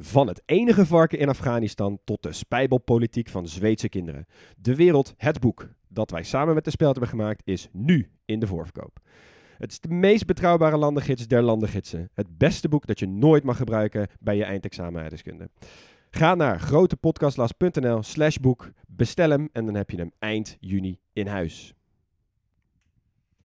Van het enige varken in Afghanistan tot de spijbelpolitiek van Zweedse kinderen. De Wereld, het boek dat wij samen met de Speld hebben gemaakt, is nu in de voorverkoop. Het is de meest betrouwbare landengids der landengidsen. Het beste boek dat je nooit mag gebruiken bij je eindexamen. Ga naar grotepodcastlas.nl slash boek, bestel hem en dan heb je hem eind juni in huis.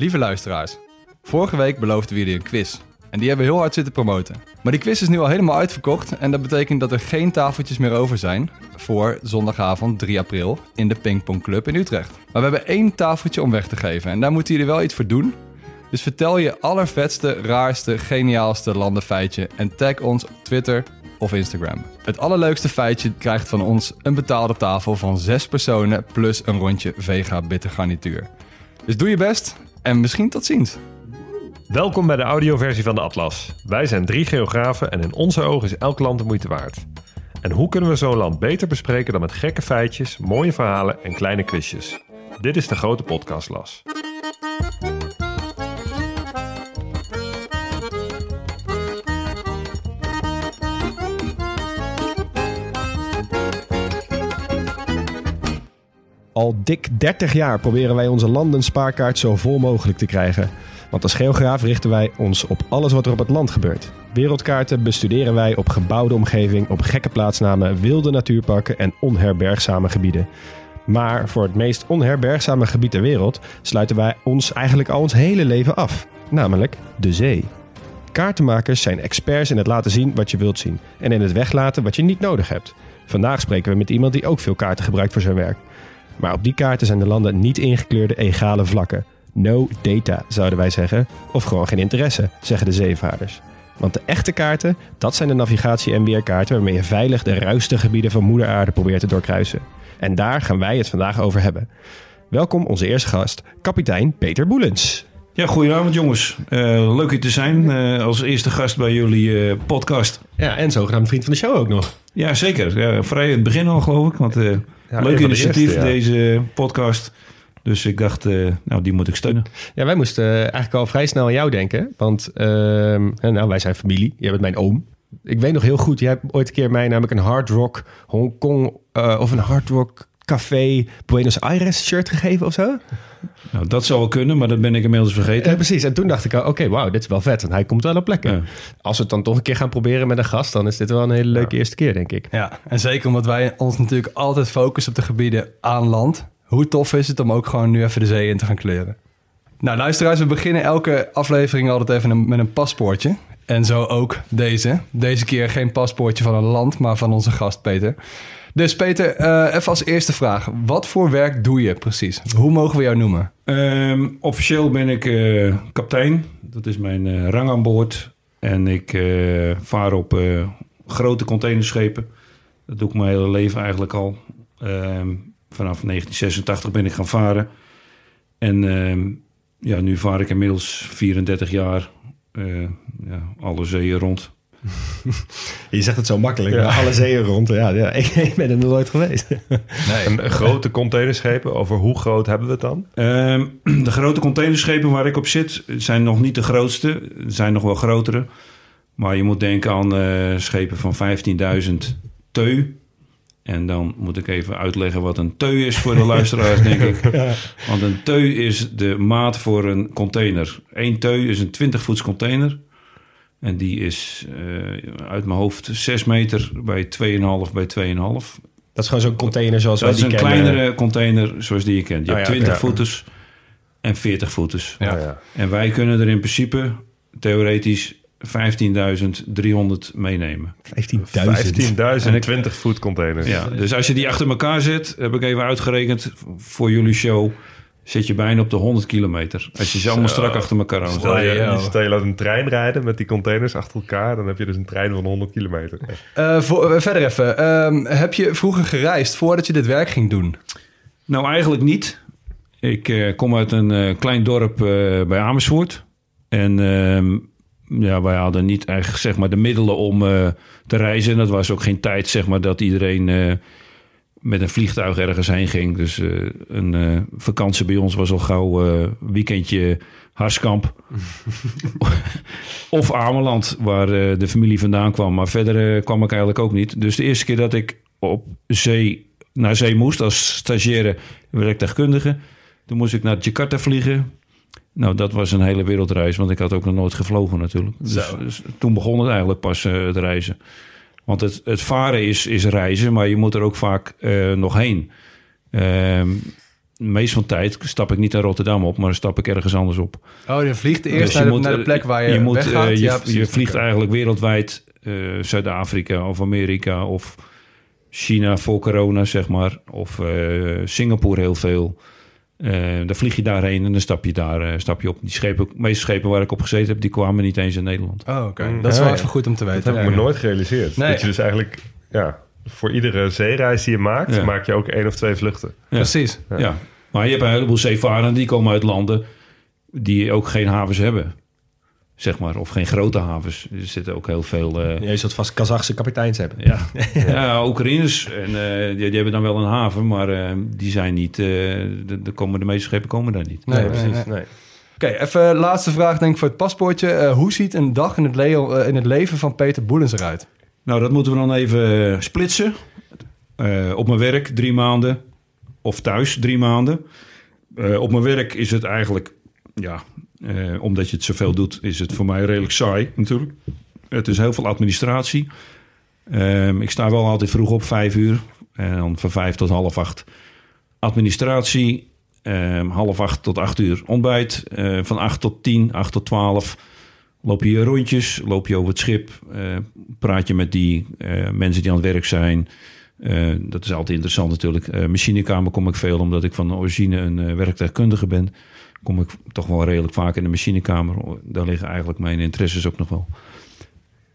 Lieve luisteraars, vorige week beloofden we jullie een quiz. En die hebben we heel hard zitten promoten. Maar die quiz is nu al helemaal uitverkocht. En dat betekent dat er geen tafeltjes meer over zijn voor zondagavond 3 april in de Pingpong Club in Utrecht. Maar we hebben één tafeltje om weg te geven. En daar moeten jullie wel iets voor doen. Dus vertel je allervetste, raarste, geniaalste landenfeitje en tag ons op Twitter of Instagram. Het allerleukste feitje krijgt van ons een betaalde tafel van zes personen plus een rondje vega bitter garnituur. Dus doe je best en misschien tot ziens. Welkom bij de audioversie van de Atlas. Wij zijn drie geografen en in onze ogen is elk land de moeite waard. En hoe kunnen we zo'n land beter bespreken dan met gekke feitjes, mooie verhalen en kleine quizjes? Dit is de grote podcastlas. Al dik 30 jaar proberen wij onze landenspaarkaart zo vol mogelijk te krijgen. Want als geograaf richten wij ons op alles wat er op het land gebeurt. Wereldkaarten bestuderen wij op gebouwde omgeving, op gekke plaatsnamen, wilde natuurparken en onherbergzame gebieden. Maar voor het meest onherbergzame gebied ter wereld sluiten wij ons eigenlijk al ons hele leven af. Namelijk de zee. Kaartenmakers zijn experts in het laten zien wat je wilt zien en in het weglaten wat je niet nodig hebt. Vandaag spreken we met iemand die ook veel kaarten gebruikt voor zijn werk. Maar op die kaarten zijn de landen niet ingekleurde egale vlakken. No data, zouden wij zeggen. Of gewoon geen interesse, zeggen de zeevaarders. Want de echte kaarten, dat zijn de navigatie- en weerkaarten waarmee je veilig de ruiste gebieden van Moeder Aarde probeert te doorkruisen. En daar gaan wij het vandaag over hebben. Welkom onze eerste gast, kapitein Peter Boelens. Ja, goedenavond jongens. Eh, leuk hier te zijn eh, als eerste gast bij jullie eh, podcast. Ja, en zogenaamd vriend van de show ook nog. Ja, zeker. Ja, vrij in het begin al geloof ik. Want van leuk de initiatief eerste, ja. deze podcast. Dus ik dacht, eh, nou die moet ik steunen. Ja, wij moesten eh, eigenlijk al vrij snel aan jou denken. Want ehm, nou, wij zijn familie. Jij bent mijn oom. Ik weet nog heel goed, jij hebt ooit een keer mij namelijk een hard rock Hongkong eh, of een hard rock café Buenos Aires shirt gegeven of zo. Nou, dat zou wel kunnen, maar dat ben ik inmiddels vergeten. Ja, precies. En toen dacht ik oké, wauw, dit is wel vet. Want hij komt wel op plekken. Ja. Als we het dan toch een keer gaan proberen met een gast, dan is dit wel een hele leuke eerste keer, denk ik. Ja, en zeker omdat wij ons natuurlijk altijd focussen op de gebieden aan land. Hoe tof is het om ook gewoon nu even de zee in te gaan kleuren? Nou, luisteraars, we beginnen elke aflevering altijd even een- met een paspoortje. En zo ook deze. Deze keer geen paspoortje van een land, maar van onze gast Peter. Dus Peter, eh, even als eerste vraag. Wat voor werk doe je precies? Hoe mogen we jou noemen? Ehm, officieel ben ik eh, kapitein. Dat is mijn eh, rang aan boord. En ik vaar op grote containerschepen. Dat doe ik mijn hele leven eigenlijk al. Ehm, vanaf 1986 ben ik gaan varen. En ehm, ja, nu vaar ik inmiddels 34 jaar ja, alle zeeën rond. Je zegt het zo makkelijk, maar alle zeeën rond. Ja, ja ik, ik ben er nog nooit geweest. En grote containerschepen, over hoe groot hebben we het dan? Ehm, de grote containerschepen waar ik op zit zijn nog niet de grootste. Er zijn nog wel grotere. Maar je moet denken aan eh, schepen van 15.000 teu. En dan moet ik even uitleggen wat een teu is voor de luisteraars, denk ik. Want een teu is de maat voor een container. Eén teu is een 20 voets container. En die is eh, uit mijn hoofd 6 meter bij 2,5 bij 2,5. Dat is gewoon zo'n container zoals Dat wij is die een kennen. kleinere container zoals die je kent. Je Oh hebt ja, 20 ja. voeters en 40 voeters. Ja. ja. En wij kunnen er in principe theoretisch 15.300 meenemen. 15.000. 15.000 20 voet containers. Ja, dus als je die achter elkaar zet, heb ik even uitgerekend voor jullie show, zit je bijna op de 100 kilometer. Als je ze allemaal strak achter elkaar aan Stel je, ja. stel je laat een trein rijden met die containers achter elkaar, dan heb je dus een trein van 100 kilometer. Eh, voor, eh, verder even. Ehm, heb je vroeger gereisd voordat je dit werk ging doen? Nou, eigenlijk niet. Ik eh, kom uit een eh, klein dorp eh, bij Amersfoort. En ehm, ja, wij hadden niet eigenlijk zeg maar, de middelen om eh, te reizen. En dat was ook geen tijd zeg maar, dat iedereen eh, met een vliegtuig ergens heen ging. Dus eh, een eh, vakantie bij ons was al gauw eh weekendje Harskamp. of Ameland, waar de familie vandaan kwam. Maar verder kwam ik eigenlijk ook niet. Dus de eerste keer dat ik op zee naar zee moest als stagiaire werktuigkundige. Toen moest ik naar Jakarta vliegen. Nou, dat was een hele wereldreis, want ik had ook nog nooit gevlogen natuurlijk. Dus, dus toen begon het eigenlijk pas het reizen. Want het, het varen is, is reizen, maar je moet er ook vaak eh, nog heen. Ehm meest van de tijd stap ik niet naar Rotterdam op, maar stap ik ergens anders op. Oh, je vliegt eerst Dus je naar, de, moet, naar de eh, plek waar je, moet, weggaat. eh, je, ja, je vliegt eigenlijk wereldwijd eh, Zuid-Afrika of Amerika of China voor corona, zeg maar. Of Singapore heel veel. Eh, dan vlieg je daarheen en dan stap je daar eh, stap je op. Die schepen, de meeste schepen waar ik op gezeten heb, die kwamen niet eens in Nederland. Oh, oké. Mm. Dat is Ja, wel ja. even goed om te Dat weten. heb ik me nooit gerealiseerd. Nee. Dat je dus eigenlijk, ja, voor iedere zeereis die je maakt, Ja. maak je ook één of twee vluchten. Ja. Precies. Ja. Maar je hebt een heleboel zeevarenden die komen uit landen die ook geen havens hebben. Zeg maar, of geen grote havens. Er zitten ook heel veel... eh, Je zult vast Kazachse kapiteins hebben. Ja, ja Oekraïners. En, eh, die, die hebben dan wel een haven, maar eh, die zijn niet. eh, de, de, komen, de meeste schepen komen daar niet. Nee, Nee, precies. Nee. Oké, even laatste vraag denk ik voor het paspoortje. Eh, hoe ziet een dag in het, le- in het leven van Peter Boelens eruit? Nou, dat moeten we dan even splitsen. Eh, op mijn werk drie maanden. Of thuis drie maanden. Eh, op mijn werk is het eigenlijk. Ja, eh, omdat je het zoveel doet, is het voor mij redelijk saai natuurlijk. Het is heel veel administratie. Ehm, ik sta wel altijd vroeg op, vijf uur. En dan van vijf tot half acht administratie. Ehm, half acht tot acht uur ontbijt. Eh, van acht tot tien, acht tot twaalf loop je rondjes. Loop je over het schip. eh, praat je met die mensen die aan het werk zijn. Dat is altijd interessant natuurlijk. Eh, machinekamer kom ik veel, omdat ik van origine een eh, werktuigkundige ben. Kom ik toch wel redelijk vaak in de machinekamer. Daar liggen eigenlijk mijn interesses ook nog wel.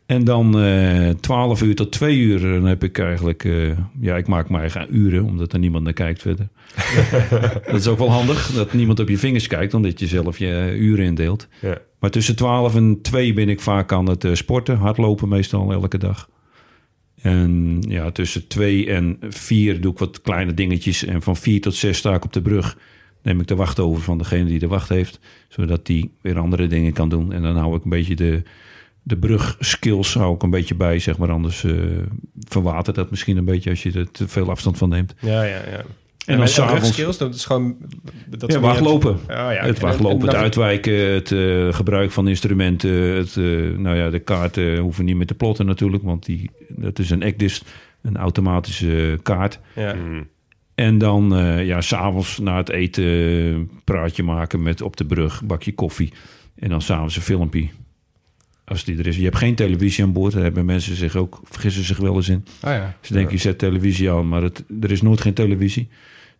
En dan eh 12 uur tot 2 uur, dan heb ik eigenlijk... eh, ja, ik maak mijn eigen uren, omdat er niemand naar kijkt verder. dat is ook wel handig, dat niemand op je vingers kijkt... omdat je zelf je uren indeelt. Ja. Maar tussen 12 en 2 ben ik vaak aan het eh, sporten. Hardlopen meestal elke dag. En ja, tussen 2 en 4 doe ik wat kleine dingetjes. En van 4 tot 6 sta ik op de brug. Neem ik de wacht over van degene die de wacht heeft. Zodat die weer andere dingen kan doen. En dan hou ik een beetje de, de brugskills hou ik een beetje bij. Zeg maar anders eh verwatert dat misschien een beetje als je er te veel afstand van neemt. Ja, ja, ja. En dan s'avonds... skills, dat is gewoon... Dat Ja, wachtlopen. Oh, ja, het wachtlopen, En- het en- uitwijken, het eh, gebruik van instrumenten. Het, eh, nou ja, de kaarten hoeven niet meer te plotten natuurlijk, want die, dat is een ECDIS, een automatische kaart. Ja. Mm. En dan, eh ja, s'avonds na het eten eh, praatje maken met op de brug, bakje koffie. En dan s'avonds een filmpje. Als die er is. Je hebt geen televisie aan boord. Daar hebben mensen zich ook, vergissen zich wel eens in. Oh ja. Ze denken, je zet televisie aan, maar het, er is nooit geen televisie.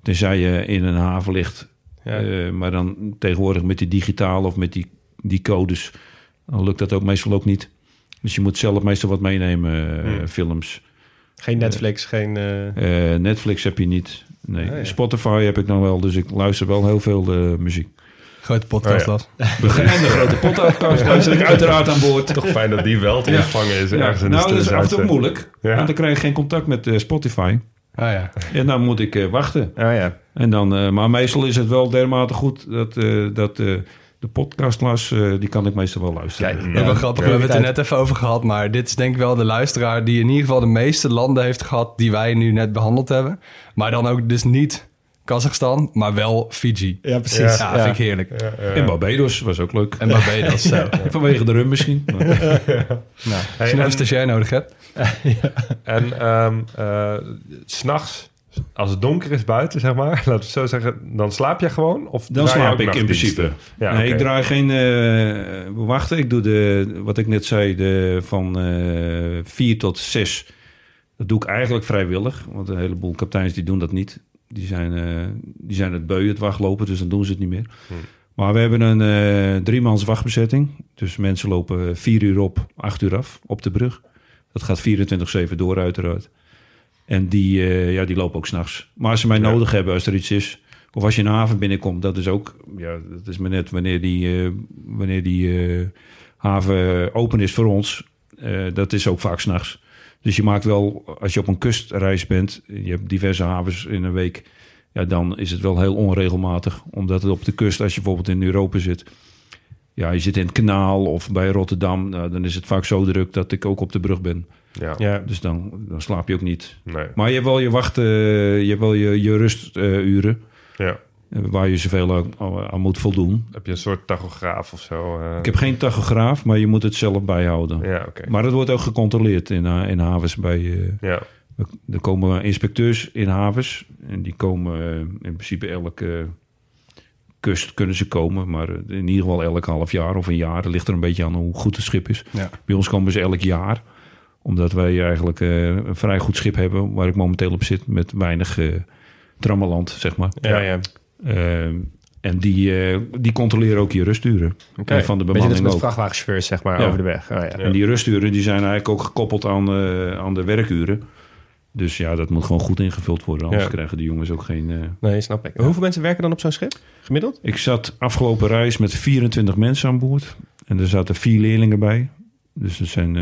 Tenzij je in een haven ligt. Ja. Eh, maar dan tegenwoordig met die digitaal of met die, die codes, dan lukt dat ook meestal ook niet. Dus je moet zelf meestal wat meenemen, Hmm. films. Geen Netflix, geen... eh, Eh, Netflix heb je niet. Nee. Ah, ja. Spotify heb ik dan wel, dus ik luister wel heel veel eh, muziek. Grote podcast, Oh ja. Las. En de grote podcast luister ik uiteraard aan boord. Toch fijn dat die wel te Ja. ontvangen is. Ja, ergens in de nou, dat is af en toe moeilijk. Ja. Want dan krijg je geen contact met eh, Spotify. Ah ja. En dan moet ik eh, wachten. ah ja. En dan, eh, maar meestal is het wel dermate goed dat, eh, dat de podcastlas, eh die kan ik meestal wel luisteren. Kijk, wel grappig. We hebben het er net even over gehad, maar dit is denk ik wel de luisteraar die in ieder geval de meeste landen heeft gehad die wij nu net behandeld hebben. Maar dan ook dus niet Kazachstan, maar wel Fiji. Ja, precies. Ja, vind ik heerlijk. Ja, ja. En Barbados was ook leuk. En Barbados. zo. Vanwege de rum misschien. Maar- Nou, als je nog en- een stagiair nodig hebt. En ehm eh, s s'nachts, als het donker is buiten, zeg maar, laten we het zo zeggen, dan slaap je gewoon? Of Dan slaap ik in principe. Ja, nee, ik draai geen eh wachten. Ik doe de, wat ik net zei, de, van eh 4 tot 6. Dat doe ik eigenlijk vrijwillig. Want een heleboel kapiteins die doen dat niet. Die zijn, eh, die zijn het beu, het wachtlopen, dus dan doen ze het niet meer. Hm. Maar we hebben een driemans wachtbezetting. Dus mensen lopen vier uur op, acht uur af op de brug. Dat gaat 24-7 door uiteraard. En die, eh, ja, die lopen ook s'nachts. Maar als ze mij Ja. nodig hebben, als er iets is... of als je in een haven binnenkomt, dat is ook... Ja, dat is maar net wanneer die, eh, wanneer die eh, haven open is voor ons. dat is ook vaak s'nachts. Dus je maakt wel, als je op een kustreis bent... je hebt diverse havens in een week... ja, dan is het wel heel onregelmatig. Omdat het op de kust, als je bijvoorbeeld in Europa zit... ja, je zit in het kanaal of bij Rotterdam... nou, dan is het vaak zo druk dat ik ook op de brug ben. Ja. Ja, Dus dan, dan slaap je ook niet. Nee. Maar je hebt wel je wacht, eh, je hebt wel je, je rusturen... Ja. eh, waar je zoveel aan, aan moet voldoen. Heb je een soort tachograaf of zo? eh? Ik heb geen tachograaf, maar je moet het zelf bijhouden. Ja, oké. Maar dat wordt ook gecontroleerd in, in havens. Bij, eh, Ja. er komen inspecteurs in havens. En die komen eh, in principe elke kust kunnen ze komen. Maar eh, in ieder geval elk half jaar of een jaar. Dat ligt er een beetje aan hoe goed het schip is. Ja. Bij ons komen ze elk jaar. Omdat wij eigenlijk eh, een vrij goed schip hebben. Waar ik momenteel op zit. Met weinig eh trammeland, zeg maar. ja, ja. Eh, en die, eh, die controleren ook je rusturen. En van de Beetje bemanning met ook. vrachtwagenchauffeurs, zeg maar, Ja. over de weg. Oh, ja. En die rusturen die zijn eigenlijk ook gekoppeld aan, eh, aan de werkuren. Dus ja, dat moet gewoon goed ingevuld worden. Anders Ja. krijgen de jongens ook geen... eh, Nee, snap ik. Hoeveel mensen werken dan op zo'n schip? Gemiddeld? Ik zat afgelopen reis met 24 mensen aan boord. En er zaten vier leerlingen bij. Dus dat zijn...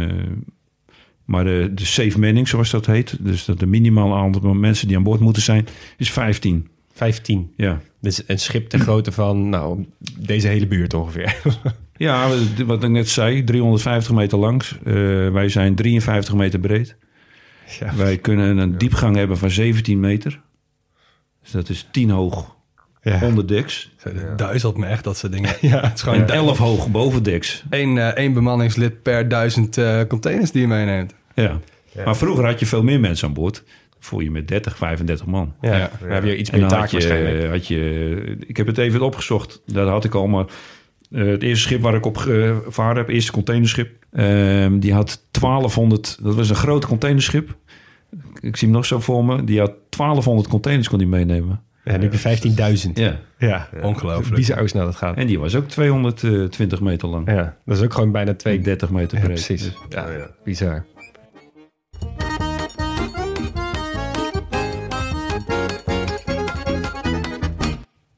maar de, de safe manning, zoals dat heet... dus dat de minimaal aantal mensen die aan boord moeten zijn... is 15. 15. Ja. Dus een schip ter grootte van, nou, deze hele buurt ongeveer. Ja, wat ik net zei, 350 meter langs. Eh, wij zijn 53 meter breed. Ja. Wij kunnen een diepgang hebben van 17 meter. Dus dat is 10 hoog Ja. onderdeks. Het duizelt me echt, dat soort dingen. Ja. Het is gewoon En 11 hoog bovendeks. één, eh, één bemanningslid per duizend eh, containers die je meeneemt. Ja. Maar vroeger had je veel meer mensen aan boord. Voer je met 30, 35 man. Ja, Ja. dan heb je iets meer taak had je, waarschijnlijk. had je... Ik heb het even opgezocht. Dat had ik al, maar... eh, het eerste schip waar ik op gevaren heb, eerste containerschip... ehm, die had 1200... Dat was een groot containerschip. Ik zie hem nog zo voor me. Die had 1200 containers kon die meenemen. Ja, nu heb je 15.000. Ja. Ja. Ongelooflijk. Bizar hoe snel dat gaat. En die was ook 220 meter lang. Ja, dat is ook gewoon bijna twee... 30 meter Ja, breed. precies. Ja, Ja. bizar.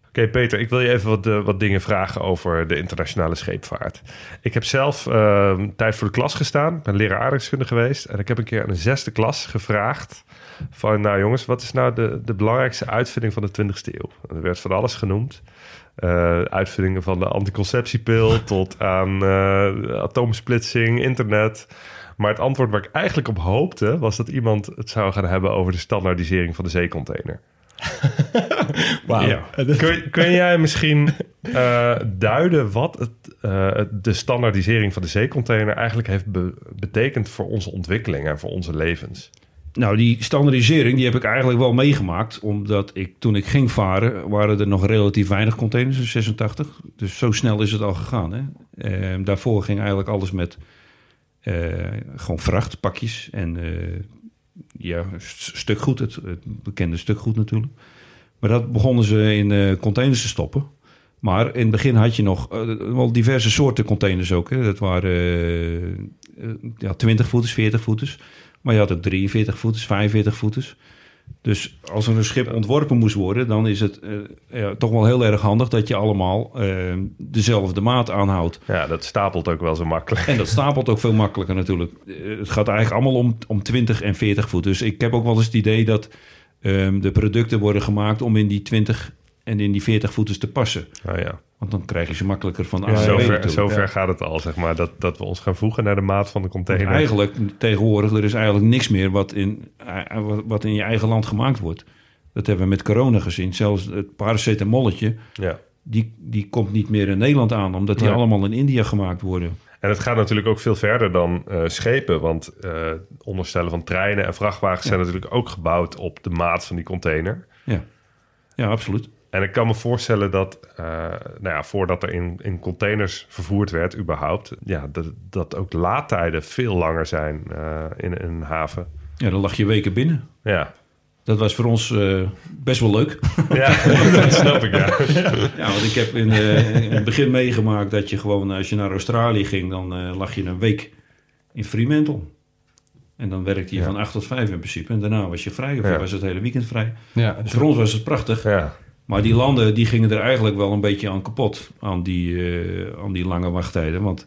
Oké, Peter, ik wil je even wat, eh, wat dingen vragen over de internationale scheepvaart. Ik heb zelf eh, tijd voor de klas gestaan, ben leraar aardrijkskunde geweest. En ik heb een keer aan een zesde klas gevraagd van... nou jongens, wat is nou de, de belangrijkste uitvinding van de 20e eeuw? En er werd van alles genoemd. Eh, uitvindingen van de anticonceptiepil tot aan eh, atoomsplitsing, internet... Maar het antwoord waar ik eigenlijk op hoopte... was dat iemand het zou gaan hebben over de standaardisering van de zeecontainer. Wauw. Ja. Kun, kun jij misschien eh, duiden wat het, de standaardisering van de zeecontainer eigenlijk heeft be- betekend voor onze ontwikkeling en voor onze levens? Nou, die standaardisering die heb ik eigenlijk wel meegemaakt. Omdat ik toen ik ging varen, waren er nog relatief weinig containers in 86. Dus zo snel is het al gegaan. Hè? Ehm, daarvoor ging eigenlijk alles met eh, gewoon vracht, pakjes en eh, ja, st- stukgoed. Het, bekende stukgoed natuurlijk. Maar dat begonnen ze in eh, containers te stoppen. Maar in het begin had je nog eh, wel diverse soorten containers ook. Hè. Dat waren ja, 20 voeters, 40 voeters. Maar je had ook 43 voeters, 45 voeters. Dus als er een schip ontworpen moest worden, dan is het eh, ja, toch wel heel erg handig dat je allemaal eh, dezelfde maat aanhoudt. Ja, dat stapelt ook wel zo makkelijk. En dat stapelt ook veel makkelijker natuurlijk. Eh, Het gaat eigenlijk allemaal om, om 20 en 40 voet. Dus ik heb ook wel eens het idee dat ehm, de producten worden gemaakt om in die 20 en in die 40 voeters te passen. Nou ja, Want dan krijg je ze makkelijker van A naar B zover, zover gaat het al, zeg maar. Dat, dat we ons gaan voegen naar de maat van de container. Eigenlijk tegenwoordig, er is eigenlijk niks meer wat in, eh, wat- in je eigen land gemaakt wordt. Dat hebben we met corona gezien. Zelfs het paracetamolletje, Ja. die, die komt niet meer in Nederland aan... omdat die allemaal in India gemaakt worden. En het gaat natuurlijk ook veel verder dan eh, schepen. Want eh, onderstellen van treinen en vrachtwagens zijn natuurlijk ook gebouwd op de maat van die container. Ja, ja absoluut. En ik kan me voorstellen dat, eh, nou ja, voordat er in, in containers vervoerd werd, überhaupt, ja, dat, dat ook laadtijden veel langer zijn eh, in, in een haven. Ja, dan lag je weken binnen. Ja, Dat was voor ons eh, best wel leuk. Ja, dat snap ik, ja. Ja, want ik heb in, in het begin meegemaakt dat je gewoon, als je naar Australië ging, dan eh, lag je een week in Fremantle. En dan werkte je van 8 tot 5 in principe. En daarna was je vrij, of Ja. was het hele weekend vrij. Ja, Dus voor ons was het prachtig. ja. Maar die landen die gingen er eigenlijk wel een beetje aan kapot. Aan die, eh, aan die lange wachttijden. Want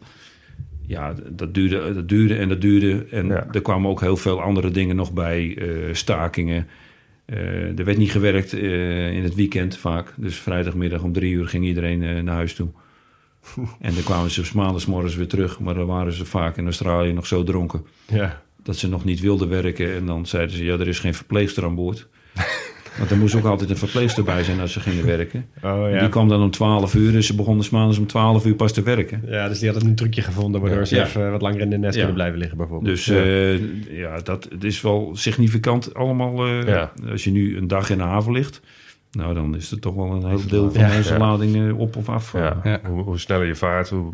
ja, dat duurde, dat duurde en dat duurde. En Ja. er kwamen ook heel veel andere dingen nog bij. eh, stakingen. Eh, er werd niet gewerkt in het weekend vaak. Dus vrijdagmiddag om drie uur ging iedereen naar huis toe. en dan kwamen ze maandagsmorgens weer terug. Maar dan waren ze vaak in Australië nog zo dronken Ja. dat ze nog niet wilden werken. En dan zeiden ze, ja, er is geen verpleegster aan boord. Want er moest ook altijd een verpleegster bij zijn als ze gingen werken. Oh ja. Die kwam dan om 12 uur en ze begonnen 's maandags om 12 uur pas te werken. Ja, dus die had een trucje gevonden waardoor ze Ja. even wat langer in de nest kunnen blijven liggen bijvoorbeeld. Dus ja. eh, ja, dat het is wel significant allemaal. eh. Als je nu een dag in de haven ligt, nou dan is er toch wel een heel deel van Ja. lading eh, op of af. Ja. Ja. Hoe, hoe sneller je vaart, hoe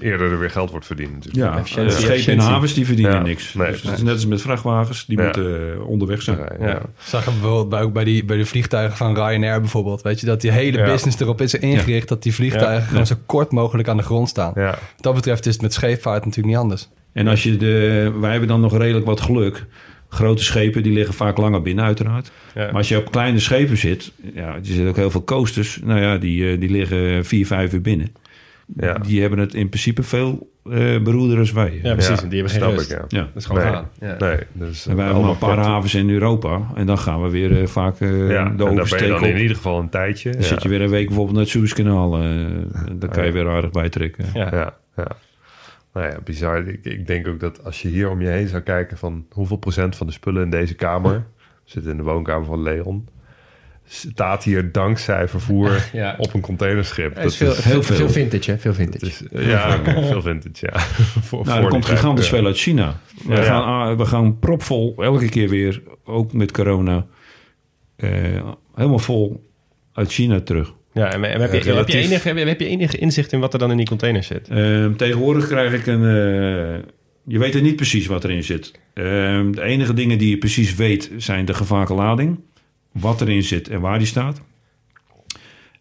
eerder er weer geld wordt verdiend. natuurlijk. Ja, Efficiëntie, eh, schepen in efficiëntie. havens die verdienen Ja. niks. Nee. dus het is net als met vrachtwagens, die Ja. moeten eh, onderweg zijn. Ja. Zag je bijvoorbeeld bij, ook bij, die, bij de vliegtuigen van Ryanair bijvoorbeeld. Weet je, dat die hele Ja. business erop is ingericht dat die vliegtuigen Ja. gewoon zo kort mogelijk aan de grond staan. Ja. Wat dat betreft is het met scheepvaart natuurlijk niet anders. En als je de, wij hebben dan nog redelijk wat geluk. Grote schepen die liggen vaak langer binnen, uiteraard. Ja. Maar als je op kleine schepen zit, ja, er zitten ook heel veel coasters. Nou ja, die, eh, die liggen vier, vijf uur binnen. Ja. Die hebben het in principe veel eh beroerder als wij. ja, precies. Ja, die hebben geen rust. ik, ja. Ja. Dat is gewoon Nee. gaan. Ja. Nee, dus En wij hebben maar een paar havens in Europa. En dan gaan we weer eh, vaak eh Ja, de daar ben je oversteek dan op. in ieder geval een tijdje. Dan ja. zit je weer een week bijvoorbeeld naar het Suezkanaal. eh dan kan je weer aardig bijtrekken. Ja. Ja, ja. Nou ja, bizar. Ik, ik denk ook dat als je hier om je heen zou kijken van hoeveel procent van de spullen in deze kamer zit in de woonkamer van Leon, staat hier dankzij vervoer Ja. op een containerschip. Het is veel, heel veel. veel vintage, hè? Veel vintage. dat is- ja, veel vintage, ja. voor, Nou, er komt gigantisch veel uit China. We, Ja. gaan, ah, we gaan propvol, elke keer weer, ook met corona, eh, helemaal vol uit China terug. Ja, en, en heb, je, heb, je enige, heb, je, heb je enige inzicht in wat er dan in die container zit? Ehm, tegenwoordig krijg ik een... eh, je weet er niet precies wat erin zit. Ehm, de enige dingen die je precies weet zijn de gevaarlijke lading, wat erin zit en waar die staat.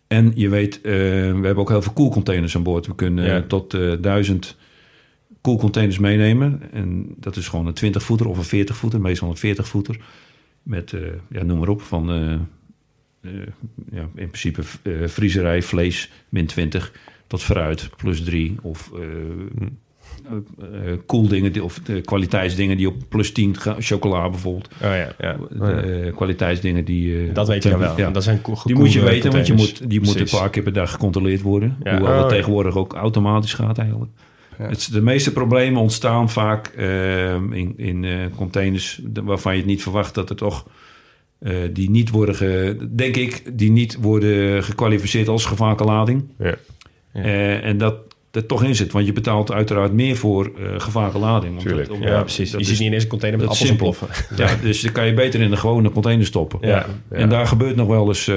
En je weet, eh, we hebben ook heel veel koelcontainers aan boord. We kunnen Ja. tot eh, duizend koelcontainers meenemen. En dat is gewoon een 20 voeter of een 40 voeter, meestal een 40 voeter. Met, ja, noem maar op, van ja, in principe eh vriezerij, vlees, min 20, tot fruit, plus 3. Of eh eh, eh, koeldingen, die- of de kwaliteitsdingen die op plus 10 gaan. Chocola bijvoorbeeld. Oh ja, ja. De, eh, kwaliteitsdingen die... eh, Dat weet je dan wel. Ja. Dat zijn Die moet je weten, want je moet, die moeten een paar keer per dag gecontroleerd worden. Ja. Hoewel Oh, dat ja. tegenwoordig ook automatisch gaat eigenlijk. Het, de meeste problemen ontstaan vaak eh, in, in eh, containers waarvan je het niet verwacht dat er toch... eh, die niet worden, ge- denk ik, die niet worden gekwalificeerd als gevaarlijke lading. Ja. Ja. Eh, en dat er toch in zit. Want je betaalt uiteraard meer voor eh gevaarlijke lading. Want Tuurlijk. dat- Ja, precies. dat je is- ziet niet ineens een container met dat is appels simpel. ontploffen. Ja, dus dan kan je beter in de gewone container stoppen. Ja. Ja. En daar gebeurt nog wel eens, eh,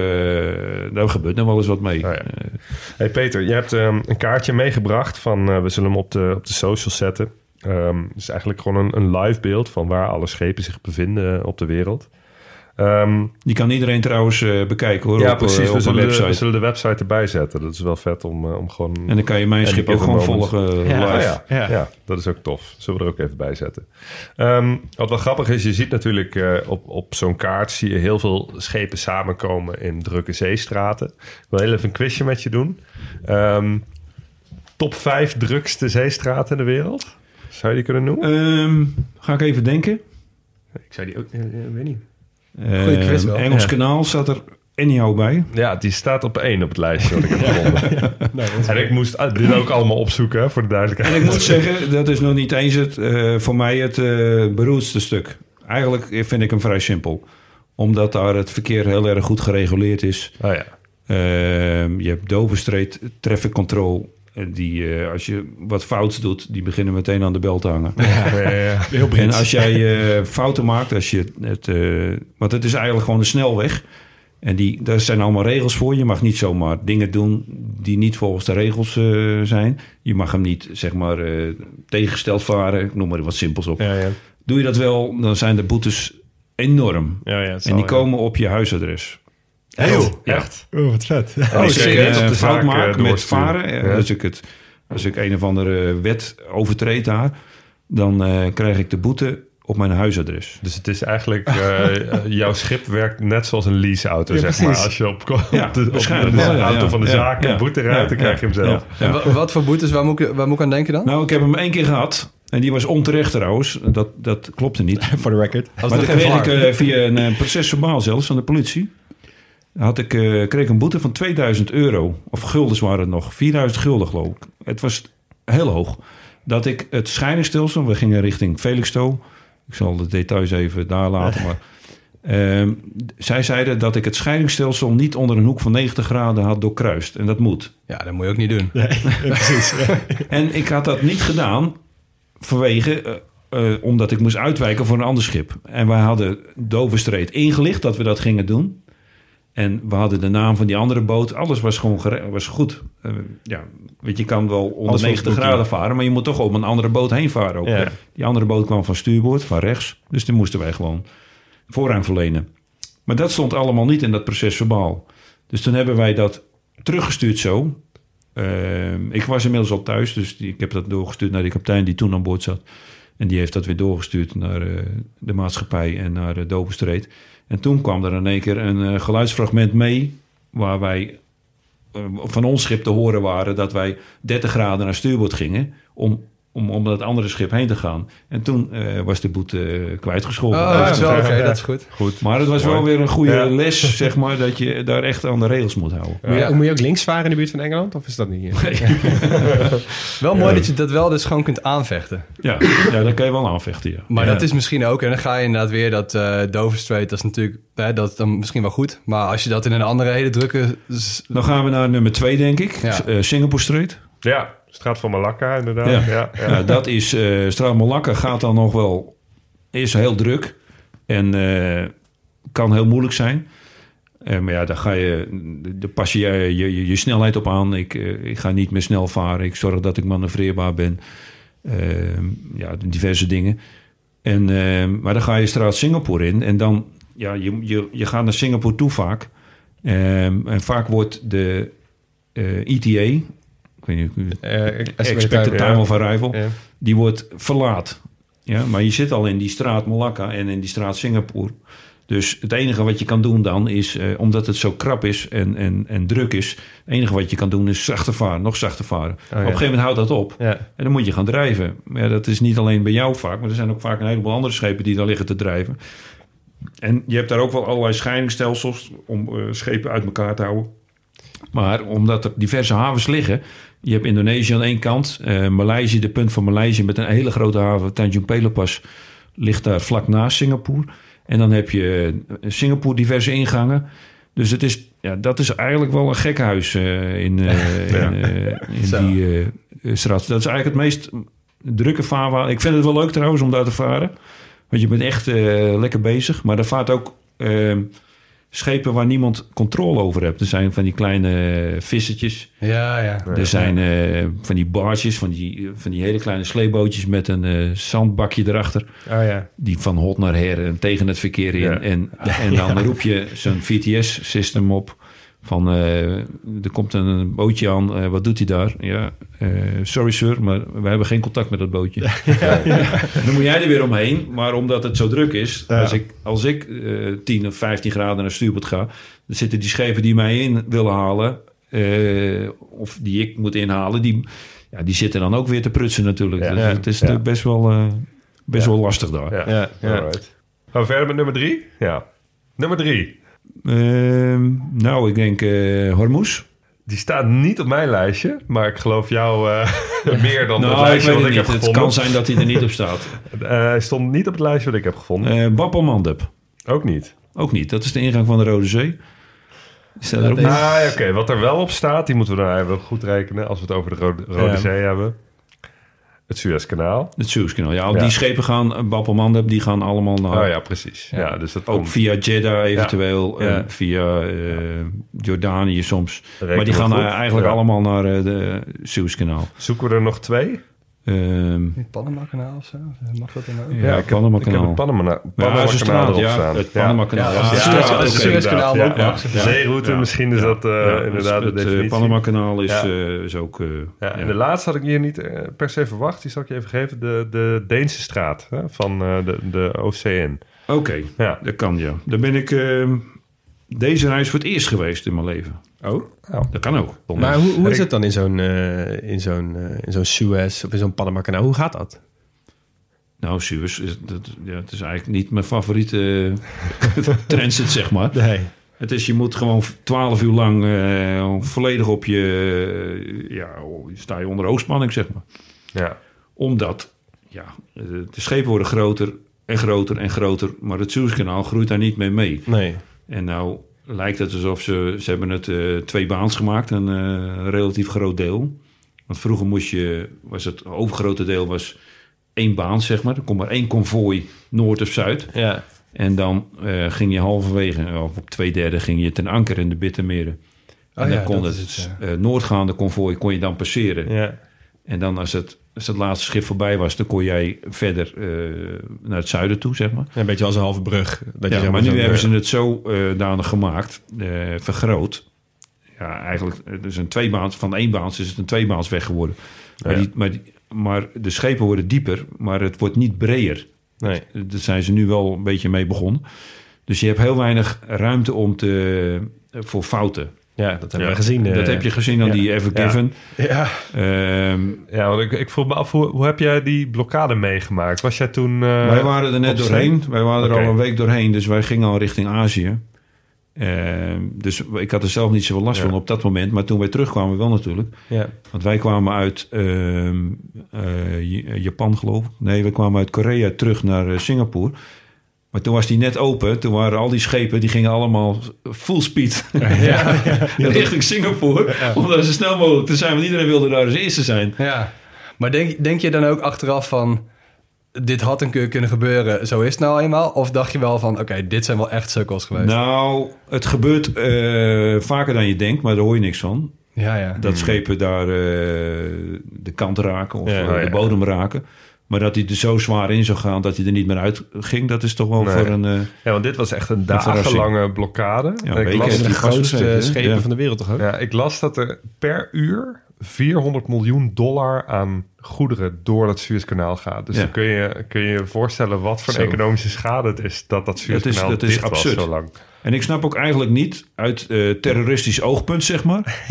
daar gebeurt nog wel eens wat mee. Oh ja. Eh, Hey Peter, je hebt ehm, een kaartje meegebracht van, eh, we zullen hem op de, op de social zetten. Ehm, het is eigenlijk gewoon een, een live beeld van waar alle schepen zich bevinden op de wereld. Ehm, die kan iedereen trouwens eh, bekijken hoor. ja, op, precies. eh, We op een zullen, de, website. we zullen de website erbij zetten. Dat is wel vet om, eh, om gewoon... En dan kan je mijn schip ook gewoon volgen Ja, live. Ah, ja. Ja. Ja. dat is ook tof. Zullen we er ook even bij zetten. Ehm, wat wel grappig is, je ziet natuurlijk eh, op, op zo'n kaart... zie je heel veel schepen samenkomen in drukke zeestraten. Ik wil heel even een quizje met je doen. Ehm, top 5 drukste zeestraten in de wereld? Zou je die kunnen noemen? Ehm, ga ik even denken. Ik zei die ook, weet niet. Goeie quiz wel. Engels Ja. kanaal staat er anyhow bij. Ja, die staat op één op het lijstje wat ik heb gevonden. en ik moest ah, dit ook allemaal opzoeken, hè, voor de duidelijkheid. En ik moet zeggen, dat is nog niet eens het, eh, voor mij het eh beroerdste stuk. Eigenlijk vind ik hem vrij simpel. Omdat daar het verkeer heel erg goed gereguleerd is. Oh ja. Ehm, je hebt Dover Street Traffic Control. Eh, Die, eh, als je wat fouts doet, die beginnen meteen aan de bel te hangen. Ja, ja, ja. Heel En als jij eh, fouten maakt, als je het, eh, want het is eigenlijk gewoon een snelweg. En die, daar zijn allemaal regels voor. Je mag niet zomaar dingen doen die niet volgens de regels zijn. Je mag hem niet, zeg maar, tegengesteld varen. Ik noem maar wat simpels op. Ja, ja. Doe je dat wel, dan zijn de boetes enorm. En die komen op je huisadres. Heel, echt. Oh, wat vet. Oh, als ik een de fout maak met varen, eh, Ja. als, ik het, als ik een of andere wet overtreed daar, dan eh, krijg ik de boete op mijn huisadres. Dus het is eigenlijk, eh, jouw schip werkt net zoals een leaseauto, Ja, zeg maar. Als je op, op Ja, de, op de ja, auto ja. van de Ja, zaak ja. een boete rijdt, Ja, dan krijg je hem ja, zelf. ja. En wat voor boetes, waar moet, ik, waar moet ik aan denken dan? Nou, ik heb hem één keer gehad. En die was onterecht trouwens. Dat, dat klopte niet. Voor de record. Maar geen kreeg ik via een procesverbaal zelfs van de politie. Had ik, eh, kreeg ik een boete van 2000 euro. Of guldens waren het nog. 4000 gulden geloof ik. Het was heel hoog. Dat ik het scheidingstelsel... We gingen richting Felixstowe. Ik zal de details even daar laten. Maar, ehm, zij zeiden dat ik het scheidingstelsel niet onder een hoek van 90 graden had doorkruist. En dat moet. Ja, dat moet je ook niet doen. En ik had dat niet gedaan vanwege, eh, eh, omdat ik moest uitwijken voor een ander schip. En wij hadden Doverstreet ingelicht dat we dat gingen doen. En we hadden de naam van die andere boot. Alles was gewoon gere- was goed. Eh, ja, weet je, je kan wel onder Als 90 booking. graden varen, maar je moet toch op een andere boot heen varen. Ook. Ja. Die andere boot kwam van stuurboord, van rechts. Dus die moesten wij gewoon voorrang verlenen. Maar dat stond allemaal niet in dat proces verbaal. Dus toen hebben wij dat teruggestuurd zo. Ehm, ik was inmiddels al thuis, dus die, ik heb dat doorgestuurd naar de kapitein die toen aan boord zat. En die heeft dat weer doorgestuurd naar eh, de maatschappij en naar uh, Doverstreet. En toen kwam er in één keer een eh, geluidsfragment mee... waar wij eh, van ons schip te horen waren... dat wij 30 graden naar stuurboord gingen... om, om, om dat andere schip heen te gaan. En toen eh, was de boete eh, kwijtgescholden. Oh, dat is wel oké, dat is goed. Goed. Maar het was Mooi. wel weer een goede Ja. les, zeg maar... dat je daar echt aan de regels moet houden. Moet, je, moet je ook links varen in de buurt van Engeland? Of is dat niet? Wel mooi dat je dat wel dus gewoon kunt aanvechten. Ja, ja dat kan je wel aanvechten, ja. Maar Ja. dat is misschien ook, en dan ga je inderdaad weer dat eh Dover Strait, dat is natuurlijk, hè, dat is dan misschien wel goed. Maar als je dat in een andere hele drukke... Dan gaan we naar nummer twee, denk ik. Eh, Singapore Street. Ja, straat van Malakka inderdaad. Ja. Ja. Ja, Ja, dat is... eh Straat Malakka gaat dan nog wel... Is heel druk. En eh, kan heel moeilijk zijn. Eh, maar ja, daar ga je... Daar pas je je, je, je snelheid op aan. Ik, ik ga niet meer snel varen. Ik zorg dat ik manoeuvreerbaar ben. Eh, ja, diverse dingen. En, eh, maar dan ga je straat Singapore in. En dan... Ja, je, je, je gaat naar Singapore toe vaak. Ehm, en vaak wordt de ETA... Ik weet niet, Eh, expected ja. time of arrival, Ja. die wordt verlaat. Ja, maar je zit al in die straat Malakka en in die straat Singapore. Dus het enige wat je kan doen dan is, eh, omdat het zo krap is en, en, en druk is, het enige wat je kan doen is zachter varen, nog zachter varen. Op een gegeven moment houdt dat op Ja. en dan moet je gaan drijven. Maar ja, dat is niet alleen bij jou vaak, maar er zijn ook vaak een heleboel andere schepen die daar liggen te drijven. En je hebt daar ook wel allerlei scheidingstelsels om eh, schepen uit elkaar te houden. Maar omdat er diverse havens liggen, je hebt Indonesië aan één kant, eh Maleisië, de punt van Maleisië met een hele grote haven, Tanjung Pelepas, ligt daar vlak naast Singapore. En dan heb je eh, Singapore diverse ingangen. Dus het is, ja, dat is eigenlijk wel een gekhuis eh in, eh, Ja. in, in die straat. Dat is eigenlijk het meest drukke vaarwater. Ik vind het wel leuk trouwens om daar te varen. Want je bent echt lekker bezig. Maar er vaart ook eh, schepen waar niemand controle over hebt. Er zijn van die kleine eh, vissertjes. Ja, ja. Er zijn eh, van die barges, van die, van die hele kleine sleebootjes met een eh, zandbakje erachter. Oh ja. Die van hot naar her en tegen het verkeer in. Ja. En, en dan roep je zo'n VTS-system op. Van, eh, er komt een bootje aan, eh, wat doet hij daar? Ja, eh, sorry sir, maar we hebben geen contact met dat bootje. Dan moet jij er weer omheen. Maar omdat het zo druk is, als ik, als ik eh 10 of 15 graden naar stuurboord ga... dan zitten die schepen die mij in willen halen... eh, of die ik moet inhalen, die, ja, die zitten dan ook weer te prutsen natuurlijk. Ja. Dus Ja. het is Ja. natuurlijk best wel, eh, best Ja. wel lastig daar. Ja. Ja, ja. Alright. Gaan we verder met nummer drie? Ja. Nummer drie. Ehm, nou, ik denk eh Hormuz. Die staat niet op mijn lijstje, maar ik geloof jou eh, meer dan het Nou, ik lijstje weet wat het ik niet. heb Het gevonden. kan zijn dat hij er niet op staat. Eh, hij stond niet op het lijstje wat ik heb gevonden. Eh Bab el Mandeb. Ook niet. Ook niet. Dat is de ingang van de Rode Zee. Staat er ook deze- niet? Ah, ja, oké. Wat er wel op staat, die moeten we dan even goed rekenen als we het over de Rode, Rode Ja. Zee hebben. Het Suezkanaal. Het Suezkanaal. Ja, al Ja. die schepen gaan, eh, Bab die gaan allemaal naar... Oh ja, precies. Ja, dus dat Ook komt. via Jeddah eventueel. Ja. En via eh, Jordanië soms. Maar die gaan eh, eigenlijk allemaal naar eh, de Suezkanaal. Zoeken we er nog twee? Ehm, Het Panama-kanaal of zo? Mag dat dan ook? ja, Ja, Panama zo'n straat, erop ja, staan. het Panama kanaal. Ja, Ja, het ja, staat ja, het. Suezkanaal Ja. Zeeroute, misschien is dat eh, Ja, inderdaad het, de het definitie. Panama kanaal is, Ja. eh, is ook... eh, Ja, en de laatste had ik hier niet eh, per se verwacht. Die zal ik je even geven. De, de Deense straat hè, van eh, de, de OCN. Oké, Ja. dat kan ja. Daar ben ik ehm, deze reis voor het eerst geweest in mijn leven. Oh. Dat kan ook. Maar hoe, hoe is het dan in zo'n eh, in zo'n eh, in zo'n Suez of in zo'n Panama kanaal? Hoe gaat dat? Nou, Suez, is, dat, ja, het is eigenlijk niet mijn favoriete eh, transit, zeg maar. Nee. Het is, je moet gewoon 12 uur lang eh, volledig op je... ja, sta je onder oogspanning, zeg maar. Ja. Omdat, ja, de schepen worden groter en groter en groter... maar het Suezkanaal groeit daar niet mee mee. Nee. En nou lijkt het alsof ze... Ze hebben het eh, twee baans gemaakt, een eh, relatief groot deel. Want vroeger moest je... Was het overgrote deel was één baan, zeg maar. Er kon maar één konvooi, noord of zuid. Ja. En dan eh, ging je halverwege, of op twee derde, ging je ten anker in de Bittermeren. En Oh dan ja, kon dat het, is het, eh, noordgaande konvooi kon je dan passeren. Ja. En dan als het, als het laatste schip voorbij was, dan kon jij verder eh, naar het zuiden toe, zeg maar. Een beetje als een halve brug. Dat je Ja, zeg maar nu zo'n, hebben eh, ze het zo eh danig gemaakt, eh, vergroot. Ja, eigenlijk, is een tweebaans, van één baans is het een tweebaans weg geworden. Maar, Ja. die, maar, die- maar de schepen worden dieper, maar het wordt niet breder. Nee. Daar zijn ze nu wel een beetje mee begonnen. Dus je hebt heel weinig ruimte om te, voor fouten. Ja, dat hebben Ja. we gezien. eh. dat heb je gezien aan ja. die Ever Given. Ja. Ehm, Ja, want ik, ik vroeg me af, hoe, hoe heb jij die blokkade meegemaakt? Was jij toen... eh, wij waren er net doorheen. Wij waren er al een week doorheen. Dus wij gingen al richting Azië. Ehm, dus ik had er zelf niet zoveel last Ja. van op dat moment. Maar toen wij terugkwamen wel natuurlijk. Ja. Want wij kwamen uit ehm, eh, Japan geloof ik. Nee, we kwamen uit Korea terug naar eh, Singapore. Maar toen was die net open. Toen waren al die schepen, die gingen allemaal full speed richting Singapore. Om daar zo snel mogelijk te zijn. Want iedereen wilde daar als eerste zijn. Ja. Maar denk, denk je dan ook achteraf van... dit had een keer kunnen gebeuren, zo is het nou eenmaal? Of dacht je wel van, oké, dit zijn wel echt sukkels geweest? Nou, het gebeurt eh, vaker dan je denkt, maar daar hoor je niks van. ja, ja. Dat schepen daar eh, de kant raken of Ja, eh, oh ja. de bodem raken. Maar dat hij er zo zwaar in zou gaan dat hij er niet meer uit ging, dat is toch wel Nee. voor een... eh, Ja, want dit was echt een dagenlange blokkade. Ja, ik, las, de grootste schepen ja. van de wereld toch ook? ja, ik las dat er per uur 400 miljoen dollar aan goederen door dat Suezkanaal gaat. Dus Ja. dan kun je, kun je voorstellen wat voor Zo. economische schade het is dat dat Suezkanaal dat is dicht absurd. was zo lang. En ik snap ook eigenlijk niet uit eh, terroristisch oogpunt, zeg maar.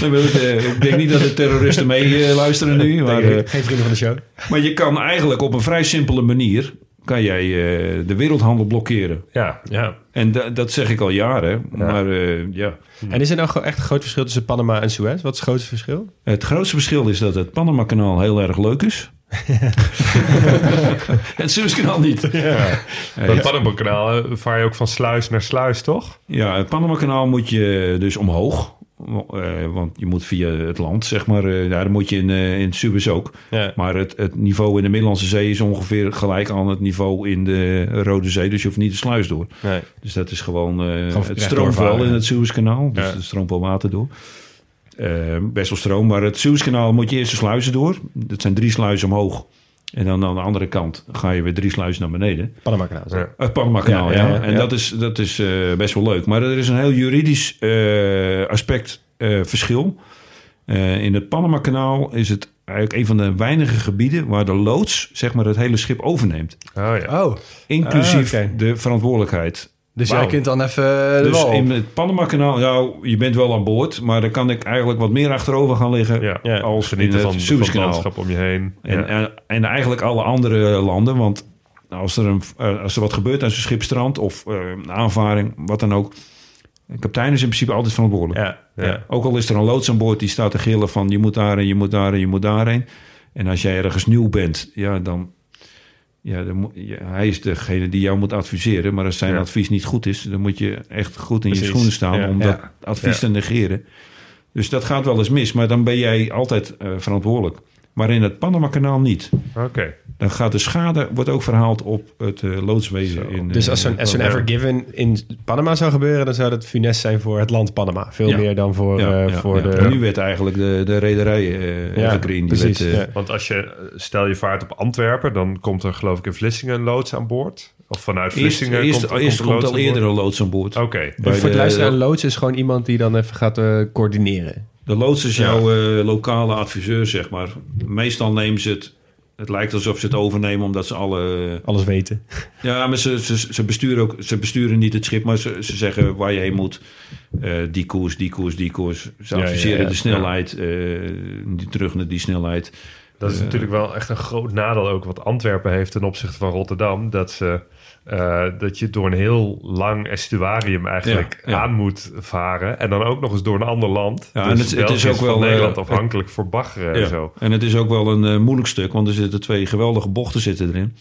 Dan wil ik, eh, ik denk niet dat de terroristen mee eh, luisteren nu. Maar, eh, Geen vrienden van de show. maar je kan eigenlijk op een vrij simpele manier... kan jij eh, de wereldhandel blokkeren. Ja, Ja. En da- dat zeg ik al jaren. Maar eh, ja... En is er nou echt een groot verschil tussen Panama en Suez? Wat is het grootste verschil? Het grootste verschil is dat het Panama-kanaal heel erg leuk is. het Suezkanaal niet. ja. Dat Panama-kanaal eh, vaar je ook van sluis naar sluis, toch? Ja, het Panama-kanaal moet je dus omhoog. Eh, want je moet via het land, zeg maar. eh daar moet je in, eh, in Suez ook. Ja. Maar het, het niveau in de Middellandse Zee is ongeveer gelijk aan het niveau in de Rode Zee. Dus je hoeft niet de sluis door. Nee. Dus dat is gewoon... eh, het stroomt wel in het Suezkanaal. Dus Ja. er stroomt wel water door. Best wel stroom. Maar het Suezkanaal moet je eerst de sluizen door. Dat zijn drie sluizen omhoog. En dan aan de andere kant ga je weer drie sluizen naar beneden. Panama kanaal. Ja. Het Panama-kanaal, Ja, ja. ja, ja, En ja. dat is, dat is eh, best wel leuk. Maar er is een heel juridisch eh, aspect eh, verschil. Eh, in het Panama-kanaal is het eigenlijk een van de weinige gebieden... waar de loods zeg maar, het hele schip overneemt. Oh ja. Oh, Inclusief Ah, de verantwoordelijkheid. Dus jij kunt dan even de Dus in het Panama-kanaal, nou, je bent wel aan boord... maar dan kan ik eigenlijk wat meer achterover gaan liggen... Ja. Ja. als in Genieten het van, van het landschap om je heen. En, ja. en, en eigenlijk alle andere landen. Want als er, een, eh, als er wat gebeurt aan zijn schip strandt of eh, een aanvaring, wat dan ook. De kapitein is in principe altijd verantwoordelijk. Ja. Ook al is er een loods aan boord die staat te gillen van je moet daarheen, je moet daarheen, je moet daarheen. En als jij ergens nieuw bent, ja, dan... Ja, dan moet, ja, hij is degene die jou moet adviseren. Maar als zijn Ja. advies niet goed is, dan moet je echt goed in Precies. je schoenen staan Ja. om dat advies te negeren. Dus dat gaat wel eens mis, maar dan ben jij altijd eh, verantwoordelijk. maar in het Panama-kanaal niet. Oké. Dan gaat de schade wordt ook verhaald op het eh, loodswezen. In, Dus eh, als zo'n zo'n ja. Ever Given in Panama zou gebeuren, dan zou dat funest zijn voor het land Panama. Veel Ja. meer dan voor, ja, eh, ja, voor ja. de... Nu werd eigenlijk de, de rederij eh Ja, Evergreen. Die precies, werd, eh, ja. Want als je, stel je vaart op Antwerpen, dan komt er geloof ik in Vlissingen een loods aan boord. Of vanuit Vlissingen eerst, komt, eerst komt loods al aan boord? eerder een loods aan boord. Oké. Bij voor het de- luisteren, een loods is gewoon iemand die dan even gaat eh, coördineren. De loods is jouw eh, lokale adviseur, zeg maar. Meestal nemen ze het... Het lijkt alsof ze het overnemen omdat ze alle... Alles weten. Ja, maar ze, ze, ze, besturen ook, ze besturen niet het schip, maar ze, ze zeggen waar je heen moet. Eh, die koers, die koers, die koers. Ze Ja, adviseren ja, ja. de snelheid, eh, die, terug naar die snelheid. Dat is natuurlijk wel echt een groot nadeel ook wat Antwerpen heeft ten opzichte van Rotterdam. Dat, ze, eh, dat je door een heel lang estuarium eigenlijk Ja, ja. aan moet varen. En dan ook nog eens door een ander land. Ja, dus en het- is ook van wel, Nederland eh, afhankelijk voor baggeren en Ja. zo. En het is ook wel een eh, moeilijk stuk, want er zitten twee geweldige bochten zitten erin.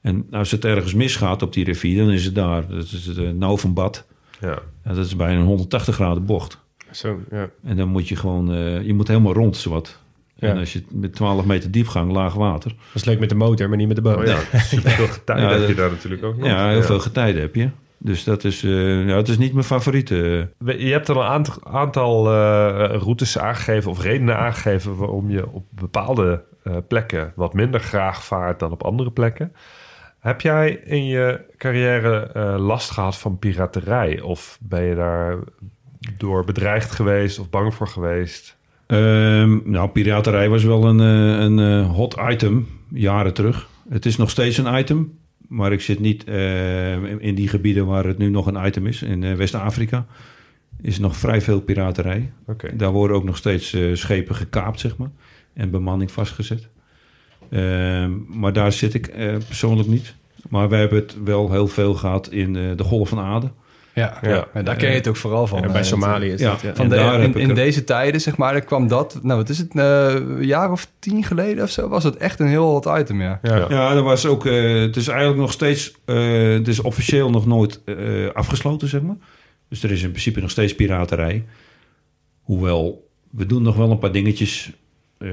En als het ergens misgaat op die rivier, dan is het daar. Dat is het uh, Nou van Bad. Ja. Ja, dat is bijna een 180 graden bocht. Zo, ja. En dan moet je gewoon, eh, je moet helemaal rond, zowat. Ja. En als je met 12 meter diepgang, laag water. Dat is leuk met de motor, maar niet met de boot. Oh ja, superveel getijden Ja, heb je daar natuurlijk ook nog. Ja, heel veel getijden heb je. Dus dat is, eh, ja, het is niet mijn favoriete. Je hebt er een aantal, aantal eh, routes aangegeven of redenen aangegeven waarom je op bepaalde eh, plekken wat minder graag vaart dan op andere plekken. Heb jij in je carrière eh, last gehad van piraterij? Of ben je daar door bedreigd geweest of bang voor geweest? Ehm, nou, piraterij was wel een, eh, een eh, hot item jaren terug. Het is nog steeds een item. Maar ik zit niet eh, in- die gebieden waar het nu nog een item is. In West-Afrika is nog vrij veel piraterij. Daar worden ook nog steeds schepen gekaapt, zeg maar. En bemanning vastgezet. Ehm, maar daar zit ik persoonlijk niet. Maar we hebben het wel heel veel gehad in de Golf van Aden. Ja, Ja. En daar ken je het ook vooral van. Ja, bij eh, Somalië is Ja. Van de, in, in het- deze tijden, zeg maar, dan kwam dat... Nou, wat is het? eh, een jaar of tien geleden of zo? Was het echt een heel hot item, ja. Ja. Ja, er was ook. eh, het is eigenlijk nog steeds. eh, het is officieel nog nooit eh, afgesloten, zeg maar. Dus er is in principe nog steeds piraterij. Hoewel, we doen nog wel een paar dingetjes. Eh,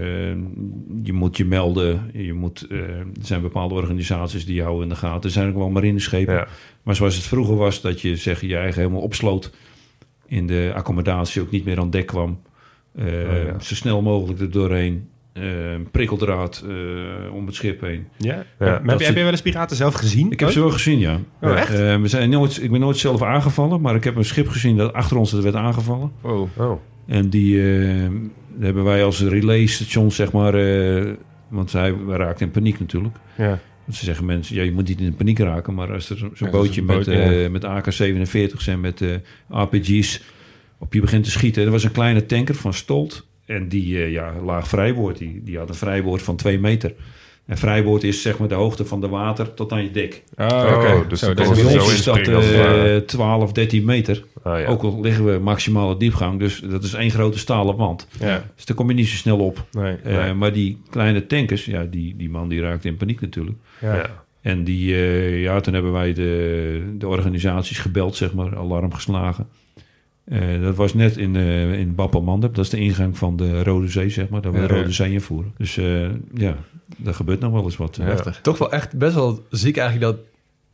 je moet je melden. Je moet, eh, er zijn bepaalde organisaties die houden in de gaten. Er zijn ook wel marineschepen. Ja. Maar zoals het vroeger was, dat je zeg, je eigen helemaal opsloot. In de accommodatie ook niet meer aan dek kwam. Eh, Oh, ja. Zo snel mogelijk er doorheen. Eh, prikkeldraad eh, om het schip heen. Ja? Ja, maar dat heb, je, heb je wel eens piraten zelf gezien? Ik heb ze wel gezien, ja. Oh, echt? Eh, we zijn nooit, ik ben nooit zelf aangevallen, maar ik heb een schip gezien dat achter ons werd aangevallen. Oh. Oh. En die hebben wij als relaisstation, zeg maar, eh, want zij raakten in paniek natuurlijk. Ja. Want ze zeggen mensen, ja, je moet niet in paniek raken, maar als er zo- zo'n Ja, bootje met, eh, met AK-47's en met eh, RPG's op je begint te schieten. Er was een kleine tanker van Stolt en die eh, ja, laag vrijboord. Die, die had een vrijboord van twee meter. En vrijboord is zeg maar de hoogte van de water tot aan je dek. Oh, Oké, dus Zo, kon is Bij ons is dat eh, ware. 12, 13 meter. Ah, ja. Ook al liggen we maximale diepgang, dus dat is één grote stalen wand. Ja, Dus daar kom je niet zo snel op. nee. Eh, Nee. Maar die kleine tankers, ja, die, die man die raakte in paniek natuurlijk. Ja. En die, eh, ja, toen hebben wij de, de organisaties gebeld, zeg maar, alarm geslagen. Eh, dat was net in, eh in. Dat is de ingang van de Rode Zee, zeg maar. Daar we de Ja. Rode Zee invoeren. Dus eh, ja, daar gebeurt nog wel eens wat. Ja. Toch wel echt best wel ziek eigenlijk dat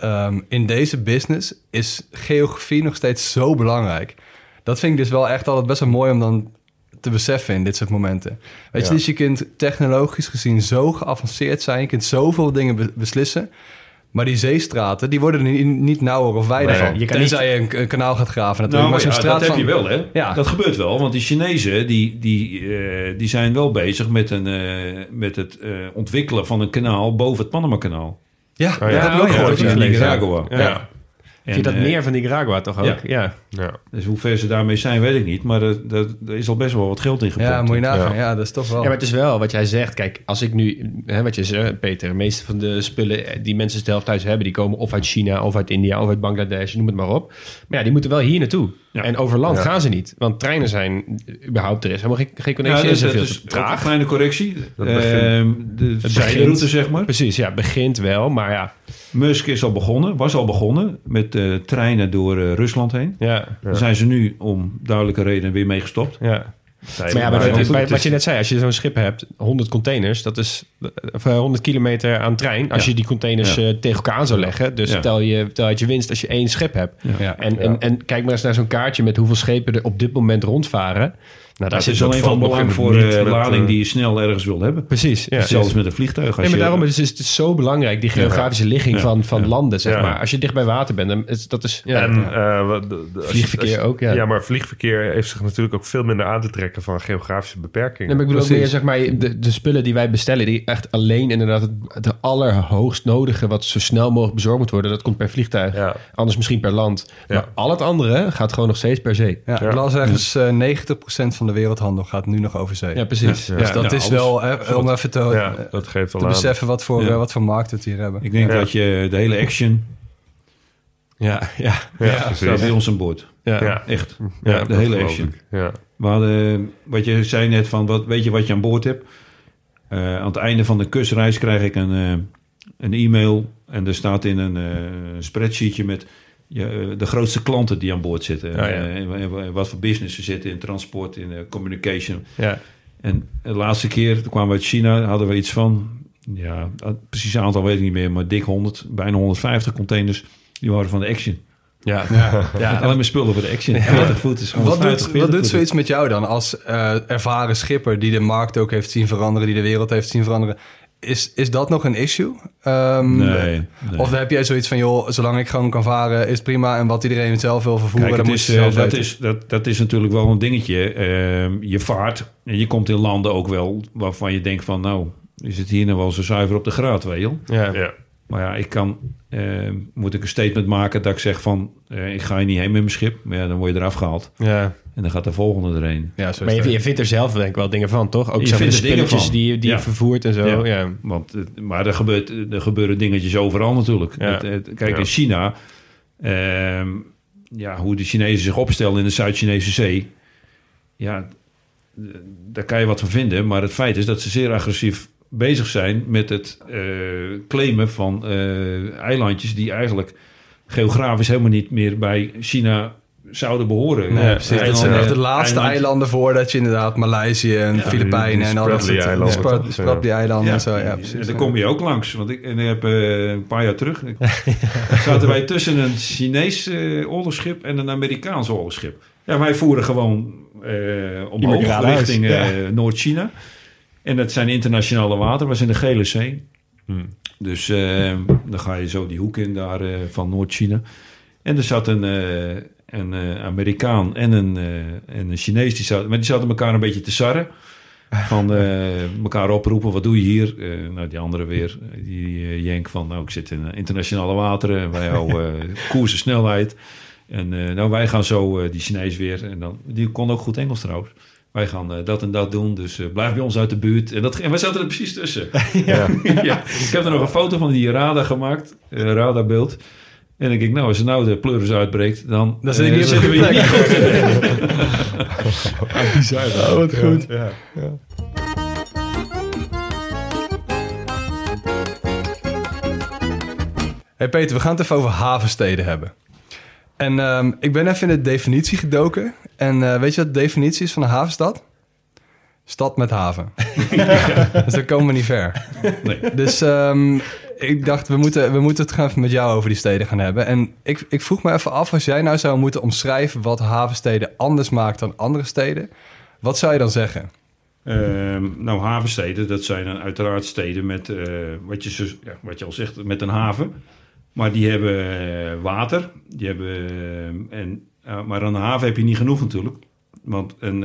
ehm, in deze business is geografie nog steeds zo belangrijk. Dat vind ik dus wel echt altijd best wel mooi om dan te beseffen in dit soort momenten. Weet Ja. je, dus je kunt technologisch gezien zo geavanceerd zijn, je kunt zoveel dingen be- beslissen. Maar die zeestraten, die worden er niet, niet nauwer of wijder Nee, van. je kan Tenzij je een, een kanaal gaat graven natuurlijk. Nou, maar zo'n ja, straat dat van... heb je wel, hè? Ja. Dat gebeurt wel, want die Chinezen die, die, eh, die zijn wel bezig met, een, eh, met het eh, ontwikkelen van een kanaal boven het Panama-kanaal. Ja, ja. dat heb ik ook Ja, gehoord. Ja. in Nicaragua. Ja. Ja. Vind je dat eh, meer van Nicaragua toch ook? ja. Ja. Ja. Dus hoe ver ze daarmee zijn, weet ik niet. Maar er, er, er is al best wel wat geld in gepompt. Ja, moet je nagaan. Ja. Ja. dat is toch wel... Ja, maar het is wel wat jij zegt. Kijk, als ik nu, hè, wat je zegt, Peter, de meeste van de spullen die mensen zelf thuis hebben, die komen of uit China, of uit India, of uit Bangladesh, noem het maar op. Maar ja, die moeten wel hier naartoe. Ja. En over land Ja. gaan ze niet. Want treinen zijn überhaupt, er is helemaal geen, geen Ja, connectie. dus is er dat veel is traag. een kleine correctie. Dat begint- Ehm, de zijroute, begint. zeg maar. Precies, ja, begint wel, maar ja. Musk is al begonnen, was al begonnen met eh, treinen door eh, Rusland heen. Ja, Daar zijn ze nu om duidelijke redenen weer mee gestopt. ja. Maar ja, maar het bij- wat je net zei, als je zo'n schip hebt, 100 containers, dat is of, eh, 100 kilometer aan trein. Als Ja. je die containers Ja. tegen elkaar aan zou leggen, dus Ja. tel, je, tel uit je winst als je één schip hebt. Ja. En, en, en kijk maar eens naar zo'n kaartje met hoeveel schepen er op dit moment rondvaren. Nou, daar Dat zit is alleen van belang voor de met, lading eh, die je snel ergens wil hebben. Precies, ja. Zelfs met een vliegtuig. Als Nee, maar je, daarom is het, het is zo belangrijk, die geografische ligging Ja. van, van Ja. landen, zeg Ja. maar. Als je dicht bij water bent, dan is dat is... Ja, en eh, als je- Vliegverkeer als ook, ja. Ja, maar vliegverkeer heeft zich natuurlijk ook veel minder aan te trekken van geografische beperkingen. Nee, maar ik bedoel ook meer, zeg maar, de, de spullen die wij bestellen, die echt alleen inderdaad het, het allerhoogst nodige, wat zo snel mogelijk bezorgd moet worden, dat komt per vliegtuig. Ja. Anders misschien per land. Ja. Maar al het andere gaat gewoon nog steeds per zee. Ja, Ja. ik las ergens eh 90% van de wereldhandel gaat nu nog over zee. Ja, precies. Ja. Dus dat ja, is alles. wel, hè, om even te, Ja, dat geeft te beseffen wat voor, Ja. eh, wat voor markt we het hier hebben. ik denk Ja. dat je de hele action Ja, ja, Ja, staat bij ons aan boord. ja. Ja, Echt. ja, de hele action. Ja. We hadden, wat je zei net van, wat, weet je wat je aan boord hebt? Eh, aan het einde van de kustreis krijg ik een, eh, een e-mail en er staat in een eh, spreadsheetje met ja, eh, de grootste klanten die aan boord zitten. ja. Eh, en, en- en wat voor business ze zitten in transport, in eh, communication. ja. En de laatste keer toen kwamen we uit China, hadden we iets van, ja, het precieze aantal weet ik niet meer, maar dik 100, bijna 150 containers. Die waren van de Action. Ja. Ja, alleen maar spullen voor de Action. 40 voet is Wat 150, doet, 40 wat doet zoiets met jou dan als eh, ervaren schipper die de markt ook heeft zien veranderen, die de wereld heeft zien veranderen? Is, is dat nog een issue? Ehm, Nee, nee. Of heb jij zoiets van, joh, zolang ik gewoon kan varen, is het prima. En wat iedereen zelf wil vervoeren, Kijk, dan moet is, je eh, zelf dat, weten. is, dat, dat is natuurlijk wel een dingetje. Ehm, je vaart en je komt in landen ook wel waarvan je denkt van... nou, is het hier nou wel zo zuiver op de graad, weet je? Ja. Ja. Maar ja, ik kan, ehm, moet ik een statement maken dat ik zeg van... eh, ik ga hier niet heen met mijn schip. Maar ja, dan word je eraf gehaald. ja. En dan gaat de volgende erheen. Ja, zo is Maar je, vindt er zelf denk ik wel dingen van, toch? Ook Je vindt er van. die, die Ja. je vervoert en zo. Ja. Ja. Want, eh, maar er, gebeurt, er gebeuren dingetjes overal natuurlijk. Ja. Het- het- kijk, Ja. in China... ehm, ja, hoe de Chinezen zich opstellen in de Zuid-Chinese zee... Ja, daar kan je wat van vinden. Maar het feit is dat ze zeer agressief bezig zijn... met het eh, claimen van eh, eilandjes... die eigenlijk geografisch helemaal niet meer bij China zouden behoren. Nee, precies. Dat Eilanden- zijn echt de laatste eiland- eilanden voordat je inderdaad Maleisië en Filipijnen die en al dat soort toch? Spratly-eilanden Ja, en zo. Ja, en daar kom je ook langs. Want ik, en ik heb eh, een paar jaar terug... zaten wij tussen een Chinees eh, oorlogsschip en een Amerikaans oorlogsschip. Ja, wij voeren gewoon eh moet omhoog richting eh, ja. Noord-China. En dat zijn internationale water. We zijn in de Gele Zee. Hmm. Dus eh, dan ga je zo die hoek in daar eh, van Noord-China. En er zat een, eh, een eh, Amerikaan en een, eh, en een Chinees. Die zaten, maar die zaten elkaar een beetje te sarren. Van eh, elkaar oproepen, wat doe je hier? Nou, die andere weer, die jenk van... nou, ik zit in internationale wateren. en Wij houden eh, koers en snelheid. En nou, wij gaan zo, die Chinees weer... en dan, die kon ook goed Engels trouwens. Wij gaan dat en dat doen, dus blijf bij ons uit de buurt. En, dat, en wij zaten er precies tussen. Ja. ja, ik heb er nog een foto van die radar gemaakt, eh, radarbeeld. En ik denk, nou, als er nou de pleuris uitbreekt, dan, Dan zit ik eh, we hier niet goed. Bizar. Oh, wat goed. Ja. Hey Peter, we gaan het even over havensteden hebben. En ehm, ik ben even in de definitie gedoken. En eh, weet je wat de definitie is van een havenstad? Stad met haven. dus daar komen we niet ver. Nee. Dus ehm, ik dacht, we moeten, we moeten het gaan even met jou over die steden gaan hebben. En ik, ik vroeg me even af, als jij nou zou moeten omschrijven... wat havensteden anders maakt dan andere steden... wat zou je dan zeggen? Ehm, nou, havensteden, dat zijn uiteraard steden met, eh, wat, je, ja, wat je al zegt, met een haven. Maar die hebben eh, water. Die hebben, eh, en, maar aan een haven heb je niet genoeg natuurlijk. Want een,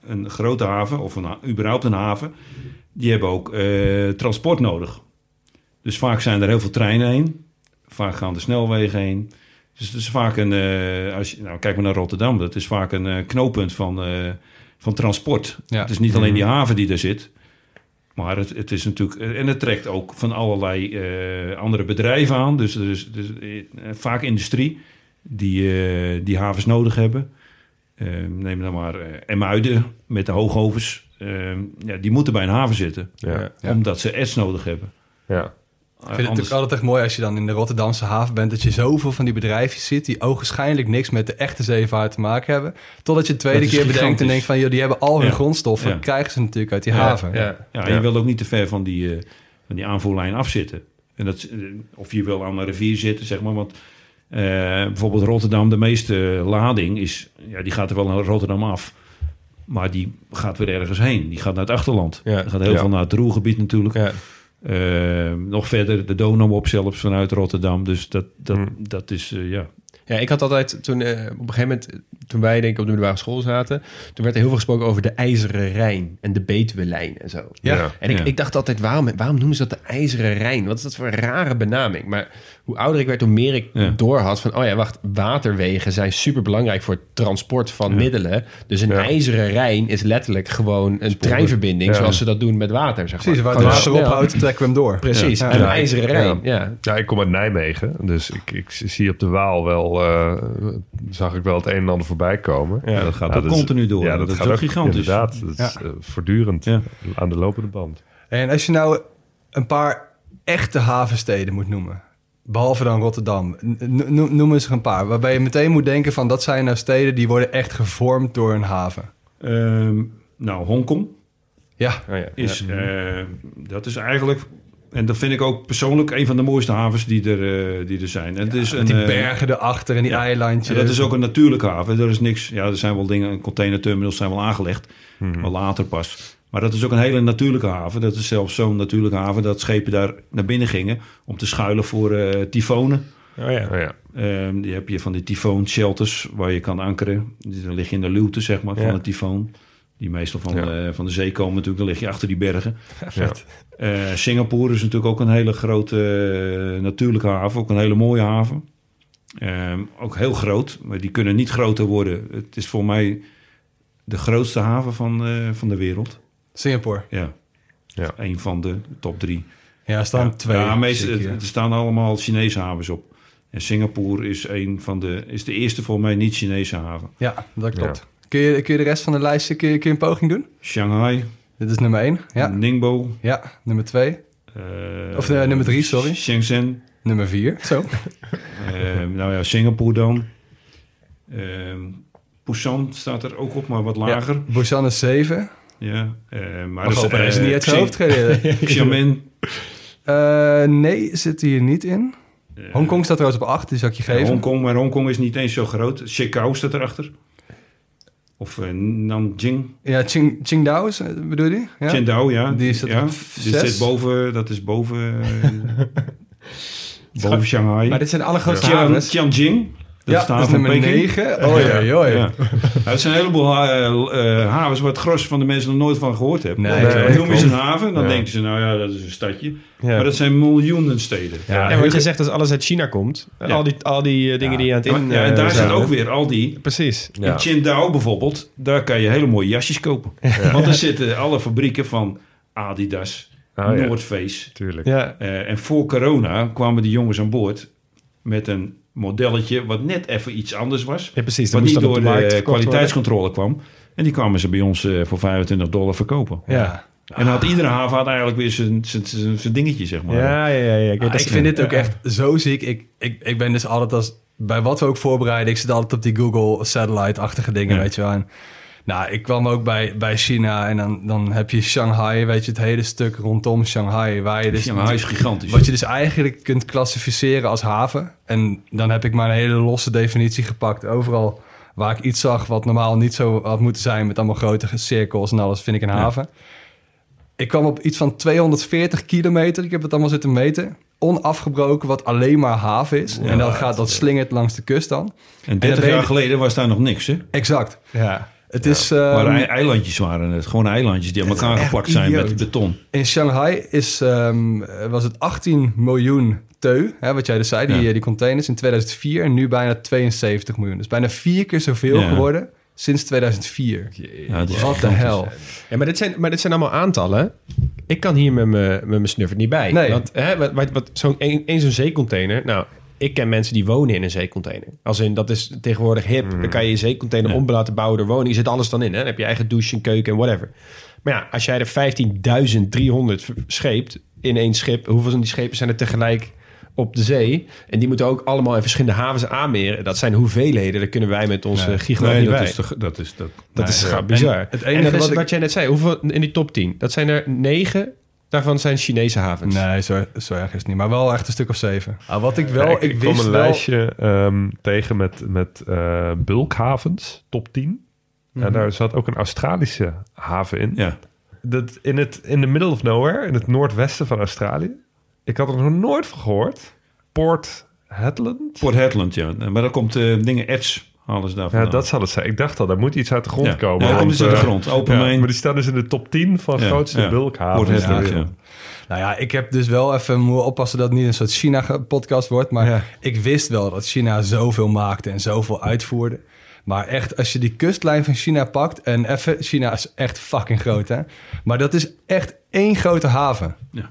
een grote haven, of een, ha- überhaupt een haven, die hebben ook transport nodig. Dus vaak zijn er heel veel treinen heen. Vaak gaan de snelwegen heen. Dus het is vaak een, eh, als je, nou kijk maar naar Rotterdam, dat is vaak een eh, knooppunt van, eh, van transport. Ja. Het is niet alleen die haven die daar zit, maar het, het is natuurlijk, en het trekt ook van allerlei andere bedrijven aan. Dus er is, dus, vaak industrie die, die havens nodig hebben. Eh, neem dan maar Emuiden met de hoogovens. Eh, ja, die moeten bij een haven zitten, Ja. Ja. omdat ze ets nodig hebben. Ja. Ik vind het natuurlijk altijd echt mooi als je dan in de Rotterdamse haven bent... dat je zoveel van die bedrijfjes ziet... die ogenschijnlijk niks met de echte zeevaart te maken hebben. Totdat je het tweede keer bedenkt en denkt van... Joh, die hebben al hun Ja. grondstoffen, Ja. krijgen ze natuurlijk uit die haven. Ja. Ja, en je wil ook niet te ver van die, eh, van die aanvoerlijn afzitten. En dat, eh, of je wil aan een rivier zitten, zeg maar. Want eh, bijvoorbeeld Rotterdam, de meeste lading is... Ja, die gaat er wel naar Rotterdam af. Maar die gaat weer ergens heen. Die gaat naar het achterland. Ja. Die gaat heel Ja. veel naar het Roergebied natuurlijk. Ja. Eh, nog verder de Donau op zelfs vanuit Rotterdam. Dus dat, dat, Hm. dat is, eh, ja... Ja, ik had altijd toen eh, op een gegeven moment, toen wij denk ik op de middelbare school zaten, toen werd er heel veel gesproken over de IJzeren Rijn en de Betuwe-lijn en zo. Ja. En ik, Ja. ik dacht altijd, waarom, waarom noemen ze dat de IJzeren Rijn? Wat is dat voor een rare benaming? Maar hoe ouder ik werd, hoe meer ik Ja. doorhad van, oh ja, wacht, waterwegen zijn super belangrijk voor het transport van middelen. Dus een Ja. IJzeren Rijn is letterlijk gewoon een treinverbinding, Ja. zoals ze dat doen met water, zeg maar. Precies, waar het water snel. ophoudt, trekken we hem door. Precies, Ja. en Ja. een IJzeren Rijn, ja. Ja, ik kom uit Nijmegen, dus ik, ik zie op de Waal wel, eh, zag ik wel het een en ander voorbij komen. Ja, dat gaat dat is- continu door. Ja, dat, Dat is gaat ook ook gigantisch. Inderdaad, dat is eh, voortdurend Ja. aan de lopende band. En als je nou een paar echte havensteden moet noemen... behalve dan Rotterdam, n- n- noem eens er een paar... waarbij je meteen moet denken van... dat zijn nou steden die worden echt gevormd door een haven. Ehm, nou, Hongkong. Ja, Oh ja. is, eh, dat is eigenlijk, en dat vind ik ook persoonlijk een van de mooiste havens die er, eh, die er zijn. En het is met een, die eh, bergen erachter en die ja. eilandjes. en dat is ook een natuurlijke haven. Er is niks, ja, er zijn wel dingen, containerterminals zijn wel aangelegd, Mhm. maar later pas. Maar dat is ook een hele natuurlijke haven. Dat is zelfs zo'n natuurlijke haven dat schepen daar naar binnen gingen om te schuilen voor eh tyfonen. Oh ja. Oh, ja. Ehm, die heb je van die tyfoon shelters waar je kan ankeren. Die- Dan lig je in de luwte, zeg maar, van een tyfoon. Die meestal van, Ja. de, van de zee komen natuurlijk. Dan lig je achter die bergen. Ja. Eh, Singapore is natuurlijk ook een hele grote eh, natuurlijke haven. Ook een hele mooie haven. Ehm, ook heel groot, maar die kunnen niet groter worden. Het is voor mij de grootste haven van, eh, van de wereld. Singapore. Ja. Ja. Een van de top drie. Ja, er staan Ja. twee. Ja, er staan allemaal Chinese havens op. En Singapore is, een van de, is de eerste voor mij niet-Chinese haven. Ja, dat klopt. Kun, je, kun je de rest van de lijst kun je, kun je een poging doen? Shanghai, Dit is nummer 1. Ja, Ningbo. ja nummer 2. eh, Of, eh, nummer drie, sorry. Shenzhen. Nummer 4. Zo. Eh, nou ja, Singapore dan. Eh, Busan staat er ook op, maar wat lager. Busan is 7. Ja. maar dat is is niet uit zijn hoofd gereden. Xiamen. Nee, zit hier niet in. Hongkong staat trouwens op 8, die zal ik je geven. Hongkong, maar Hongkong is niet eens zo groot. Chicago staat erachter. Of eh, Nanjing. Ja, Qing, Qingdao is, eh, bedoel je? Ja? Qingdao, ja. Die ja. Die zes. zit boven, dat is boven, eh, boven Shanghai. Maar dit zijn allergrootste Tian, havens. Tianjing. Dat ja, is de dat is haven van nummer Peking. 9. Oh ja, joh. Ja. Het zijn een heleboel eh, eh, havens waar het gros van de mensen nog nooit van gehoord hebben. Nee, nee, noemen ze een haven, dan Ja. denken ze, nou ja, dat is een stadje. Ja. Maar dat zijn miljoenen steden. Ja, en wat je zegt, als alles uit China komt, Ja. al die, al die eh, dingen die je aan het in... ja, en daar zit ook weer al die... Precies. Ja. In Qingdao bijvoorbeeld, daar kan je hele mooie jasjes kopen. Want er zitten alle fabrieken van Adidas, Oh, ja. North Face. Tuurlijk. Ja, Eh, en voor corona kwamen die jongens aan boord met een modelletje wat net even iets anders was. ja precies. Wat niet door de kwaliteitscontrole kwam. En die kwamen ze bij ons eh, voor 25 dollar verkopen. Ja. En had iedere haven had eigenlijk weer zijn, zijn, zijn, dingetje, zeg maar. Ja, ja, ja. ja. Ah, ik is- vind dit ook echt zo ziek. Ik, ik, ik ben dus altijd als... Bij wat we ook voorbereiden, ik zit altijd op die Google Satellite-achtige dingen, Ja. weet je wel. En, nou, ik kwam ook bij, bij China en dan, dan heb je Shanghai, weet je, het hele stuk rondom Shanghai. Waar je dus, Shanghai is gigantisch. Wat je dus eigenlijk kunt klassificeren als haven. En dan heb ik maar een hele losse definitie gepakt. Overal waar ik iets zag wat normaal niet zo had moeten zijn... met allemaal grote cirkels en alles, vind ik een haven. Ik kwam op iets van 240 kilometer. Ik heb het allemaal zitten meten. Onafgebroken, wat alleen maar haven is. en dat, gaat, dat slingert langs de kust dan. en 30 dan jaar geleden was daar nog niks, hè? Exact. Ja. Het is... Maar ehm, ei- eilandjes waren het. Gewoon eilandjes die aan elkaar geplakt zijn idioot. met beton. In Shanghai is, ehm, was het 18 miljoen teu, hè, wat jij dus zei, die, Ja. eh, die containers in 2004 en nu bijna 72 miljoen. Dus bijna vier keer zoveel Ja. geworden sinds 2004. Ja, Wat de hel. Ja, maar dit, zijn, maar dit zijn allemaal aantallen. Ik kan hier met mijn met mijn snuffert niet bij. Nee. Want hè, wat, wat, wat, zo'n één één zo'n zeecontainer... Nou, ik ken mensen die wonen in een zeecontainer. Als in, dat is tegenwoordig hip. Dan kan je je zeecontainer Ja. om laten bouwen door woning. Je zit alles dan in. Hè? Dan heb je eigen douche en keuken en whatever. Maar ja, als jij er 15.300 scheept in één schip... hoeveel van die schepen zijn er tegelijk op de zee? En die moeten ook allemaal in verschillende havens aanmeren. Dat zijn hoeveelheden, daar kunnen wij met onze Nee, niet dat bij. is, toch- dat is dat. Dat is ja. bizar. En het En enige dat is wat ik- wat jij net zei, hoeveel in die top 10? Dat zijn er negen, daarvan zijn Chinese havens. Nee, zo, zo erg is het niet. Maar wel echt een stuk of zeven. Ah, wat ik wel, Ja, ik, ik kwam wist een wel- lijstje ehm, tegen met, met eh, bulkhavens, top 10. En daar zat ook een Australische haven in. Ja. Dat in, het, in the middle of nowhere, in het noordwesten van Australië. Ik had er nog nooit van gehoord. Port Hedland. Port Hedland, ja. Maar dan komt eh, dingen erts, halen ze daar Ja, dat zal het zijn. Ik dacht al, daar moet iets uit de grond Ja. komen. Ja, dan want, komt iets uit de eh, grond. Open ja. Maar die staan dus in de top 10 van Ja, grootste ja. bulkhavens. Nou ja, ik heb dus wel even moeten oppassen dat het niet een soort China-podcast wordt. Maar Ja. ik wist wel dat China zoveel maakte en zoveel uitvoerde. Maar echt, als je die kustlijn van China pakt... en even, China is echt fucking groot, hè? Maar dat is echt één grote haven. Ja.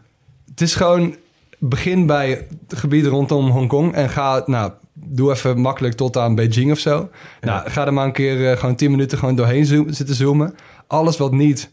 Het is gewoon... begin bij het gebied rondom Hongkong... en ga, nou, doe even makkelijk tot aan Beijing of zo. Nou, ga er maar een keer eh, gewoon 10 minuten gewoon doorheen zoom- zitten zoomen. Alles wat niet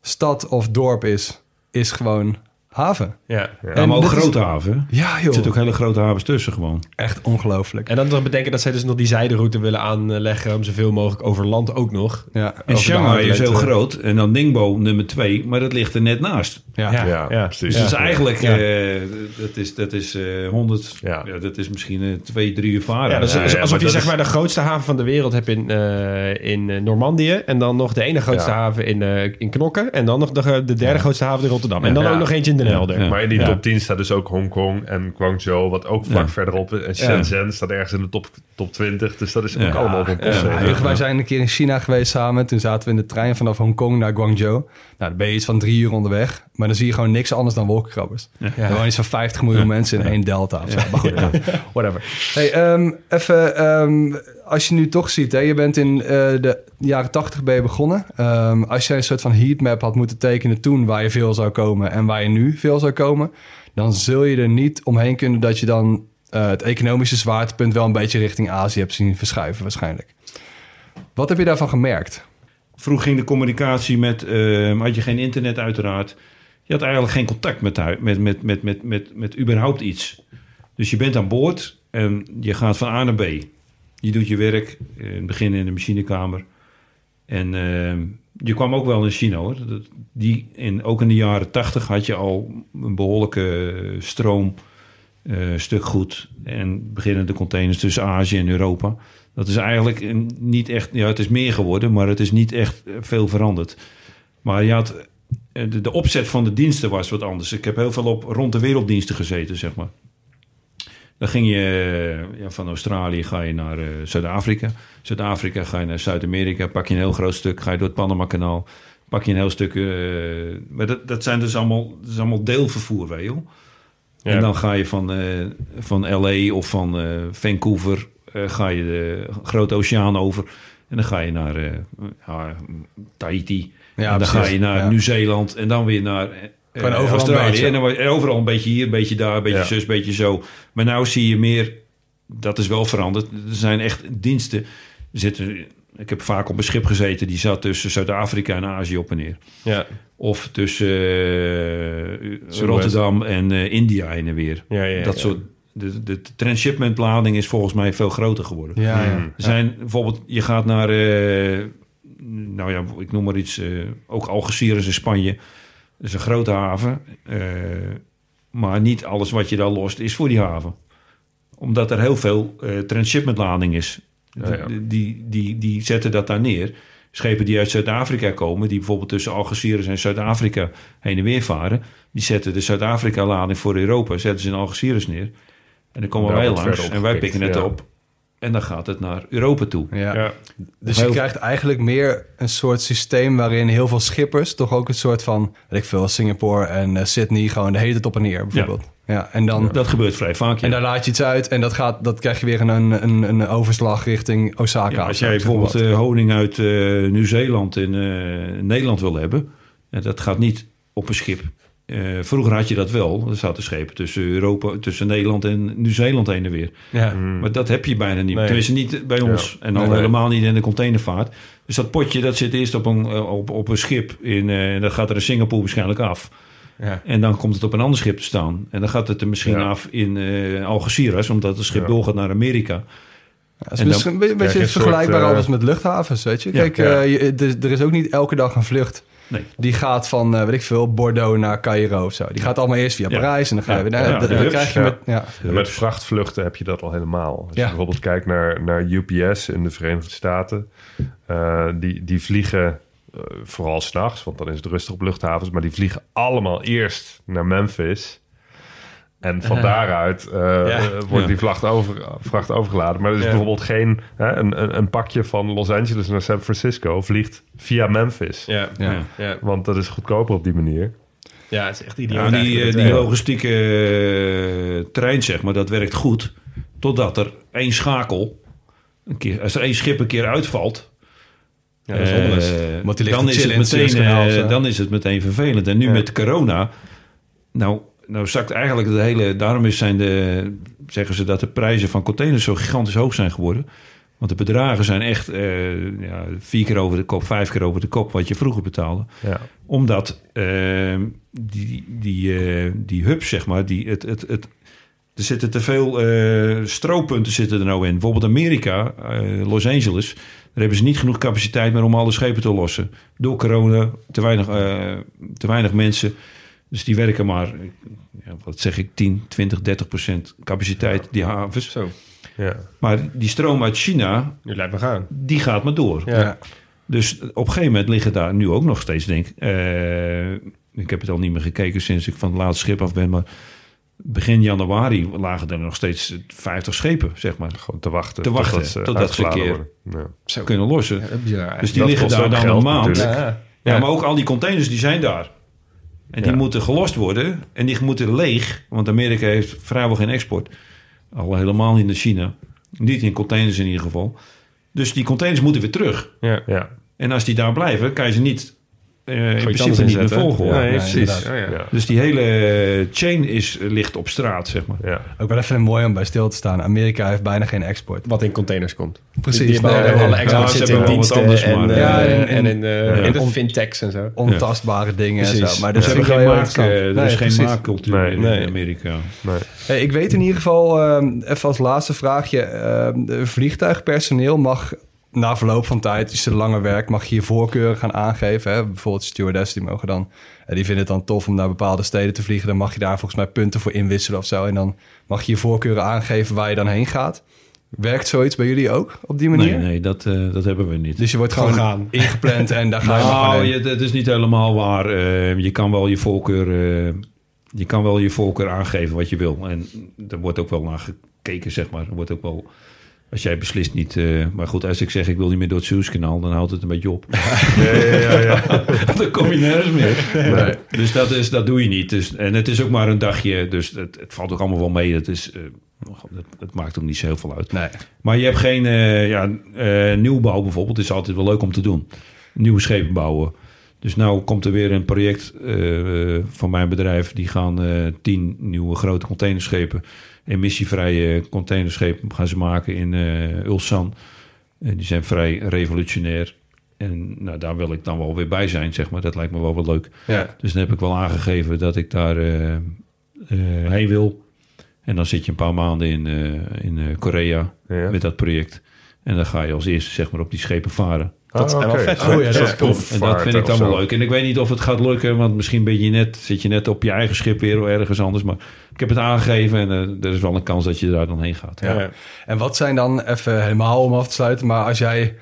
stad of dorp is, is gewoon haven. Ja. Ja. Ja, maar ook is- grote haven. Ja, Er joh. zitten ook hele grote havens tussen gewoon. Echt ongelooflijk. En dan nog bedenken dat zij dus nog die zijderoute willen aanleggen... om zoveel mogelijk over land ook nog. Ja, En Shanghai is heel eh. groot. En dan Ningbo nummer twee. Maar dat ligt er net naast. ja. Ja. Ja, Ja. precies. Dus dat is eigenlijk... Ja. eh, dat is, dat is eh 100... Ja. Ja. dat is misschien eh, twee, drie uur varen. Ja, dat is Ja, ja, alsof maar je dat zeg is- maar de grootste haven van de wereld hebt in, eh, in eh, Normandië. En dan nog de ene grootste Ja. haven in, eh, in Knokken. En dan nog de, de derde grootste haven in Rotterdam. En dan Ja. ook nog eentje in Den Helder. Ja. Maar in die Ja. top 10 staat dus ook Hongkong en Guangzhou, wat ook vlak Ja. verderop is. En Shenzhen staat ergens in de top, top 20. Dus dat is ook allemaal op een. Wij zijn een keer in China geweest samen. Toen zaten we in de trein vanaf Hongkong naar Guangzhou. Nou, dan ben je iets van drie uur onderweg. Maar dan zie je gewoon niks anders dan wolkenkrabbers. Er wonen iets van 50 miljoen mensen in één delta. Of zo. Maar goed, whatever. Hey, ehm, even, ehm, als je nu toch ziet, hè, je bent in eh, de jaren 80 ben je begonnen. Ehm, als jij een soort van heatmap had moeten tekenen toen waar je veel zou komen en waar je nu veel zou komen, dan zul je er niet omheen kunnen dat je dan eh, het economische zwaartepunt wel een beetje richting Azië hebt zien verschuiven waarschijnlijk. Wat heb je daarvan gemerkt? Vroeg ging de communicatie met... eh, had je geen internet uiteraard. Je had eigenlijk geen contact met, met, met, met, met, met, met überhaupt iets. Dus je bent aan boord en je gaat van A naar B. Je doet je werk, eh, in het begin in de machinekamer. En eh, je kwam ook wel in China hoor. Die, in, ook in de jaren tachtig had je al een behoorlijke eh, stroom, stuk goed. En beginnende containers tussen Azië en Europa. Dat is eigenlijk niet echt, ja, het is meer geworden, maar het is niet echt eh, veel veranderd. Maar je had, eh, de, de opzet van de diensten was wat anders. Ik heb heel veel op rond de werelddiensten gezeten, zeg maar. Dan ging je eh, ja, van Australië ga je naar Zuid-Afrika. Zuid-Afrika ga je naar Zuid-Amerika. Pak je een heel groot stuk, ga je door het Panama-kanaal. Pak je een heel stuk. maar dat, dat zijn dus allemaal, dat is allemaal deelvervoer, weet je wel. Ja. En dan ga je van, van LA of van Vancouver ga je de grote oceaan over. En dan ga je naar eh, Tahiti. Ja, en dan ga je naar Ja. Nieuw-Zeeland. En dan weer naar eh, overal Australië. En, dan, en overal een beetje hier, een beetje daar, een beetje Ja. zus, een beetje zo. Maar nou zie je meer, dat is wel veranderd. Er zijn echt diensten. Zitten, ik heb vaak op een schip gezeten die zat tussen Zuid-Afrika en Azië op en neer. Ja. Of tussen eh, Rotterdam en eh, India heen en weer. Ja, ja, dat soort. De, de transshipmentlading is volgens mij veel groter geworden. Ja, ja. Er zijn bijvoorbeeld, je gaat naar, eh, nou ja, ik noem maar iets, eh, ook Algeciras in Spanje. Dat is een grote haven. eh, maar niet alles wat je daar lost is voor die haven. Omdat er heel veel eh transshipmentlading is. Ja, ja. Die, die, die, die zetten dat daar neer. Schepen die uit Zuid-Afrika komen, die bijvoorbeeld tussen Algeciras en Zuid-Afrika heen en weer varen, die zetten de Zuid-Afrika-lading voor Europa, zetten ze in Algeciras neer. En dan komen wij langs en wij pikken het ja. op. En dan gaat het naar Europa toe. Ja. Ja. Dus Heel- je krijgt eigenlijk meer een soort systeem waarin heel veel schippers toch ook een soort van, weet ik veel, Singapore en eh, Sydney gewoon de hele tijd op en neer bijvoorbeeld. Ja. en dan Dat gebeurt vrij vaak. ja. en daar laat je iets uit en dat gaat, dat krijg je weer een, een, een overslag richting Osaka. Als jij bijvoorbeeld wat. eh, honing uit eh, Nieuw-Zeeland in eh, Nederland wil hebben, en dat gaat niet op een schip eh, vroeger had je dat wel. Er zaten schepen tussen, Europa, tussen Nederland en Nieuw-Zeeland heen en weer. Ja. Maar dat heb je bijna niet. Nee. Tenminste niet bij ons. En al Nee. helemaal niet in de containervaart. Dus dat potje dat zit eerst op een, eh, op, op een schip. In, eh, en dan gaat er in Singapore waarschijnlijk af. Ja. En dan komt het op een ander schip te staan. En dan gaat het er misschien Ja. af in eh Algeciras. Omdat het schip Ja. doorgaat naar Amerika. Ja, het is een beetje, vergelijkbaar soort, als met luchthavens, weet je. Kijk, ja. je- er is ook niet elke dag een vlucht. Nee. Die gaat van, eh, weet ik veel, Bordeaux naar Cairo of zo. Die gaat allemaal eerst via Ja. Parijs en dan ga je Ja. weer... naar dat, dat krijg je met... Met vrachtvluchten heb je dat al helemaal. Als Ja. je bijvoorbeeld kijkt naar, naar UPS in de Verenigde Staten. eh, die, die vliegen eh, vooral s'nachts, want dan is het rustig op luchthavens. Maar die vliegen allemaal eerst naar Memphis. En van daaruit eh, eh, wordt die vracht, over, vracht overgeladen. Maar er is Ja. bijvoorbeeld geen... Hè, een, een, een pakje van Los Angeles naar San Francisco vliegt via Memphis. Ja. Ja. Ja. Ja. Want dat is goedkoper op die manier. Ja, het is echt Ja, idioot. die, eh, die logistieke trein, zeg maar, dat werkt goed. Totdat er één schakel, een keer, als er één schip een keer uitvalt, Ja, dat is dan, is het meteen, dan is het meteen vervelend. En nu Ja. met corona, nou, nou zakt eigenlijk de hele... Daarom is zijn de, zeggen ze dat de prijzen van containers zo gigantisch hoog zijn geworden. Want de bedragen zijn echt eh, ja, vier keer over de kop, vijf keer over de kop wat je vroeger betaalde Ja. omdat ehm, die, die, eh, die hubs, zeg maar, die, het, het, het, er zitten te veel eh, strooppunten zitten er nou in. Bijvoorbeeld Amerika, Los Angeles, daar hebben ze niet genoeg capaciteit meer om alle schepen te lossen. Door corona, te weinig, te weinig mensen. Dus die werken maar, ja, wat zeg ik, 10, 20, 30 procent capaciteit, die havens. Zo, Ja. Maar die stroom uit China, me gaan. die gaat maar door. Ja. Dus op een gegeven moment liggen daar nu ook nog steeds, denk ik. eh, ik heb het al niet meer gekeken sinds ik van het laatste schip af ben. Maar begin januari lagen er nog steeds 50 schepen, zeg maar. Gewoon te wachten. Te wachten, totdat ze totdat ze een uitgeladen keer- worden. Ja. Kunnen lossen. Ja. Dus die Dat liggen daar ook dan geld een maand. natuurlijk. Ja. Ja, Ja. maar ook al die containers die zijn daar. En die moeten gelost worden. En die moeten leeg. Want Amerika heeft vrijwel geen export. Al helemaal niet naar China. Niet in containers in ieder geval. Dus die containers moeten weer terug. Ja. Ja. En als die daar blijven, kan je ze niet, eh, in principe niet volgen. hoor. Nee, Nee, precies. inderdaad. Oh, ja. Ja. Dus die hele chain is, ligt op straat, zeg maar. Ja. Ook wel even mooi om bij stil te staan. Amerika heeft bijna geen export. Wat in containers komt. Precies. Die hebben alle ze zitten in diensten anders, en, maar, eh, ja, en, en- in, eh, ja. in de fintechs en zo. Ontastbare dingen en Precies. zo. Maar Dus hebben wel geen maak, eh, er is geen precies. maakcultuur Nee, in. Amerika. Nee. Hey, ik weet in ieder geval, ehm, even als laatste vraagje. ehm, de vliegtuigpersoneel mag na verloop van tijd, als je langer werkt, mag je je voorkeuren gaan aangeven. Hè? Bijvoorbeeld stewardess, die mogen dan, eh, die vinden het dan tof om naar bepaalde steden te vliegen. Dan mag je daar volgens mij punten voor inwisselen of zo. En dan mag je je voorkeuren aangeven waar je dan heen gaat. Werkt zoiets bij jullie ook op die manier? Nee, nee dat, eh, dat hebben we niet. Dus je wordt Gewoon gaan. ingepland en daar ga je maar nou, heen. je, dat is niet helemaal waar. Eh, je kan wel je voorkeur... eh, je kan wel je voorkeur aangeven wat je wil. En er wordt ook wel naar gekeken, zeg maar. Er wordt ook wel... Als jij beslist niet... eh, maar goed, als ik zeg ik wil niet meer door het Suezkanaal... dan houdt het een beetje op. Ja, ja, ja, ja. dan kom je nergens meer. Dus dat, is, dat doe je niet. Dus, en het is ook maar een dagje. Dus het, het valt ook allemaal wel mee. Het, is, eh, het, het maakt ook niet zo heel veel uit. Nee. Maar je hebt geen eh, ja, eh, nieuwbouw bijvoorbeeld. is altijd wel leuk om te doen. Nieuwe schepen bouwen. Dus nou komt er weer een project van mijn bedrijf. Die gaan tien nieuwe grote containerschepen, emissievrije containerschepen gaan ze maken in eh Ulsan. En die zijn vrij revolutionair. En nou, daar wil ik dan wel weer bij zijn, zeg maar. Dat lijkt me wel wat leuk. Ja. Dus dan heb ik wel aangegeven dat ik daar eh, eh, heen wil. En dan zit je een paar maanden in, eh, in eh, Korea Ja. met dat project. En dan ga je als eerste zeg maar op die schepen varen. Dat is Ah, wel oké. vet. Zo- Oh ja, dat zo tof. En dat vind ik dan wel zo. leuk. En ik weet niet of het gaat lukken, want misschien ben je net, zit je net op je eigen schip weer of ergens anders. Maar ik heb het aangegeven en eh, er is wel een kans dat je daar dan heen gaat. Ja. Ja. En wat zijn dan, even helemaal om af te sluiten, maar als jij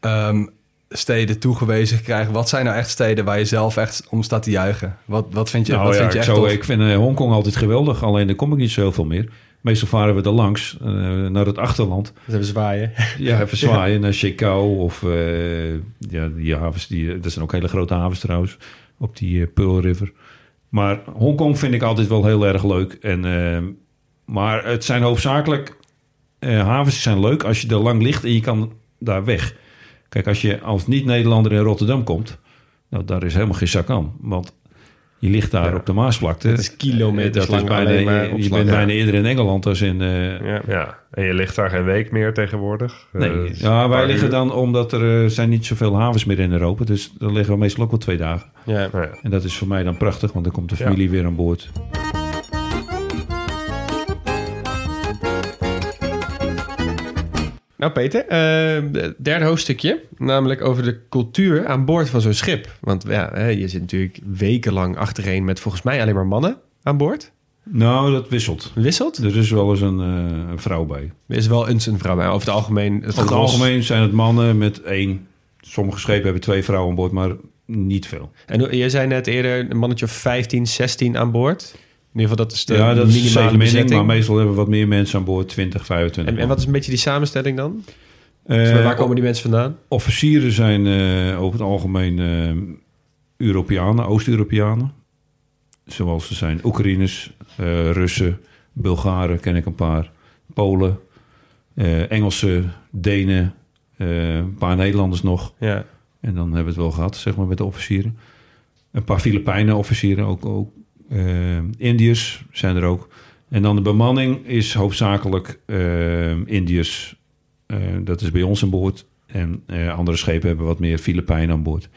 ehm, steden toegewezen krijgt, wat zijn nou echt steden waar je zelf echt om staat te juichen? Wat, wat vind je, Nou wat ja, vind je ik, echt tof? ik vind eh, Hongkong altijd geweldig, alleen daar kom ik niet zo heel veel meer. Meestal varen we er langs, eh, naar het achterland. Hebben zwaaien. Ja, even zwaaien naar Chicago of eh, ja, die havens. Die, dat zijn ook hele grote havens trouwens, op die eh, Pearl River. Maar Hongkong vind ik altijd wel heel erg leuk. En, eh, maar het zijn hoofdzakelijk eh, havens zijn leuk als je er lang ligt en je kan daar weg. Kijk, als je als niet-Nederlander in Rotterdam komt, nou, daar is helemaal geen zak aan. Want Je ligt daar Ja. op de Maasvlakte. Dat is kilometers Dat is lang alleen bijna, maar je opslag. bent Ja. bijna eerder in Engeland als in... eh, Ja. Ja, en je ligt daar geen week meer tegenwoordig. Nee, Eh, ja, wij liggen uur. dan, omdat er eh, zijn niet zoveel havens meer in Europa. Dus dan liggen we meestal ook wel twee dagen. Ja. Ja. En dat is voor mij dan prachtig, want dan komt de familie weer aan boord. Nou Peter, het derde hoofdstukje, namelijk over de cultuur aan boord van zo'n schip. Want ja, je zit natuurlijk wekenlang achtereen met volgens mij alleen maar mannen aan boord. Nou, dat wisselt. Wisselt? Er is wel eens een, eh, een vrouw bij. Er is wel eens een vrouw bij. Over het algemeen... Het Over het gros- algemeen zijn het mannen met één. Sommige schepen hebben twee vrouwen aan boord, maar niet veel. En je zei net eerder een mannetje of 15, 16 aan boord. In ieder geval, dat is de ja, dat minimale bezetting. maar meestal hebben we wat meer mensen aan boord, 20, 25. En, en wat is een beetje die samenstelling dan? Eh, Dus waar komen die mensen vandaan? Officieren zijn eh, over het algemeen eh, Europeanen, Oost-Europeanen. Zoals er zijn Oekraïners, Russen, Bulgaren, ken ik een paar, Polen, Engelsen, Denen, een paar Nederlanders nog. Ja. En dan hebben we het wel gehad, zeg maar, met de officieren. Een paar Filipijnen officieren, ook, ook Indiërs zijn er ook. En dan de bemanning is hoofdzakelijk eh Indiërs. Eh, dat is bij ons aan boord. En eh, andere schepen hebben wat meer Filipijnen aan boord.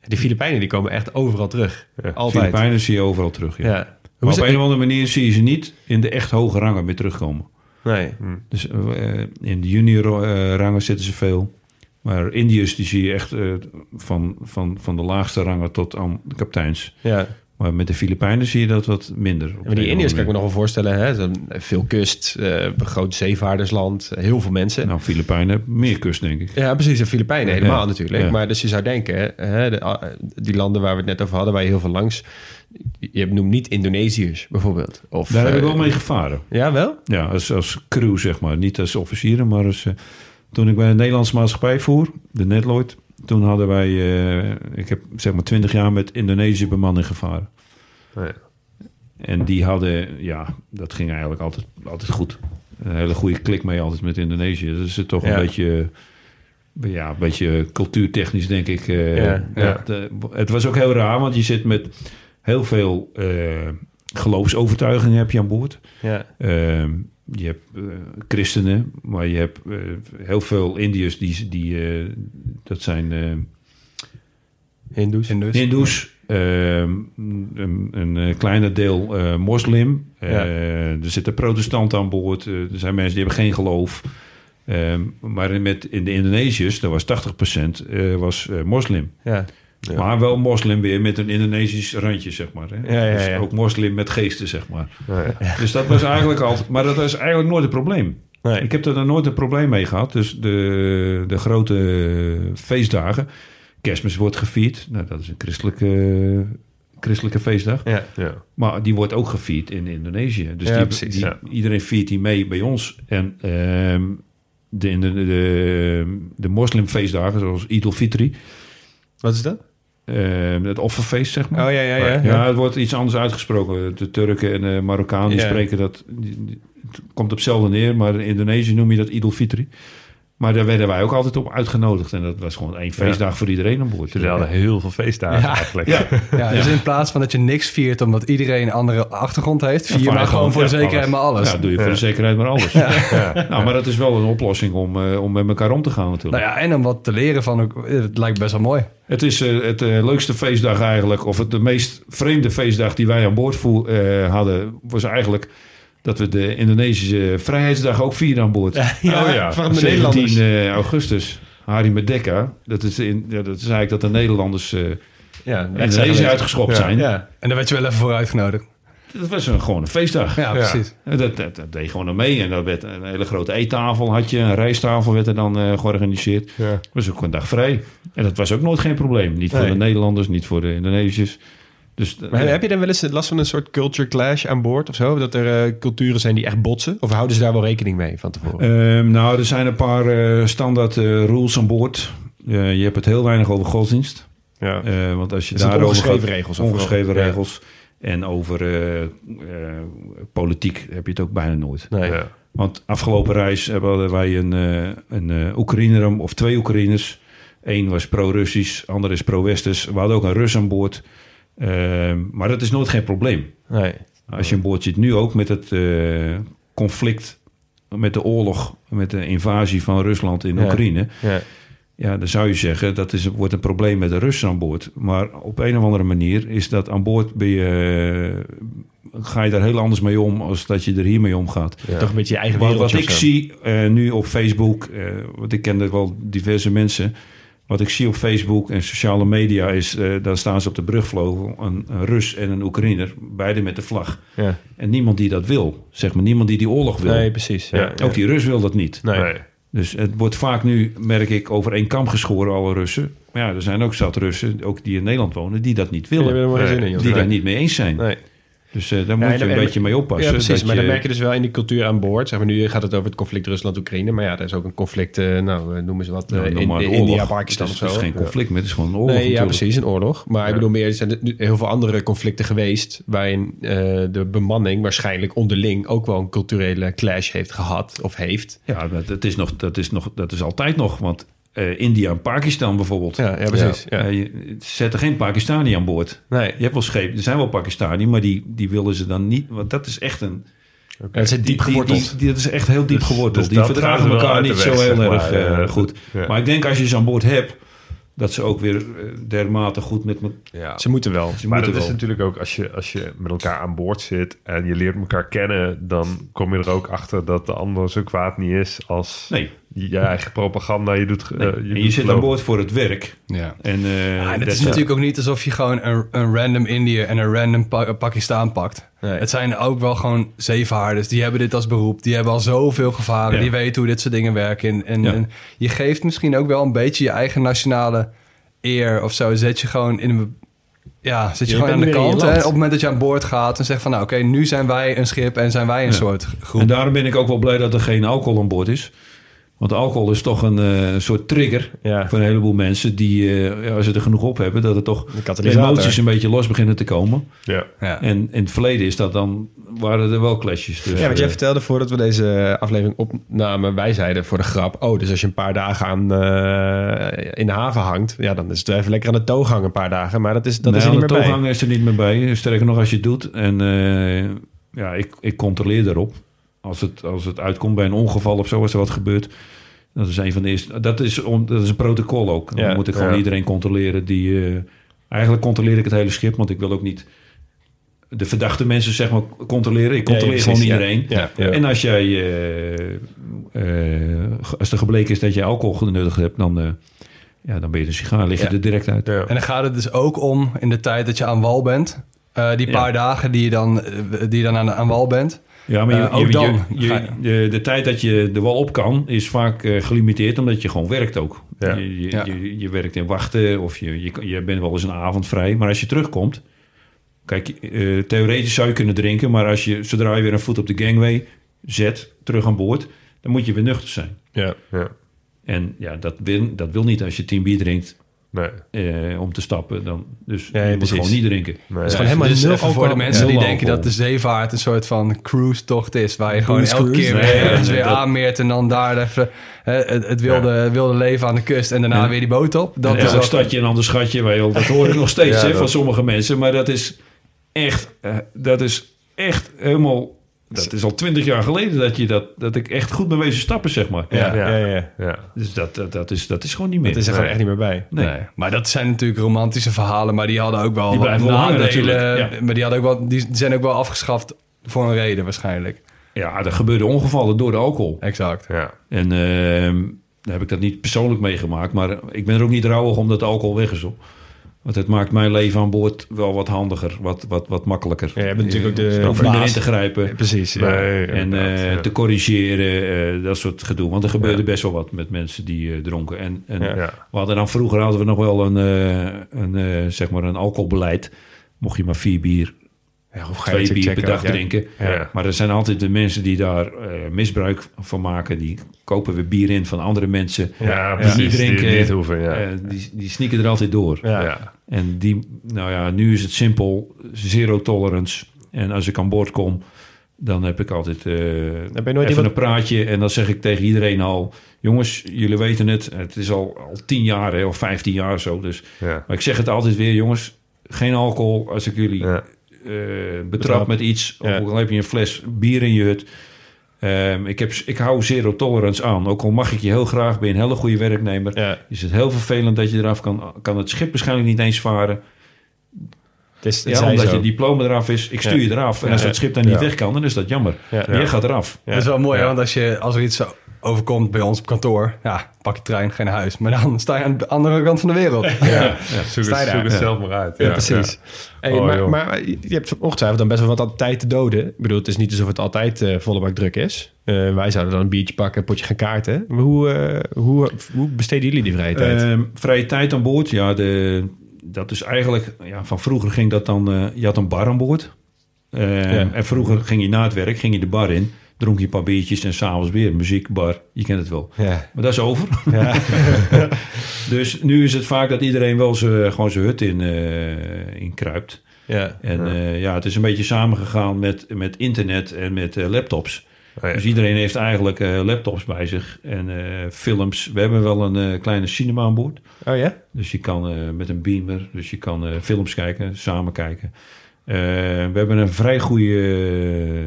Die Filipijnen die komen echt overal terug. Altijd. Filipijnen zie je overal terug, ja. Ja. Maar op een of andere manier zie je ze niet in de echt hoge rangen meer terugkomen. Nee. Dus eh, in de junior eh, rangen zitten ze veel. Maar Indiërs die zie je echt eh, van, van, van de laagste rangen tot aan de kapiteins. Ja. Maar met de Filipijnen zie je dat wat minder. Maar die Indiërs kan ik me nog wel voorstellen. Hè? Veel kust, eh, groot zeevaardersland, eh, heel veel mensen. Nou, Filipijnen hebben meer kust, denk ik. Ja, precies. De Filipijnen helemaal Ja. natuurlijk. Ja. Maar dus je zou denken, hè, de, ah, die landen waar we het net over hadden, waar je heel veel langs... Je noemt niet Indonesiërs bijvoorbeeld. Of, Daar heb ik wel mee gevaren. Ja, wel? Ja, als, als crew, zeg maar. Niet als officieren, maar als, eh, toen ik bij een Nederlandse maatschappij voer, de Netloid, toen hadden wij, eh, ik heb zeg maar twintig jaar met Indonesië bemanning gevaren. Nou ja. En die hadden, ja, dat ging eigenlijk altijd, altijd goed. Een hele goede klik mee altijd met Indonesië. Dat is het toch Ja. een beetje, ja, een beetje cultuurtechnisch, denk ik. eh, Ja, ja. de- het was ook heel raar, want je zit met heel veel eh, geloofsovertuigingen heb je aan boord. Ja. Ehm, je hebt eh, christenen, maar je hebt eh, heel veel Indiërs die, die eh, dat zijn eh, Hindoes. Hindoes. Hindoes, ehm, een, een kleiner deel eh, moslim. Eh, Ja. er zitten protestanten aan boord. er zijn mensen die hebben geen geloof. Ehm, maar in, met, in de Indonesiërs, dat was 80% eh, was moslim. Ja. Maar wel moslim weer met een Indonesisch randje, zeg maar. Hè? Ja, ja, Dus ook moslim met geesten, zeg maar. Dus dat was eigenlijk altijd... Maar dat was eigenlijk nooit een probleem. Nee. Ik heb er dan nooit een probleem mee gehad. Dus de, de grote feestdagen. Kerstmis wordt gevierd. Nou, dat is een christelijke, christelijke feestdag. Ja. Ja. Maar die wordt ook gevierd in Indonesië. Dus Ja, die, precies, die- iedereen viert die mee bij ons. En ehm, de, de, de, de moslimfeestdagen, zoals Eid al-Fitri... Wat is dat? Ehm, het offerfeest, zeg maar. Oh ja, ja, ja. Ja, het wordt iets anders uitgesproken. De Turken en de Marokkanen Ja. spreken dat. die- die- het komt op hetzelfde neer, maar in Indonesië noem je dat Idul Fitri. Maar daar werden wij ook altijd op uitgenodigd. En dat was gewoon één feestdag voor iedereen aan boord. Dus er hadden heel veel feestdagen Ja. eigenlijk. Ja. Ja, dus in plaats van dat je niks viert omdat iedereen een andere achtergrond heeft, vier maar gewoon voor de zekerheid maar alles. Ja, doe je voor de zekerheid maar alles. Nou, maar dat is wel een oplossing om, eh, om met elkaar om te gaan natuurlijk. Nou ja, en om wat te leren van, ook- het lijkt best wel mooi. Het is eh, het eh, leukste feestdag eigenlijk, of het de meest vreemde feestdag die wij aan boord voer, eh, hadden, was eigenlijk dat we de Indonesische Vrijheidsdag ook vierden aan boord. Ja, Oh ja, van de 17 Nederlanders. eh, augustus. Harry Medekka. Dat is, in, ja, dat is eigenlijk dat de Nederlanders eh Ja, Indonesië uitgeschopt zijn. Ja. En daar werd je wel even voor uitgenodigd. Dat was een, gewoon een feestdag. Ja, precies. Dat, dat, dat deed gewoon mee. En dat werd een hele grote eettafel had je. Een rijsttafel werd er dan eh, georganiseerd. Ja. Dat was ook een dag vrij. En dat was ook nooit geen probleem. Niet voor de Nederlanders, niet voor de Indonesiërs. Dus, Maar heb je dan wel eens last van een soort culture clash aan boord of zo? Dat er eh, culturen zijn die echt botsen? Of houden ze daar wel rekening mee van tevoren? Ehm, nou, er zijn een paar eh, standaard eh, rules aan boord. Eh, je hebt het heel weinig over godsdienst. Ja. Eh, want als je Is het daarover ongeschreven gaat- regels, of ongeschreven wel? Ja. regels. En over eh, eh, politiek heb je het ook bijna nooit. nee. Ja. Want afgelopen reis hadden wij een, eh een eh, Oekraïner of twee Oekraïners. Eén was pro-Russisch, ander is pro-Westers. We hadden ook een Rus aan boord. Ehm, maar dat is nooit geen probleem. Nee. Als je aan boord zit, nu ook met het eh, conflict, met de oorlog, met de invasie van Rusland in Ja. Oekraïne. Ja. Ja, dan zou je zeggen dat is, wordt een probleem met de Russen aan boord. Maar op een of andere manier is dat aan boord ben je, eh, ga je daar heel anders mee om als dat je er hiermee omgaat. Toch een je eigen Wat, wereld. wat ik zie eh, nu op Facebook, want ik ken er wel diverse mensen. Wat ik zie op Facebook en sociale media is, eh daar staan ze op de brugvleugel, een, een Rus en een Oekraïner, beide met de vlag. Ja. En niemand die dat wil, zeg maar, niemand die die oorlog wil. Nee, precies. Ja. Ook die Rus wil dat niet. Nee. Nee. Dus het wordt vaak nu, merk ik, over één kam geschoren, alle Russen. Maar ja, er zijn ook zat Russen, ook die in Nederland wonen, die dat niet willen. Nee, in. Die Nee. daar niet mee eens zijn. Dus eh, daar moet Ja, je en- een en- beetje mee oppassen. Ja, precies. Maar dan merk je dus wel in die cultuur aan boord. Zeg maar, nu gaat het over het conflict Rusland-Oekraïne. Maar ja, er is ook een conflict, eh, nou, eh, noemen ze wat, Nou, noem in, maar een in India, oorlog. Pakistan Het of is, zo. het is geen conflict, maar het is gewoon een oorlog. Nee, ja, precies, een oorlog. Maar ik bedoel meer, er zijn heel veel andere conflicten geweest... waarin de bemanning waarschijnlijk onderling ook wel een culturele clash heeft gehad of heeft. Ja, dat, is nog, dat, is nog, dat is altijd nog. Want eh, India en Pakistan bijvoorbeeld. Ja, ja precies. Ja. Eh, je zet er geen Pakistani aan boord. Nee, Je hebt wel schepen, er zijn wel Pakistani, maar die, die willen ze dan niet. Want dat is echt een. dat zit diep die- die- geworteld. Die, die- dat is echt heel diep Dus- geworteld. dus die verdragen er elkaar niet weg, zo heel erg maar. eh, Ja. goed. Ja. Maar ik denk als je ze aan boord hebt, dat ze ook weer dermate goed met me. Ja. Ze moeten wel. Ze Maar moeten dat is natuurlijk ook als je, als je met elkaar aan boord zit en je leert elkaar kennen, dan kom je er ook achter dat de ander zo kwaad niet is als Nee. Je eigen propaganda. Je doet, nee. eh, je en je doet zit aan boord voor het werk. Ja. En, eh, Ja, en het dat is natuurlijk ook niet alsof je gewoon een, een random Indiër en een random pa Pakistan pakt. Nee. Het zijn ook wel gewoon zeevaarders. Die hebben dit als beroep. Die hebben al zoveel gevaren. Ja. Die weten hoe dit soort dingen werken. En, en, Ja. en je geeft misschien ook wel een beetje je eigen nationale eer of zo. Zet je gewoon in een... Ja, zet je, Je gewoon aan de kant. Hè, op het moment dat je aan boord gaat en zegt van... Nou, oké, nu zijn wij een schip en zijn wij een Ja. soort groep. En daarom ben ik ook wel blij dat er geen alcohol aan boord is. Want alcohol is toch een eh, soort trigger Ja. voor een heleboel mensen die, eh, ja, als ze er genoeg op hebben, dat er toch De emoties een beetje los beginnen te komen. Ja. Ja. En in het verleden is dat dan, waren er wel clashes. Dus, Ja, want jij vertelde voordat we deze aflevering opnamen, wij zeiden voor de grap, oh, dus als je een paar dagen aan, eh, in de haven hangt, ja, dan is het even lekker aan de toog hangen een paar dagen. Maar dat is, dat nee, is er niet de meer bij. toegang is er niet meer bij. Sterker nog, als je het doet. En eh, ja, ik, ik controleer daarop. Als het, als het uitkomt bij een ongeval of zo, als er wat gebeurt. Dat is een van de eerste. Dat is, on- dat is een protocol ook. Dan Ja, moet ik gewoon ja. iedereen controleren. Die, eh, eigenlijk controleer ik het hele schip, want ik wil ook niet de verdachte mensen zeg maar controleren. Ik controleer Ja, gewoon iedereen. Ja, ja. En als jij, eh, eh, als er gebleken is dat je alcohol genuttigd hebt, dan, eh, ja, dan ben je de sigaar, lig je Ja. er direct uit. Ja. En dan gaat het dus ook om in de tijd dat je aan wal bent. Eh, die Ja. paar dagen die je dan, die je dan aan, aan wal bent. Ja, maar je, Eh, ook je- dan je- je- ga je- de, de tijd dat je de wal op kan, is vaak eh, gelimiteerd omdat je gewoon werkt ook. Ja. Je, je, Ja. je, je werkt in wachten of je, je, je bent wel eens een avond vrij. Maar als je terugkomt, kijk, eh, theoretisch zou je kunnen drinken, maar als je zodra je weer een voet op de gangway zet, terug aan boord, dan moet je weer nuchter zijn. Ja. Ja. En ja, dat wil, dat wil niet als je tien bier drinkt Nee. eh, om te stappen. Dan, dus Ja, je moet gewoon niet drinken. Nee. is gewoon helemaal dus nul even voor de mensen Nul die denken alcohol. dat de zeevaart een soort van cruise-tocht is. Waar je gewoon elke cruise? keer Nee, weer, weer dat- aanmeert. En dan daar even hè, het, het wilde, wilde leven aan de kust. En daarna Ja. weer die boot op. Dat is een ook, stadje een ander schatje. Wij, dat hoor ik nog steeds Ja, dat- van sommige mensen. Maar dat is echt, eh, dat is echt helemaal... Dat is al twintig jaar geleden dat, je dat, dat ik echt goed ben wezen stappen, zeg maar. Ja, ja, Ja. ja. Ja. Dus dat, dat, dat, is, dat is gewoon niet meer. Dat is er gewoon echt niet meer bij. Nee. Nee. Maar dat zijn natuurlijk romantische verhalen. Maar die hadden ook wel Die wat blijven wel hangen ja. Maar die, hadden ook wel, die zijn ook wel afgeschaft voor een reden waarschijnlijk. Ja, er gebeurden ongevallen door de alcohol. Exact. Ja. En ehm dan heb ik dat niet persoonlijk meegemaakt. Maar ik ben er ook niet rouwig omdat de alcohol weg is. Hoor. Want het maakt mijn leven aan boord wel wat handiger. Wat, wat, wat makkelijker. Ja, je hebt natuurlijk ook de Je hoeft niet meer in baas. te grijpen. Precies. Ja. Nee, En eh, te corrigeren, eh, dat soort gedoe. Want er gebeurde best wel wat met mensen die eh, dronken. En, en we hadden dan vroeger hadden we nog wel een, eh, een, eh, zeg maar een alcoholbeleid. Mocht je maar vier bier, Ja, hoe ga je twee bier per dag Ja. drinken. Ja. Maar er zijn altijd de mensen die daar eh, misbruik van maken. Die kopen weer bier in van andere mensen. Ja, Die precies. niet drinken. Die niet hoeven, ja. Eh, die, die sneaken er altijd door. Ja. Ja. En die, nou ja, nu is het simpel. Zero tolerance. En als ik aan boord kom, dan heb ik altijd eh, je nooit even iemand- een praatje. En dan zeg ik tegen iedereen al... Jongens, jullie weten het. Het is al, al tien jaar hè, of vijftien jaar zo. Dus, Ja. maar ik zeg het altijd weer, jongens. geen alcohol. Als ik jullie Eh, betrap met iets, Ja. of al heb je een fles bier in je hut. Ehm, ik, heb, ik hou zero tolerance aan. Ook al mag ik je heel graag, ben je een hele goede werknemer. Ja. Is het heel vervelend dat je eraf kan. Kan het schip waarschijnlijk niet eens varen. Het is, het Ja, omdat zo. je diploma eraf is. Ik stuur Ja. je eraf. En als dat schip dan niet weg kan, dan is dat jammer. Jij gaat eraf. Dat is wel mooi, want als, je, als er iets zo overkomt bij ons op kantoor, ja, pak je trein, geen huis. Maar dan sta je aan de andere kant van de wereld. Ja, zoek Sta je het, daar? zoek het Ja. zelf maar uit. Ja, precies. Hey, Oh, maar, maar je hebt ongetwijfeld dan best wel wat tijd te doden. Ik bedoel, het is niet alsof het altijd eh, volle bak druk is. Eh, wij zouden dan een biertje pakken, een potje gaan kaarten. Maar hoe, eh, hoe, hoe besteden jullie die vrije tijd? Ehm, vrije tijd aan boord, ja, de, dat is eigenlijk... Ja, van vroeger ging dat dan... eh, je had een bar aan boord. Ehm, Ja. En vroeger ging je na het werk ging je de bar in. Dronk je een paar biertjes en s'avonds weer muziek, bar. Je kent het wel. ja. Maar dat is over. Ja. dus nu is het vaak dat iedereen wel zijn, gewoon zijn hut in, eh, in kruipt. ja. En ja. ja, het is een beetje samengegaan met, met internet en met eh, laptops. Oh. Dus iedereen heeft eigenlijk eh, laptops bij zich en eh, films. We hebben wel een eh, kleine cinema aan boord. Oh ja? Dus je kan eh, met een beamer, dus je kan eh, films kijken, samen kijken. Eh, we hebben een vrij goede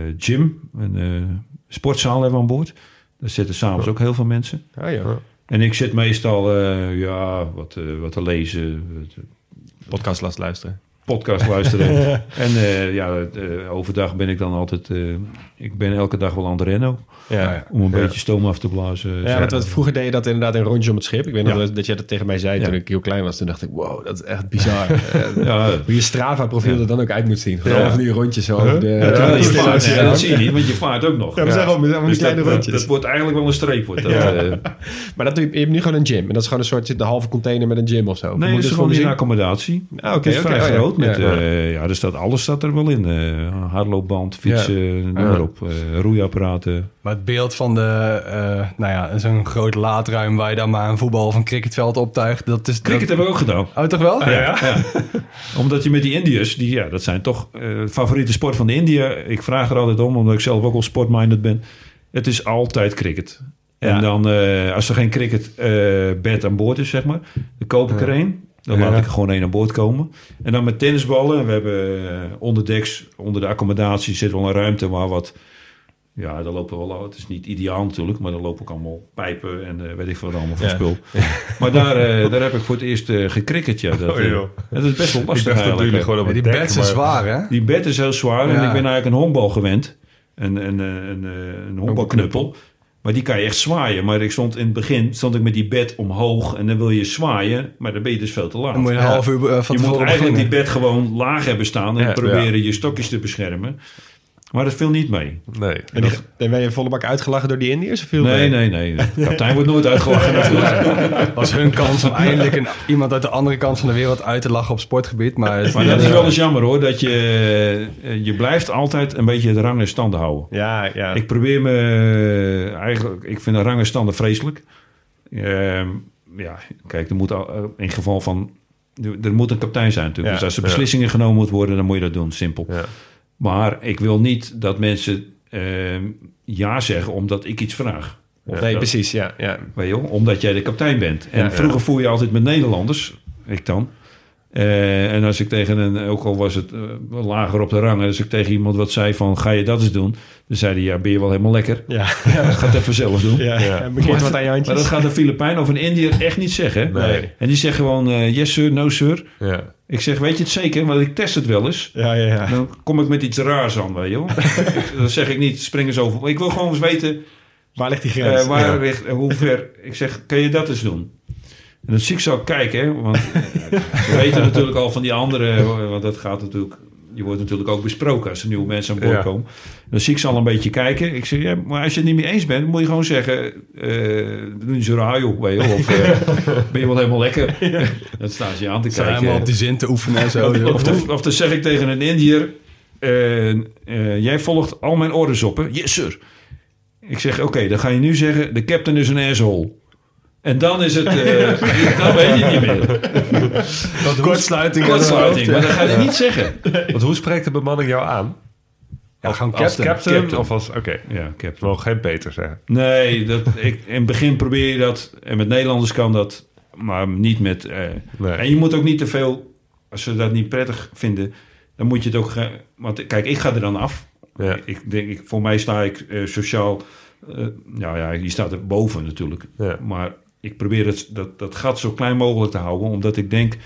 eh, gym, een eh, sportzaal hebben we aan boord. Daar zitten s'avonds ook heel veel mensen. Oh ja. En ik zit meestal ja, wat, wat te lezen, Podcast laat luisteren. Podcast luisteren. en eh, ja, eh, overdag ben ik dan altijd... eh, ik ben elke dag wel aan de reno. Ja. Om een beetje stoom af te blazen. Ja, want wat, vroeger deed je dat inderdaad in rondje om het schip. Ik weet nog Ja. dat, dat jij dat tegen mij zei Ja. toen ik heel klein was. Toen dacht ik, wow, dat is echt bizar. Ja, Hoe je Strava-profiel er dan ook uit moet zien. Gewoon van die rondjes zo over de... je dat zie je niet, want je vaart ook nog. Ja, we Dus kleine dat, dat, rondjes. dat wordt eigenlijk wel een streep. Wordt dat, Ja. Maar dat, doe je, je hebt nu gewoon een gym. En dat is gewoon een soort de halve container met een gym of zo. Nee, het is je gewoon zien? accommodatie. Ah, oké, het is oké, vrij oh ja. groot. Met, Ja. eh, ja, er staat, alles staat er wel in. eh hardloopband, fietsen, noem maar op. eh, roeiapparaten. Maar het beeld van de, eh, nou ja, zo'n groot laadruim waar je dan maar een voetbal of een cricketveld optuigt, dat is... Cricket dat... hebben we ook gedaan. Oh, toch wel? Ja, ja. Omdat je met die Indiërs, die, ja, dat zijn toch eh favoriete sport van de India. Ik vraag er altijd om, omdat ik zelf ook al sportminded ben. Het is altijd cricket. Ja. En dan, eh, als er geen cricket eh, bed aan boord is, zeg maar, dan koop ik er een. Dan laat ik er gewoon één aan boord komen. En dan met tennisballen. We hebben eh, onderdeks, onder de accommodatie zit wel een ruimte waar wat... Ja, daar lopen wel... Het is niet ideaal natuurlijk, maar daar lopen ook allemaal pijpen en eh, weet ik veel wat allemaal voor Ja. spul. Maar daar, eh, daar heb ik voor het eerst ja. Dat, Oh, joh. dat is best wel lastig eigenlijk. gewoon op Ja, het die zijn maar- zwaar, hè? Die bed is heel zwaar en ik ben eigenlijk een honkbal gewend. Een, een, een, een, een honkbalknuppel. Maar die kan je echt zwaaien. Maar ik stond in het begin stond ik met die bed omhoog en dan wil je zwaaien, maar dan ben je dus veel te laat. Dan moet je een half uur eh, van je moet eigenlijk die bed gewoon laag hebben staan en Ja, proberen je stokjes te beschermen. Maar dat viel niet mee. Nee. En, die, en ben je volle bak uitgelachen door die Indiërs? Of viel Nee, mee? nee, nee. De kapitein wordt nooit uitgelachen natuurlijk. was hun kans om eindelijk een, iemand uit de andere kant van de wereld uit te lachen op sportgebied. Maar, Maar dat is wel eens jammer hoor, dat je, eh, je blijft altijd een beetje de rang en standen houden. Ja, ja. Ik probeer me eh, eigenlijk, ik vind een rang en standen vreselijk. Ehm, ja, kijk, er moet al, eh, in geval van, er, moet een kapitein zijn natuurlijk. Ja, dus als er ja. beslissingen genomen moeten worden, dan moet je dat doen, simpel. Ja. Maar ik wil niet dat mensen ehm, ja zeggen omdat ik iets vraag. Of nee, dat- precies. Ja, ja. Weet je wel, omdat jij de kapitein bent. En Ja, vroeger voer je altijd met Nederlanders, ik dan. Eh, en als ik tegen een, ook al was het eh, lager op de rang, als ik tegen iemand wat zei van ga je dat eens doen, dan zei hij ja, ben je wel helemaal lekker. Ja, Ga het even zelf doen. ja. Ja. Begint wat aan je Maar dat gaat een Filipijn of een Indiër echt niet zeggen. Nee. En die zeggen gewoon eh, yes sir, no sir. Ja. Ik zeg weet je het zeker, want ik test het wel eens. Ja, ja, ja. Dan kom ik met iets raars aan, weet je wel. Ik- dan zeg ik niet spring eens over. Ik wil gewoon eens weten Waar ligt die grens? eh, waar Ja. ligt, hoe ver. Ik zeg, kan je dat eens doen? En dan zie ik zo kijken, hè, want we weten natuurlijk al van die andere, want dat gaat natuurlijk, je wordt natuurlijk ook besproken als er nieuwe mensen aan boord Ja. komen. Dan zie ik ze al een beetje kijken. Ik zeg, ja, maar als je het niet mee eens bent, moet je gewoon zeggen, eh doe niet zo raar joh, wel. Of eh, ben je wel helemaal lekker? Dan staan ze je aan te zijn kijken. helemaal op die zin te oefenen en zo. Of, dan- of dan zeg ik tegen een Indiër: eh, eh, Jij volgt al mijn orders op, hè? Yes, sir. Ik zeg: Oké, dan ga je nu zeggen: De captain is een asshole. En dan is het. eh, dan weet je het niet meer. Kortsluiting. Kortsluiting. Maar dat ga je niet zeggen. Want hoe spreekt de bemanning jou aan? Ja, gewoon Als captain. captain, of als... Oké, Ja, captain. we mogen geen Peter zeggen. Nee, dat, ik, in het begin probeer je dat. En met Nederlanders kan dat. Maar niet met. eh, Nee. En je moet ook niet te veel als ze dat niet prettig vinden, dan moet je het ook... Want kijk, ik ga er dan af. Ja. Ik denk, ik, voor mij sta ik eh, sociaal... eh, ja, ja, je staat er boven natuurlijk. Ja. Maar ik probeer het, dat, dat gat zo klein mogelijk te houden. Omdat ik denk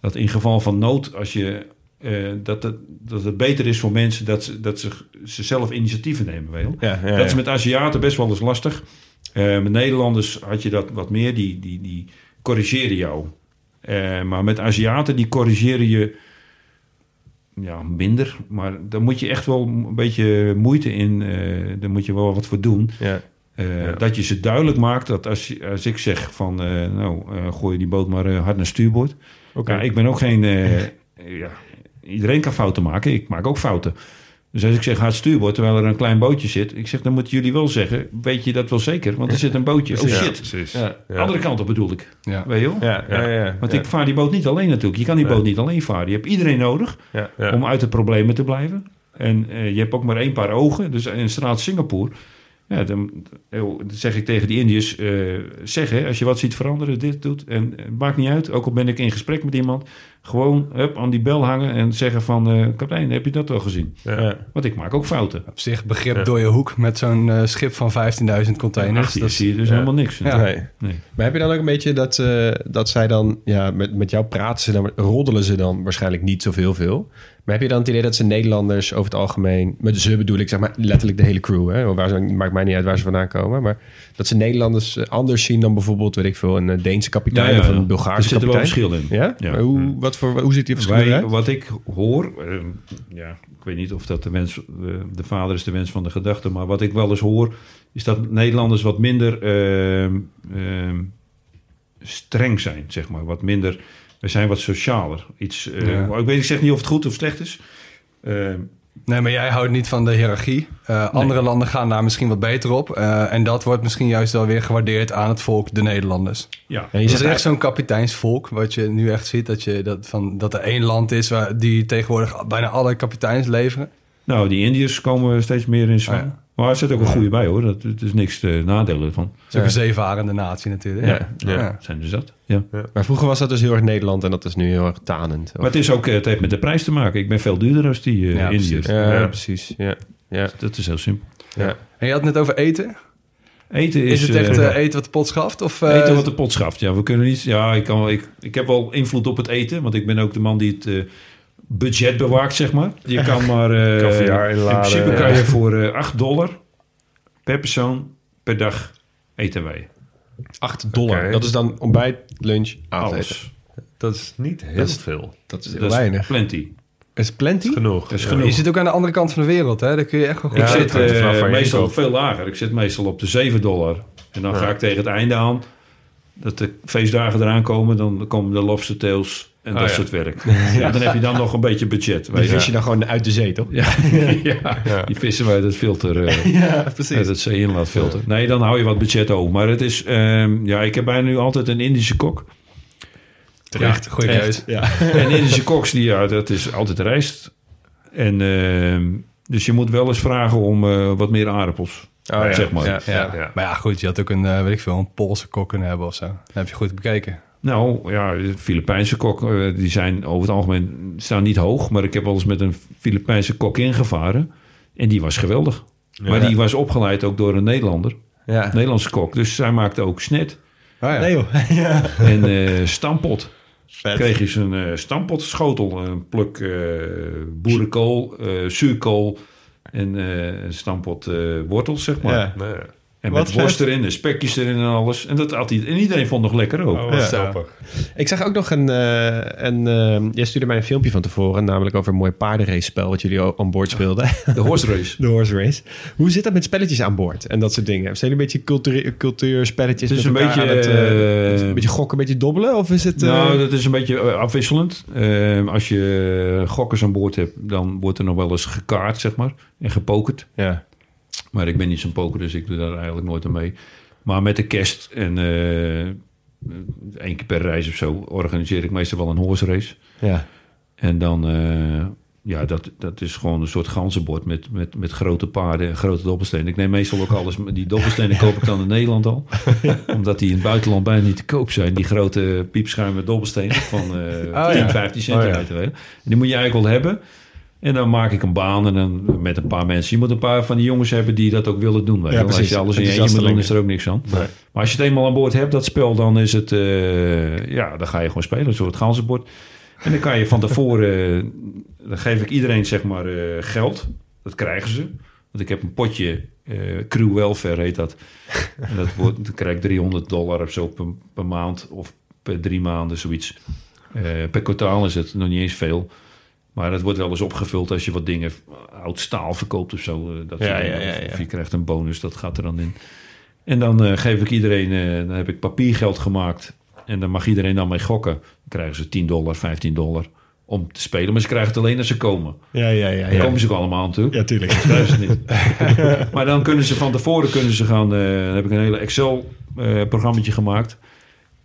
dat in geval van nood... Als je, eh, dat, het, dat het beter is voor mensen dat ze, dat ze, ze zelf initiatieven nemen. Weet. Ja, ja, Dat is met Aziaten best wel eens lastig. Eh, met Nederlanders had je dat wat meer. Die, die, die corrigeren jou. Eh, maar met Aziaten, die corrigeren je ja, minder. Maar daar moet je echt wel een beetje moeite in. eh daar moet je wel wat voor doen. Ja. Eh, Ja. Dat je ze duidelijk maakt dat als, als ik zeg van... eh, nou, eh, gooi je die boot maar hard naar stuurboord. Oké. Ja, ik ben ook geen... eh, ja, iedereen kan fouten maken. Ik maak ook fouten. Dus als ik zeg hard stuurboord terwijl er een klein bootje zit... Ik zeg, dan moeten jullie wel zeggen... Weet je dat wel zeker? Want er zit een bootje. Oh shit. Ja. Ja. Andere kant op bedoel ik. Ja. Weet je wel? Ja, ja, ja, ja. Want Ja. ik vaar die boot niet alleen natuurlijk. Je kan die Nee. boot niet alleen varen. Je hebt iedereen nodig Ja. Ja. om uit de problemen te blijven. En eh, je hebt ook maar één paar ogen. Dus in straat Singapore... Ja, dan, zeg ik tegen die Indiërs... eh, zeg, hè, als je wat ziet veranderen, dit doet. En eh, maakt niet uit. Ook al ben ik in gesprek met iemand... gewoon hup, aan die bel hangen en zeggen van... eh, kapitein, heb je dat wel gezien? Ja. Want ik maak ook fouten. Op zich begrip Ja. door je hoek met zo'n eh, schip van 15.000 containers. Dat is- zie je dus ja. helemaal niks. Ja. Nee. Nee. Maar heb je dan ook een beetje dat, eh, dat zij dan, ja, met, met jou praten ze dan, roddelen ze dan waarschijnlijk niet zoveel veel. Maar heb je dan het idee dat ze Nederlanders over het algemeen, met ze bedoel ik zeg maar letterlijk de hele crew, hè? Waar ze, maakt mij niet uit waar ze vandaan komen, maar dat ze Nederlanders anders zien dan bijvoorbeeld, weet ik veel, een Deense kapitein of een Er Bulgaarse zit er wel kapitein? verschil in. Ja? Ja. Maar Hoe, wat voor, hoe ziet die verschil eruit? wat ik hoor, eh, ja, ik weet niet of dat de wens, eh, de vader is de wens van de gedachte, maar wat ik wel eens hoor, is dat Nederlanders wat minder ehm, ehm, streng zijn, zeg maar. Wat minder, we zijn wat socialer. Iets, eh, Ja. Ik weet, ik zeg niet of het goed of slecht is. Nee, maar jij houdt niet van de hiërarchie. Eh, Andere landen gaan daar misschien wat beter op. Eh, en dat wordt misschien juist wel weer gewaardeerd aan het volk, de Nederlanders. ja, En je is echt zo'n kapiteinsvolk, wat je nu echt ziet. Dat, je, dat, van, dat er één land is waar die tegenwoordig bijna alle kapiteins leveren. nou, die Indiërs komen steeds meer in zwang. Maar er zit ook een goede bij, hoor. Dat, het is niks te nadelen van. Dat is ook een zeevarende natie natuurlijk. Ja. Ja, zijn er zat. Ja. Maar vroeger was dat dus heel erg Nederland en dat is nu heel erg tanend. Maar het, is ook, eh, het heeft met de prijs te maken. Ik ben veel duurder als die eh Ja, precies. Indiërs. ja, Ja. precies. Ja. Ja. Dat is heel simpel. Ja. En je had het net over eten. Eten Is, is, het echt eh, eh, eten wat de pot schaft? Of, eh, eten wat de pot schaft. Ja, we kunnen niet. Ja, ik, kan, wel- ik, ik heb wel invloed op het eten, want ik ben ook de man die het eh, budget bewaakt, zeg maar. Je kan maar. eh, Caviar in principe ja. kan je voor eh 8 dollar per persoon per dag eten wij. 8 dollar. Dat is dan ontbijt, lunch, avondeten. Alles. Dat is niet heel Dat is- veel. Dat is heel Dat is weinig. plenty. Is plenty? Genoeg. Is Ja. genoeg. Je zit ook aan de andere kant van de wereld, hè? Daar kun je echt wel goed Ja, ik zit eh, meestal veel lager. Ik zit meestal op de 7 dollar. En dan Ja. ga ik tegen het einde aan. Dat de feestdagen eraan komen. Dan komen de lobster tails en dat ja. soort werk. Ja, dan heb je dan nog een beetje budget. Die vis je dan gewoon uit de zee, toch? Ja, ja. Ja. die vissen wij dat filter. eh Ja, uit het zee-inlaatfilter. Nee, dan hou je wat budget over. Maar het is... ehm, ja, ik heb bijna nu altijd een Indische kok. Terecht, goede Echt. keus. Ja. En Indische koks, die, ja, dat is altijd rijst. En ehm, dus je moet wel eens vragen om eh, wat meer aardappels. Oh, ja. Zeg maar. Ja. Ja. Ja. Maar ja, goed, je had ook een, eh, weet ik veel, een Poolse kok kunnen hebben of zo. Dat heb je goed bekeken. Nou, ja, de Filipijnse kok, eh, die zijn over het algemeen staan niet hoog. Maar ik heb wel eens met een Filipijnse kok ingevaren. En die was geweldig. Maar die was opgeleid ook door een Nederlander. Ja. Een Nederlandse kok. Dus zij maakte ook snet. Oh, ja. Nee joh. ja. En eh stampot. Vet. Kreeg je zo'n eh stampotschotel. Een pluk eh, boerenkool, eh zuurkool en eh, een stampot eh, wortels, zeg maar. Ja. En Wat met worst erin en spekjes erin en alles. En dat had hij, en iedereen vond het nog lekker ook. Oh, Ja. Ik zag ook nog een... eh een eh, jij stuurde mij een filmpje van tevoren... namelijk over een mooi paardenrace spel... wat jullie aan boord speelden. De horse race. De horse race. Hoe zit dat met spelletjes aan boord en dat soort dingen? Zijn jullie een beetje cultuur, cultuurspelletjes? Het is met een beetje, het, eh, eh, een beetje gokken, een beetje dobbelen? Of is het... eh, Nou, dat is een beetje afwisselend. Als je gokkers aan boord hebt, dan wordt er nog wel eens gekaart, zeg maar. En gepokerd. ja. Maar ik ben niet zo'n poker, dus ik doe daar eigenlijk nooit aan mee. Maar met de kerst en eh één keer per reis of zo organiseer ik meestal wel een horse race. Ja. En dan, eh, ja, dat, dat is gewoon een soort ganzenbord met, met, met grote paarden en grote dobbelstenen. Ik neem meestal ook alles, die dobbelstenen koop ik dan in Nederland al. Omdat die in het buitenland bijna niet te koop zijn. Die grote piepschuime dobbelstenen van eh 10, 15 centimeter. En die moet je eigenlijk wel hebben. En dan maak ik een baan en dan met een paar mensen. Je moet een paar van die jongens hebben die dat ook willen doen. Weet Ja. Als je alles in je eentje moet doen, Enthousiastelingen. is er ook niks aan. Nee. Maar als je het eenmaal aan boord hebt, dat spel, dan is het... eh, ja, dan ga je gewoon spelen. Een soort ganzenbord. En dan kan je van tevoren... eh, dan geef ik iedereen zeg maar eh, geld. Dat krijgen ze. Want ik heb een potje... crew welfare heet dat. En dat wordt, dan krijg ik 300 dollar of zo per, per maand. Of per drie maanden, zoiets. Per kwartaal is het nog niet eens veel. Maar het wordt wel eens opgevuld als je wat dingen, oud staal verkoopt of zo. eh, Dat Ja, ja, ja, Of- je krijgt een bonus, dat gaat er dan in. En dan eh, geef ik iedereen, eh, dan heb ik papiergeld gemaakt. En dan mag iedereen dan mee gokken. Dan krijgen ze 10 dollar, 15 dollar om te spelen. Maar ze krijgen het alleen als ze komen. Ja, ja, ja. Dan ja. komen ze ook allemaal aan toe. Ja, tuurlijk. Dat ze niet. maar dan kunnen ze van tevoren kunnen ze gaan. eh, dan heb ik een hele Excel-programmaatje gemaakt.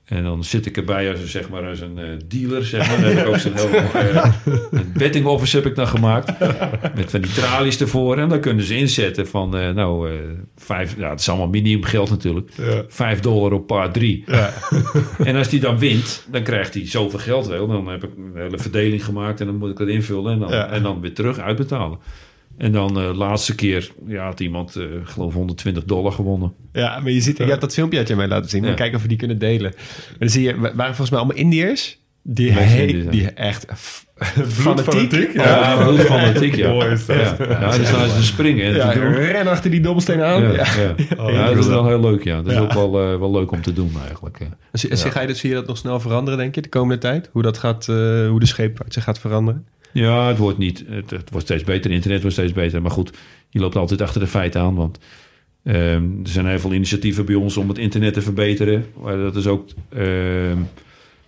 En dan zit ik erbij als een, zeg maar, als een eh, dealer. Zeg maar. Heb ik ook zo'n heel eh, een betting office heb ik dan gemaakt. Met van die tralies ervoor. En dan kunnen ze inzetten van, eh, nou, vijf, ja, het is allemaal minimum geld natuurlijk. Vijf dollar op paar drie. En als die dan wint, dan krijgt hij zoveel geld wel. Dan heb ik een hele verdeling gemaakt en dan moet ik dat invullen. En dan, Ja. en dan weer terug uitbetalen. En dan de laatste keer ja, had iemand, eh geloof 120 dollar gewonnen. Ja, maar je ziet, je hebt dat filmpje uit je mij laten zien. Ja. Kijken of we die kunnen delen. Maar dan zie je, waren volgens mij allemaal Indiërs. Die, die- die echt fanatiek. Ja, fanatiek, ja. Mooi is dat. Ja, ja, dan ze springen en ja, te doen. ren achter die dobbelsteen aan. Ja, Ja. ja. Ja, dat is wel heel leuk, ja. Dat is Ja. ook wel, eh, wel leuk om te doen eigenlijk. ja. Zie, zie- ga je, dat- zie je dat nog snel veranderen, denk je, de komende tijd? Hoe, dat gaat, eh, hoe de scheepvaart zich gaat veranderen? Ja, het wordt niet. Het, het wordt steeds beter. Internet wordt steeds beter. Maar goed, je loopt altijd achter de feiten aan. Want ehm, er zijn heel veel initiatieven bij ons om het internet te verbeteren. Maar dat is ook. ehm,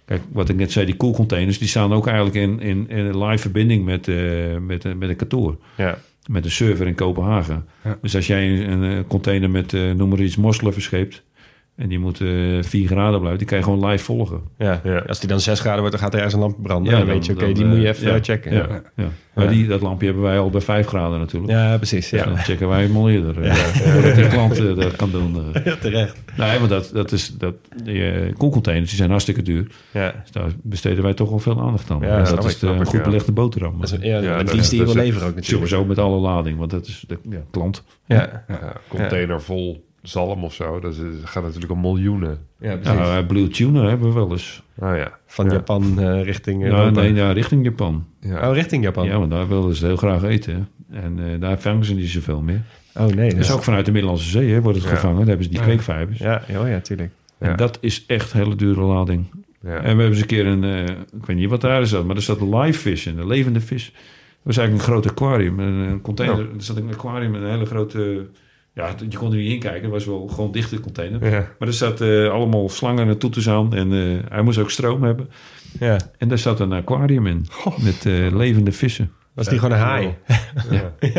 kijk, wat ik net zei, die koelcontainers, die staan ook eigenlijk in, in, in live verbinding met, eh, met, eh, met een kantoor. Ja. Met een server in Kopenhagen. Dus als jij een, een, container met, eh, noem maar iets, mosselen verscheept. En die moet eh 4 graden blijven. Die kan je gewoon live volgen. Ja. Ja. Als die dan 6 graden wordt, dan gaat er ergens een lamp branden. Ja, dan, dan- weet je, oké, die eh, moet je even ja, eh, checken. Ja, Ja, ja. Maar die, dat lampje hebben wij al bij 5 graden natuurlijk. Ja, precies. Dus Ja. dan checken wij hem al eerder. eh, Voordat die klant eh, dat kan doen. eh. Ja, terecht. Nee, maar dat, dat is, dat, die eh, koelcontainers die zijn hartstikke duur. Ja. Dus daar besteden wij toch wel veel aandacht aan. Ja, dat is de ik, goed ja. belegde boterham. Dat is, ja, Ja, dienst die je dat wil is- leveren ook natuurlijk. Sowieso met alle lading, want dat is de ja, klant. Ja, Ja, container vol zalm of zo. Dat is, gaat natuurlijk om miljoenen. ja precies. Eh, Blue Tuna hebben we wel eens. Oh ja. Van Ja. Japan eh, richting Ja, Europa. nee, ja, richting Japan. Ja. Oh, richting Japan. Ja, want daar willen ze heel graag eten. En eh, daar vangen ze niet zoveel meer. Oh nee. Dus ook vanuit de Middellandse Zee hè, wordt het Ja. gevangen. Daar hebben ze die kweekvijvers. Ja, oh ja, tuurlijk. Ja. En dat is echt een hele dure lading. Ja. En we hebben eens een keer een, eh, ik weet niet wat daar zat, maar er zat een live vis in, een levende vis. Dat was eigenlijk een groot aquarium, een, een container. Er zat een aquarium met een hele grote, ja, je kon er niet in kijken, het was wel gewoon dichte container. Ja. Maar er zat eh, allemaal slangen en toeters aan en eh, hij moest ook stroom hebben. Ja. En daar zat een aquarium in, met eh, levende vissen. Was die gewoon een haai?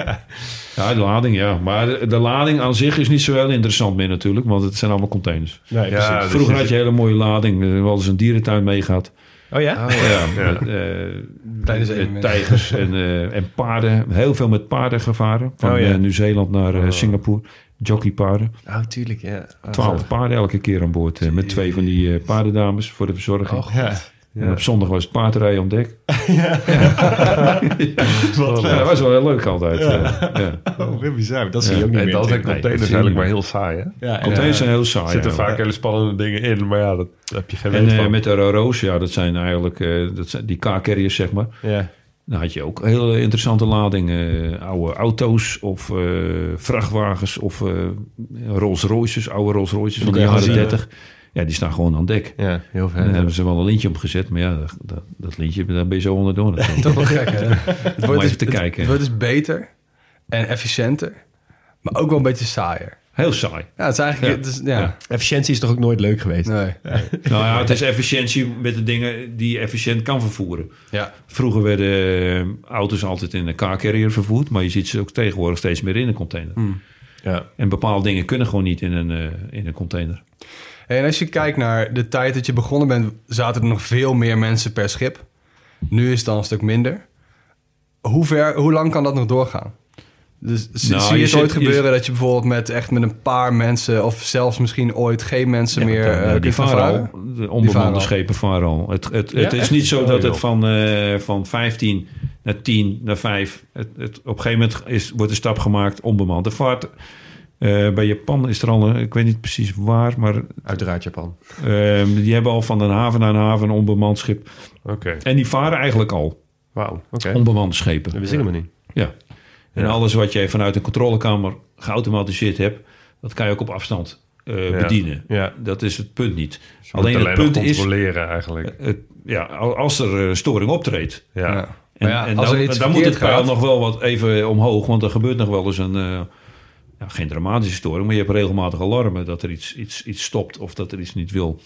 Ja, de lading, ja. Maar de, de lading aan zich is niet zo heel interessant meer natuurlijk, want het zijn allemaal containers. Nee, Ja, precies. dus Vroeger je had je een hele mooie lading, we hadden eens een dierentuin meegehad. Oh ja? Ja, Ja. met, eh, Tijdens tijgers en, eh, en paarden. Heel veel met paarden gevaren. Van Oh, ja. eh, Nieuw-Zeeland naar eh, Singapore. Jockeypaarden. Oh, tuurlijk, ja. Oh, Twaalf paarden elke keer aan boord. met twee van die eh, paardendames voor de verzorging. Ja. En op zondag was het paardrijden op dek. Ja. dat was wel heel leuk altijd. Ja. ja. Oh, weer bizar. Dat zie je ook niet En meer. dat zijn containers eigenlijk maar heel saai, hè? Ja, Containers zijn heel saai. Er zitten ja. vaak hele spannende dingen in, maar ja, dat heb je geen En eh, van. met de RO's, ja, dat zijn eigenlijk eh, dat zijn die car-carriers, zeg maar. ja. Dan had je ook hele interessante ladingen. oude auto's of eh, vrachtwagens of eh, Rolls Royces, oude Rolls Royces van de jaren gaan zien, 30. Ja, die staan gewoon aan dek. ja, heel En daar hebben ze wel een lintje op gezet. Maar ja, dat, dat, dat lintje, daar ben je zo onderdoor. Toch wel gek, hè? Het wordt, even dus, te het- kijken. het wordt dus beter en efficiënter, maar ook wel een beetje saaier. Heel saai. Ja, het is eigenlijk... Ja. Het is, ja. Ja. Efficiëntie is toch ook nooit leuk geweest? Nee. Nou ja, het is efficiëntie met de dingen die je efficiënt kan vervoeren. Ja. Vroeger werden eh, auto's altijd in een car carrier vervoerd. Maar je ziet ze ook tegenwoordig steeds meer in een container. Ja. En bepaalde dingen kunnen gewoon niet in een, eh, in een container. En als je kijkt naar de tijd dat je begonnen bent, zaten er nog veel meer mensen per schip. Nu is het dan een stuk minder. hoe, ver, hoe lang kan dat nog doorgaan? Dus z- Nou, zie je je het zit- ooit je- gebeuren dat je bijvoorbeeld met echt met een paar mensen... of zelfs misschien ooit geen mensen Ja, meer eh, die. De onbemande schepen varen al. Het, het, het is niet zo Oh, dat joh. het van, eh, van 15 naar 10 naar 5... Het, het, op een gegeven moment is, wordt een stap gemaakt onbemand. De vaart... eh, bij Japan is er al, een, ik weet niet precies waar, maar Uiteraard Japan. ehm, die hebben al van een haven naar een haven een onbemand schip. Oké. En die varen eigenlijk al Wauw. Oké. onbemande schepen. Dat wist ik helemaal niet. Ja. En Ja. alles wat je vanuit een controlekamer geautomatiseerd hebt, dat kan je ook op afstand eh, Ja. bedienen. Ja. Dat is het punt niet. Dus je alleen moet het nog punt is, controleren eigenlijk. het, ja, als er eh, storing optreedt. Ja. Ja. En, Maar ja, en als dan, er iets dan moet het gaat- nog wel wat even omhoog, want er gebeurt nog wel eens een, eh, ja, geen dramatische storing, maar je hebt regelmatig alarmen dat er iets, iets, iets stopt of dat er iets niet wil.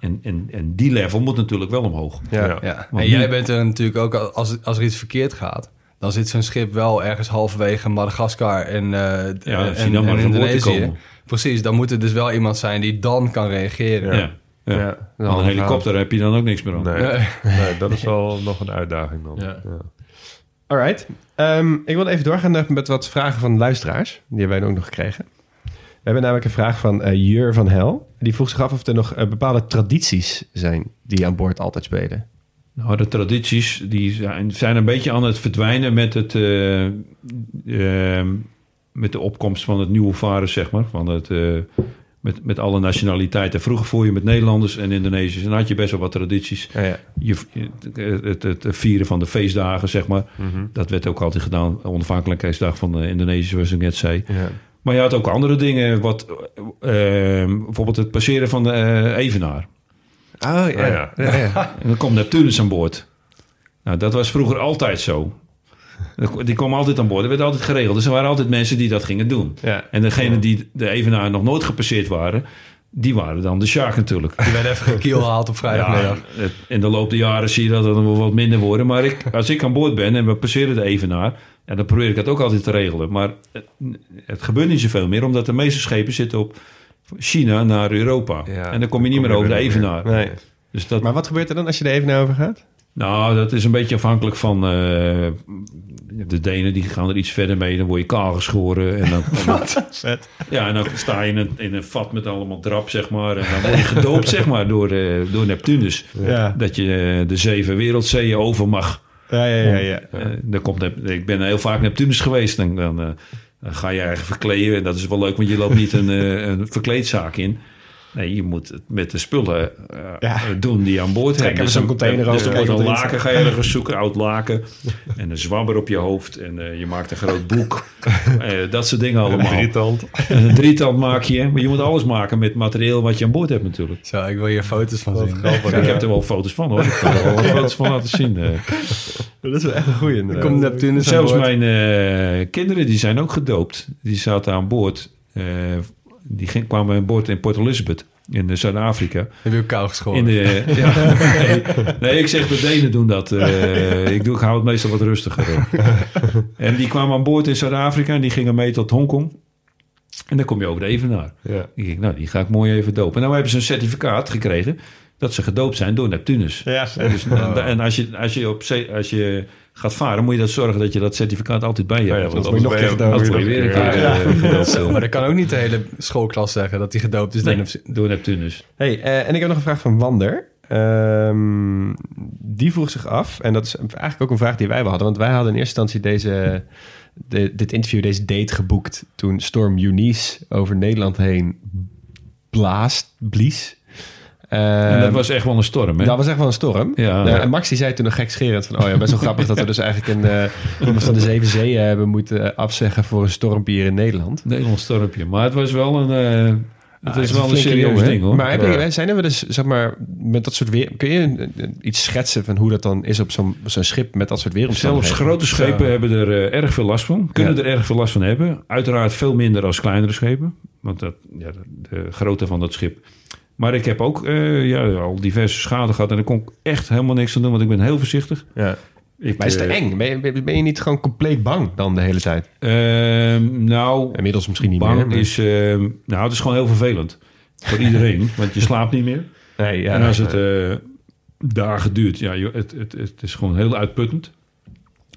En, en, en die level moet natuurlijk wel omhoog. Ja. Ja. Ja. Want En nu- jij bent er natuurlijk ook, als, als er iets verkeerd gaat... dan zit zo'n schip wel ergens halverwege Madagaskar en, eh Ja, en, Indonesië. komen. Precies, dan moet er dus wel iemand zijn die dan kan reageren. Ja. Ja. Een helikopter heb je dan ook niks meer aan. Nee. Nee. nee, dat is wel nog een uitdaging dan. Ja. Alright. Ehm, ik wil even doorgaan met wat vragen van luisteraars. Die hebben wij ook nog gekregen. We hebben namelijk een vraag van eh, Jur van Hel. Die vroeg zich af of er nog eh, bepaalde tradities zijn die aan boord altijd spelen. Nou, de tradities die zijn, zijn een beetje aan het verdwijnen met, het, eh, ehm, met de opkomst van het nieuwe varen, zeg maar. Van het, met, met alle nationaliteiten. Vroeger voer je met Nederlanders en Indonesiërs. En had je best wel wat tradities. Ja, ja. Je, het, het, het vieren van de feestdagen, zeg maar. Mhm. Dat werd ook altijd gedaan. Onafhankelijkheidsdag van de Indonesiërs, zoals ik net zei. Ja. Maar je had ook andere dingen. Wat, eh, bijvoorbeeld het passeren van de eh, Evenaar. Oh ja. Ja. ja, ja. En dan komt Neptunus aan boord. Nou, dat was vroeger altijd zo. Die kwam altijd aan boord. Dat werd altijd geregeld. Dus er waren altijd mensen die dat gingen doen. Ja. En degene die de Evenaar nog nooit gepasseerd waren... die waren dan de Sjaak natuurlijk. Die werd even gekielhaald op vrijdagmiddag. Ja, in de loop der jaren zie je dat wel wat minder worden. Maar ik, als ik aan boord ben en we passeren de Evenaar... Ja, dan probeer ik dat ook altijd te regelen. Maar het, het gebeurt niet zoveel meer... omdat de meeste schepen zitten op China naar Europa. Ja, en dan kom je niet meer over de er. Evenaar. Nee. Dus dat, Maar wat gebeurt er dan als je er even naar over gaat? Nou, dat is een beetje afhankelijk van... eh, de Denen die gaan er iets verder mee. Dan word je kaal geschoren. En dan, Vet. ja, en dan sta je in een, in een vat met allemaal drap, zeg maar. En dan word je gedoopt, zeg maar, door, eh, door Neptunus. Ja. Dat je eh, de zeven wereldzeeën over mag. Ja, ja, ja. ja. Dan komt, ik ben heel vaak Neptunus geweest. Dan, dan, dan ga je eigen verkleden. En dat is wel leuk, want je loopt niet een, een verkleedzaak in. Nee, je moet het met de spullen eh, Ja. doen die je aan boord Trekken hebt. we zo'n container dus over, dan wordt een laken, ga je ergens zoeken, oud laken. En een zwabber op je hoofd. En eh, je maakt een groot boek. Eh, dat soort dingen allemaal. Drietand. En een drietand maak je. Maar je moet alles maken met materieel wat je aan boord hebt natuurlijk. Zo, ik wil hier foto's van zien. Ik heb er wel foto's van hoor. Ik kan er wel wat foto's van laten zien. eh. Dat is wel echt een goeie. Komt Neptunus aan Zelfs boord. mijn eh, kinderen die zijn ook gedoopt. Die zaten aan boord. Eh, die ging, kwamen aan boord in Port Elizabeth in eh, Zuid-Afrika. Heb je ook kou geschoren? In de, ja, nee, nee, ik zeg de Denen doen dat. Eh, ik, doe, ik hou het meestal wat rustiger. en die kwamen aan boord in Zuid-Afrika en die gingen mee tot Hongkong. En dan kom je over de Evenaar. Ja. Ik denk, nou, die ga ik mooi even dopen. En nou hebben ze een certificaat gekregen dat ze gedoopt zijn door Neptunus. Ja, En, dus, en, en als, je, als, je op zee, als je gaat varen, moet je dat zorgen dat je dat certificaat altijd bij je hebt. ja, want word je nog gedoopt. Anders word je weer een keer. Maar dat kan ook niet de hele schoolklas zeggen dat hij gedoopt is. Nee, door Neptunus. Hey, eh, en ik heb nog een vraag van Wander. Ehm, die vroeg zich af, en dat is eigenlijk ook een vraag die wij wel hadden, want wij hadden in eerste instantie deze, de, dit interview, deze date geboekt toen Storm Eunice over Nederland heen blaast, blies. En dat Ehm, was echt wel een storm, hè? dat was echt wel een storm. Ja. Nou, en Max die zei toen nog gekscherend van... oh ja, best wel grappig dat we dus eigenlijk een, eh, iemand van de Zeven Zeeën hebben moeten afzeggen... voor een stormpje hier in Nederland. Nederlands stormpje. Maar het was wel een, eh, het Ah, is wel een serieus jongen, ding, hoor. Maar heb je, Ja. zijn er wel eens, zeg maar, met dat soort weer... Kun je iets schetsen van hoe dat dan is op zo'n zo'n schip met dat soort Zelfs weeromstandigheden? grote schepen hebben er eh, erg veel last van. Kunnen Ja. er erg veel last van hebben. Uiteraard veel minder als kleinere schepen. Want dat, ja, de, de grootte van dat schip. Maar ik heb ook eh, ja, al diverse schade gehad. En daar kon ik echt helemaal niks aan doen. Want ik ben heel voorzichtig. Ja. Ik, Maar is het te eh, eng? Ben je, ben je niet gewoon compleet bang dan de hele tijd? ehm, nou, Inmiddels misschien niet bang meer. maar- is... ehm, nou, het is gewoon heel vervelend. Voor iedereen. want je slaapt niet meer. Nee, ja, en als het eh, dagen duurt, ja, joh, het, het, het is gewoon heel uitputtend.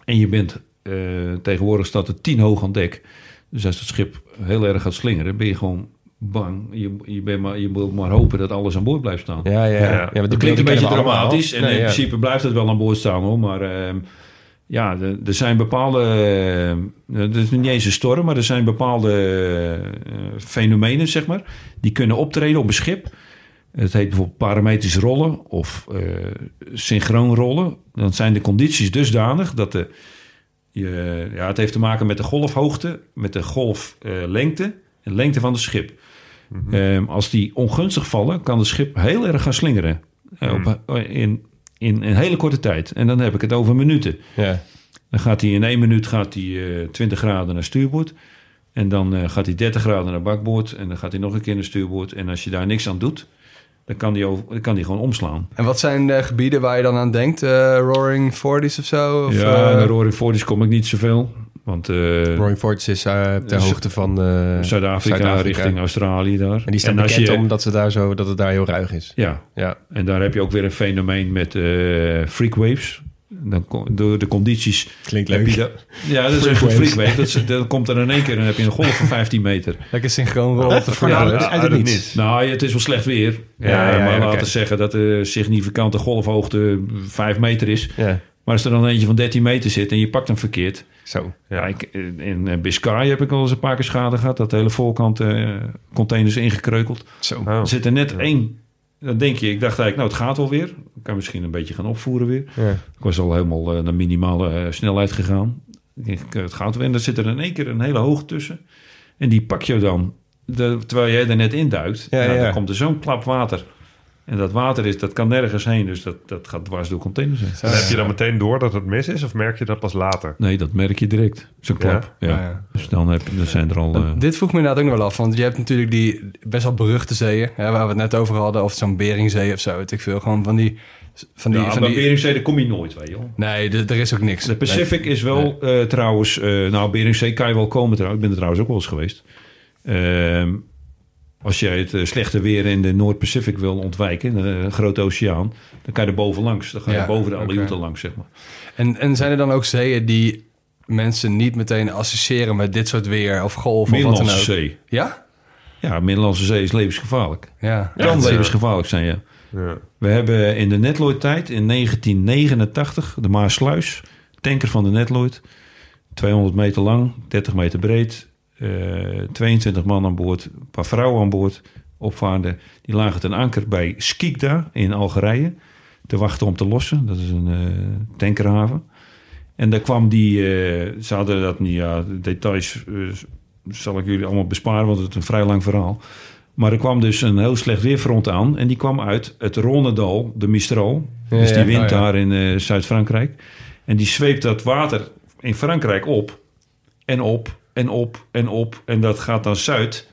En je bent eh, tegenwoordig staat er tien hoog aan dek. Dus als het schip heel erg gaat slingeren, ben je gewoon bang. Je, je, bent maar, je moet maar hopen dat alles aan boord blijft staan. Ja, ja, ja. Ja. Het klinkt een beetje dramatisch. En Nee, in ja. principe blijft het wel aan boord staan hoor. Maar ehm, ja, er- zijn bepaalde. eh, Het is niet eens een storm, maar er zijn bepaalde eh, fenomenen, zeg maar. Die kunnen optreden op een schip. Het heet bijvoorbeeld parametrisch rollen of eh, synchroon rollen. Dan zijn de condities dusdanig dat de. Je, ja, het heeft te maken met de golfhoogte, met de golflengte en lengte van het schip. Ehm, als die ongunstig vallen, kan het schip heel erg gaan slingeren. Eh, op, in, in een hele korte tijd. En dan heb ik het over minuten. Ja. Dan gaat hij in één minuut gaat hij, eh 20 graden naar stuurboord. En dan eh, gaat hij 30 graden naar bakboord. En dan gaat hij nog een keer naar stuurboord. En als je daar niks aan doet, dan kan over, dan kan hij gewoon omslaan. En wat zijn de gebieden waar je dan aan denkt? Eh, Roaring Forties of zo? Of, ja, eh, naar Roaring Forties kom ik niet zoveel. Want eh, Roaring Forties is eh, ter hoogte van eh, Zuid-Afrika, richting Australië daar. En die staan als bekend je- omdat ze daar zo, dat het daar heel ruig is. Ja, Ja. En daar heb je ook weer een fenomeen met eh freak waves. Dan, door de condities... Klinkt heb leuk. je dat- ja, dat is Freak een waves. freak wave. Dat, is- komt er in één keer en heb je een golf van 15 meter. Lekker synchroon rollen te Ja, verhalen. dat is uit het uit het niets. niets. Nou, het is wel slecht weer. Ja, Ja, ja, maar ja, laten we zeggen dat de significante golfhoogte 5 meter is. Ja, Maar als er dan eentje van 13 meter zit en je pakt hem verkeerd... zo. Ja, ik, in eh, Biscay heb ik al eens een paar keer schade gehad. Dat de hele voorkant eh, containers ingekreukeld. Zo. Oh. Er zit er net één. Dan denk je, ik dacht eigenlijk, nou, het gaat wel weer. Ik kan misschien een beetje gaan opvoeren weer. Ja. Ik was al helemaal eh, naar minimale snelheid gegaan. Ik denk, het gaat weer. En dan zit er in één keer een hele hoog tussen. En die pak je dan, de, terwijl jij er net induikt. Ja, nou, ja. Dan komt er zo'n klap water. En dat water is, dat kan nergens heen. Dus dat, dat gaat dwars door containers heen. En heb je dan meteen door dat het mis is of merk je dat pas later? Nee, dat merk je direct. Zo'n klap. Ja. Ja, ja. Dus dan, heb je, dan zijn er al... eh, Dit vroeg me inderdaad ook nog wel af, want je hebt natuurlijk die best wel beruchte zeeën, hè, waar we het net over hadden, of zo'n Beringzee of zo, weet ik veel. Gewoon van die... Van die, ja, van die Beringzee, daar kom je nooit, weet je wel. nee, er is ook niks. De Pacific is wel eh, trouwens... eh, nou, Beringzee kan je wel komen trouwens. Ik ben er trouwens ook wel eens geweest. Ehm, als jij het eh, slechte weer in de Noord-Pacific wil ontwijken, eh, een grote oceaan, dan kan je er bovenlangs. Dan ga je Ja, boven de. Aleuten langs, zeg maar. En, en zijn er dan ook zeeën die mensen niet meteen associëren met dit soort weer of golven of wat dan Middellandse ook? Zee. Ja? Ja, Middellandse Zee is levensgevaarlijk. Ja. Kan levensgevaarlijk zijn, ja. Ja. We hebben in de Netloid-tijd, in 1989, de Maasluis, tanker van de Netloid. 200 meter lang, 30 meter breed, eh, 22 man aan boord, een paar vrouwen aan boord, opvarenden. Die lagen ten anker bij Skikda in Algerije, te wachten om te lossen. Dat is een eh, tankerhaven. En daar kwam die, eh, ze hadden dat niet, ja, de details eh, zal ik jullie allemaal besparen, want het is een vrij lang verhaal. Maar er kwam dus een heel slecht weerfront aan. En die kwam uit het Rhônedal, de Mistral. Ja, dus die ja. wind ja. daar in eh, Zuid-Frankrijk. En die zweept dat water in Frankrijk op. En op, en op, en op. En dat gaat dan zuid.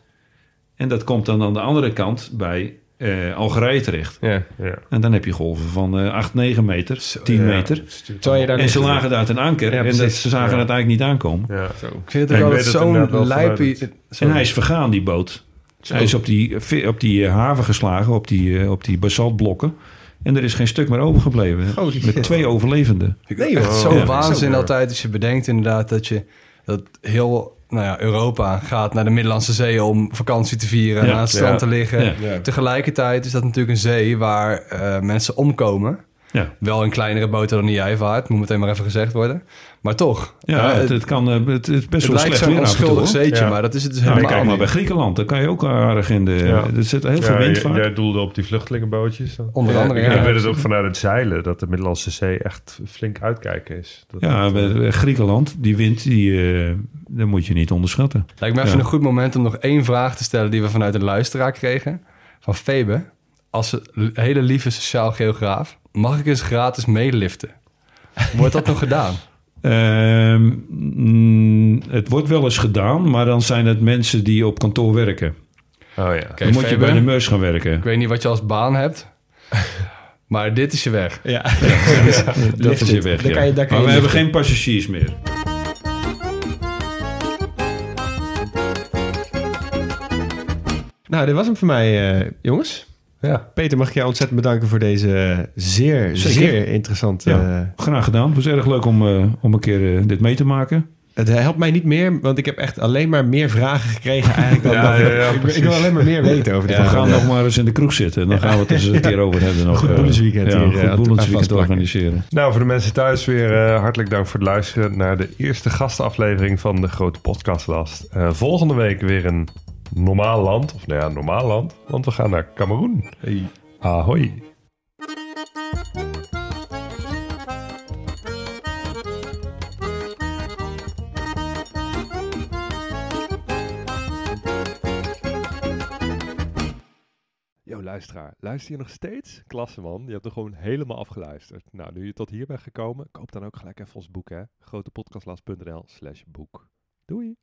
En dat komt dan aan de andere kant bij eh, Algerije terecht. Ja. Ja. En dan heb je golven van eh 8, 9 meter, 10 Ja. meter. Je En ze lagen daar ten anker. Ja, en dat, ze zagen Ja. het eigenlijk niet aankomen. Ja. Zo. Ik vind het ook altijd zo'n lijpie... het- En hij is vergaan, die boot. Hij is op die, op die eh, haven geslagen, op die, eh, op die basaltblokken. En er is geen stuk meer overgebleven. Met twee overlevenden. Ik Nee, echt joh. zo Ja. waanzin altijd als je bedenkt inderdaad dat je dat heel nou ja, Europa gaat naar de Middellandse Zee om vakantie te vieren en Ja. aan het strand Ja. te liggen. Ja. Ja. Tegelijkertijd is dat natuurlijk een zee waar eh, mensen omkomen. Ja, Wel in kleinere boten dan die jij vaart, moet meteen maar even gezegd worden. Maar toch, ja eh, het, het, kan, eh, het is best het wel lijkt slecht weer onschuldig zeetje, Ja. maar dat is het dus Ja, helemaal kijk maar niet. bij Griekenland, dan kan je ook aardig in de... Ja. Er zit heel veel Ja, windvaart. jij, jij doelde op die vluchtelingenbootjes. dan. Onder andere, Ik ja. weet het ook vanuit het zeilen dat de Middellandse Zee echt flink uitkijken is. Dat ja, bij eh, bij Griekenland, die wind, die, eh dat moet je niet onderschatten. Lijkt me even Ja. een goed moment om nog één vraag te stellen die we vanuit een luisteraar kregen. Van Febe. Als een hele lieve sociaal geograaf, mag ik eens gratis meeliften? Wordt dat nog gedaan? Ehm, mm, het wordt wel eens gedaan, maar dan zijn het mensen die op kantoor werken. oh ja. Oké, dan moet je bij de meurs gaan werken. Ik weet niet wat je als baan hebt, maar dit is je weg. Ja. Dat is je weg, ja. kan je, daar kan maar je we hebben geen passagiers meer. Nou, dit was hem voor mij, eh, jongens. Ja. Peter, mag ik jou ontzettend bedanken voor deze zeer, Zeker. zeer interessante... Ja. Graag gedaan. Het was erg leuk om, eh, om een keer eh, dit mee te maken. Het helpt mij niet meer, want ik heb echt alleen maar meer vragen gekregen eigenlijk. Dan Ja, dat ik- ja, ja, ik, ik precies. wil alleen maar meer weten over dit we gaan nog maar eens in de kroeg zitten. En dan gaan we het eens een keer over hebben. Nog, Goed eh, Boelensweekend ja, hier, eh, goed Boelensweekend organiseren. Nou, voor de mensen thuis weer eh, hartelijk dank voor het luisteren naar de eerste gastaflevering van de Grote Podcastlast. Eh, volgende week weer een normaal land, of nou ja, normaal land, want we gaan naar Cameroen. Hey. Ahoy. Yo, luisteraar. Luister je nog steeds? Klasse, man. Je hebt er gewoon helemaal afgeluisterd. Nou, nu je tot hier bent gekomen, koop dan ook gelijk even ons boek, hè. grotepodcastlast.nl slash boek. Doei!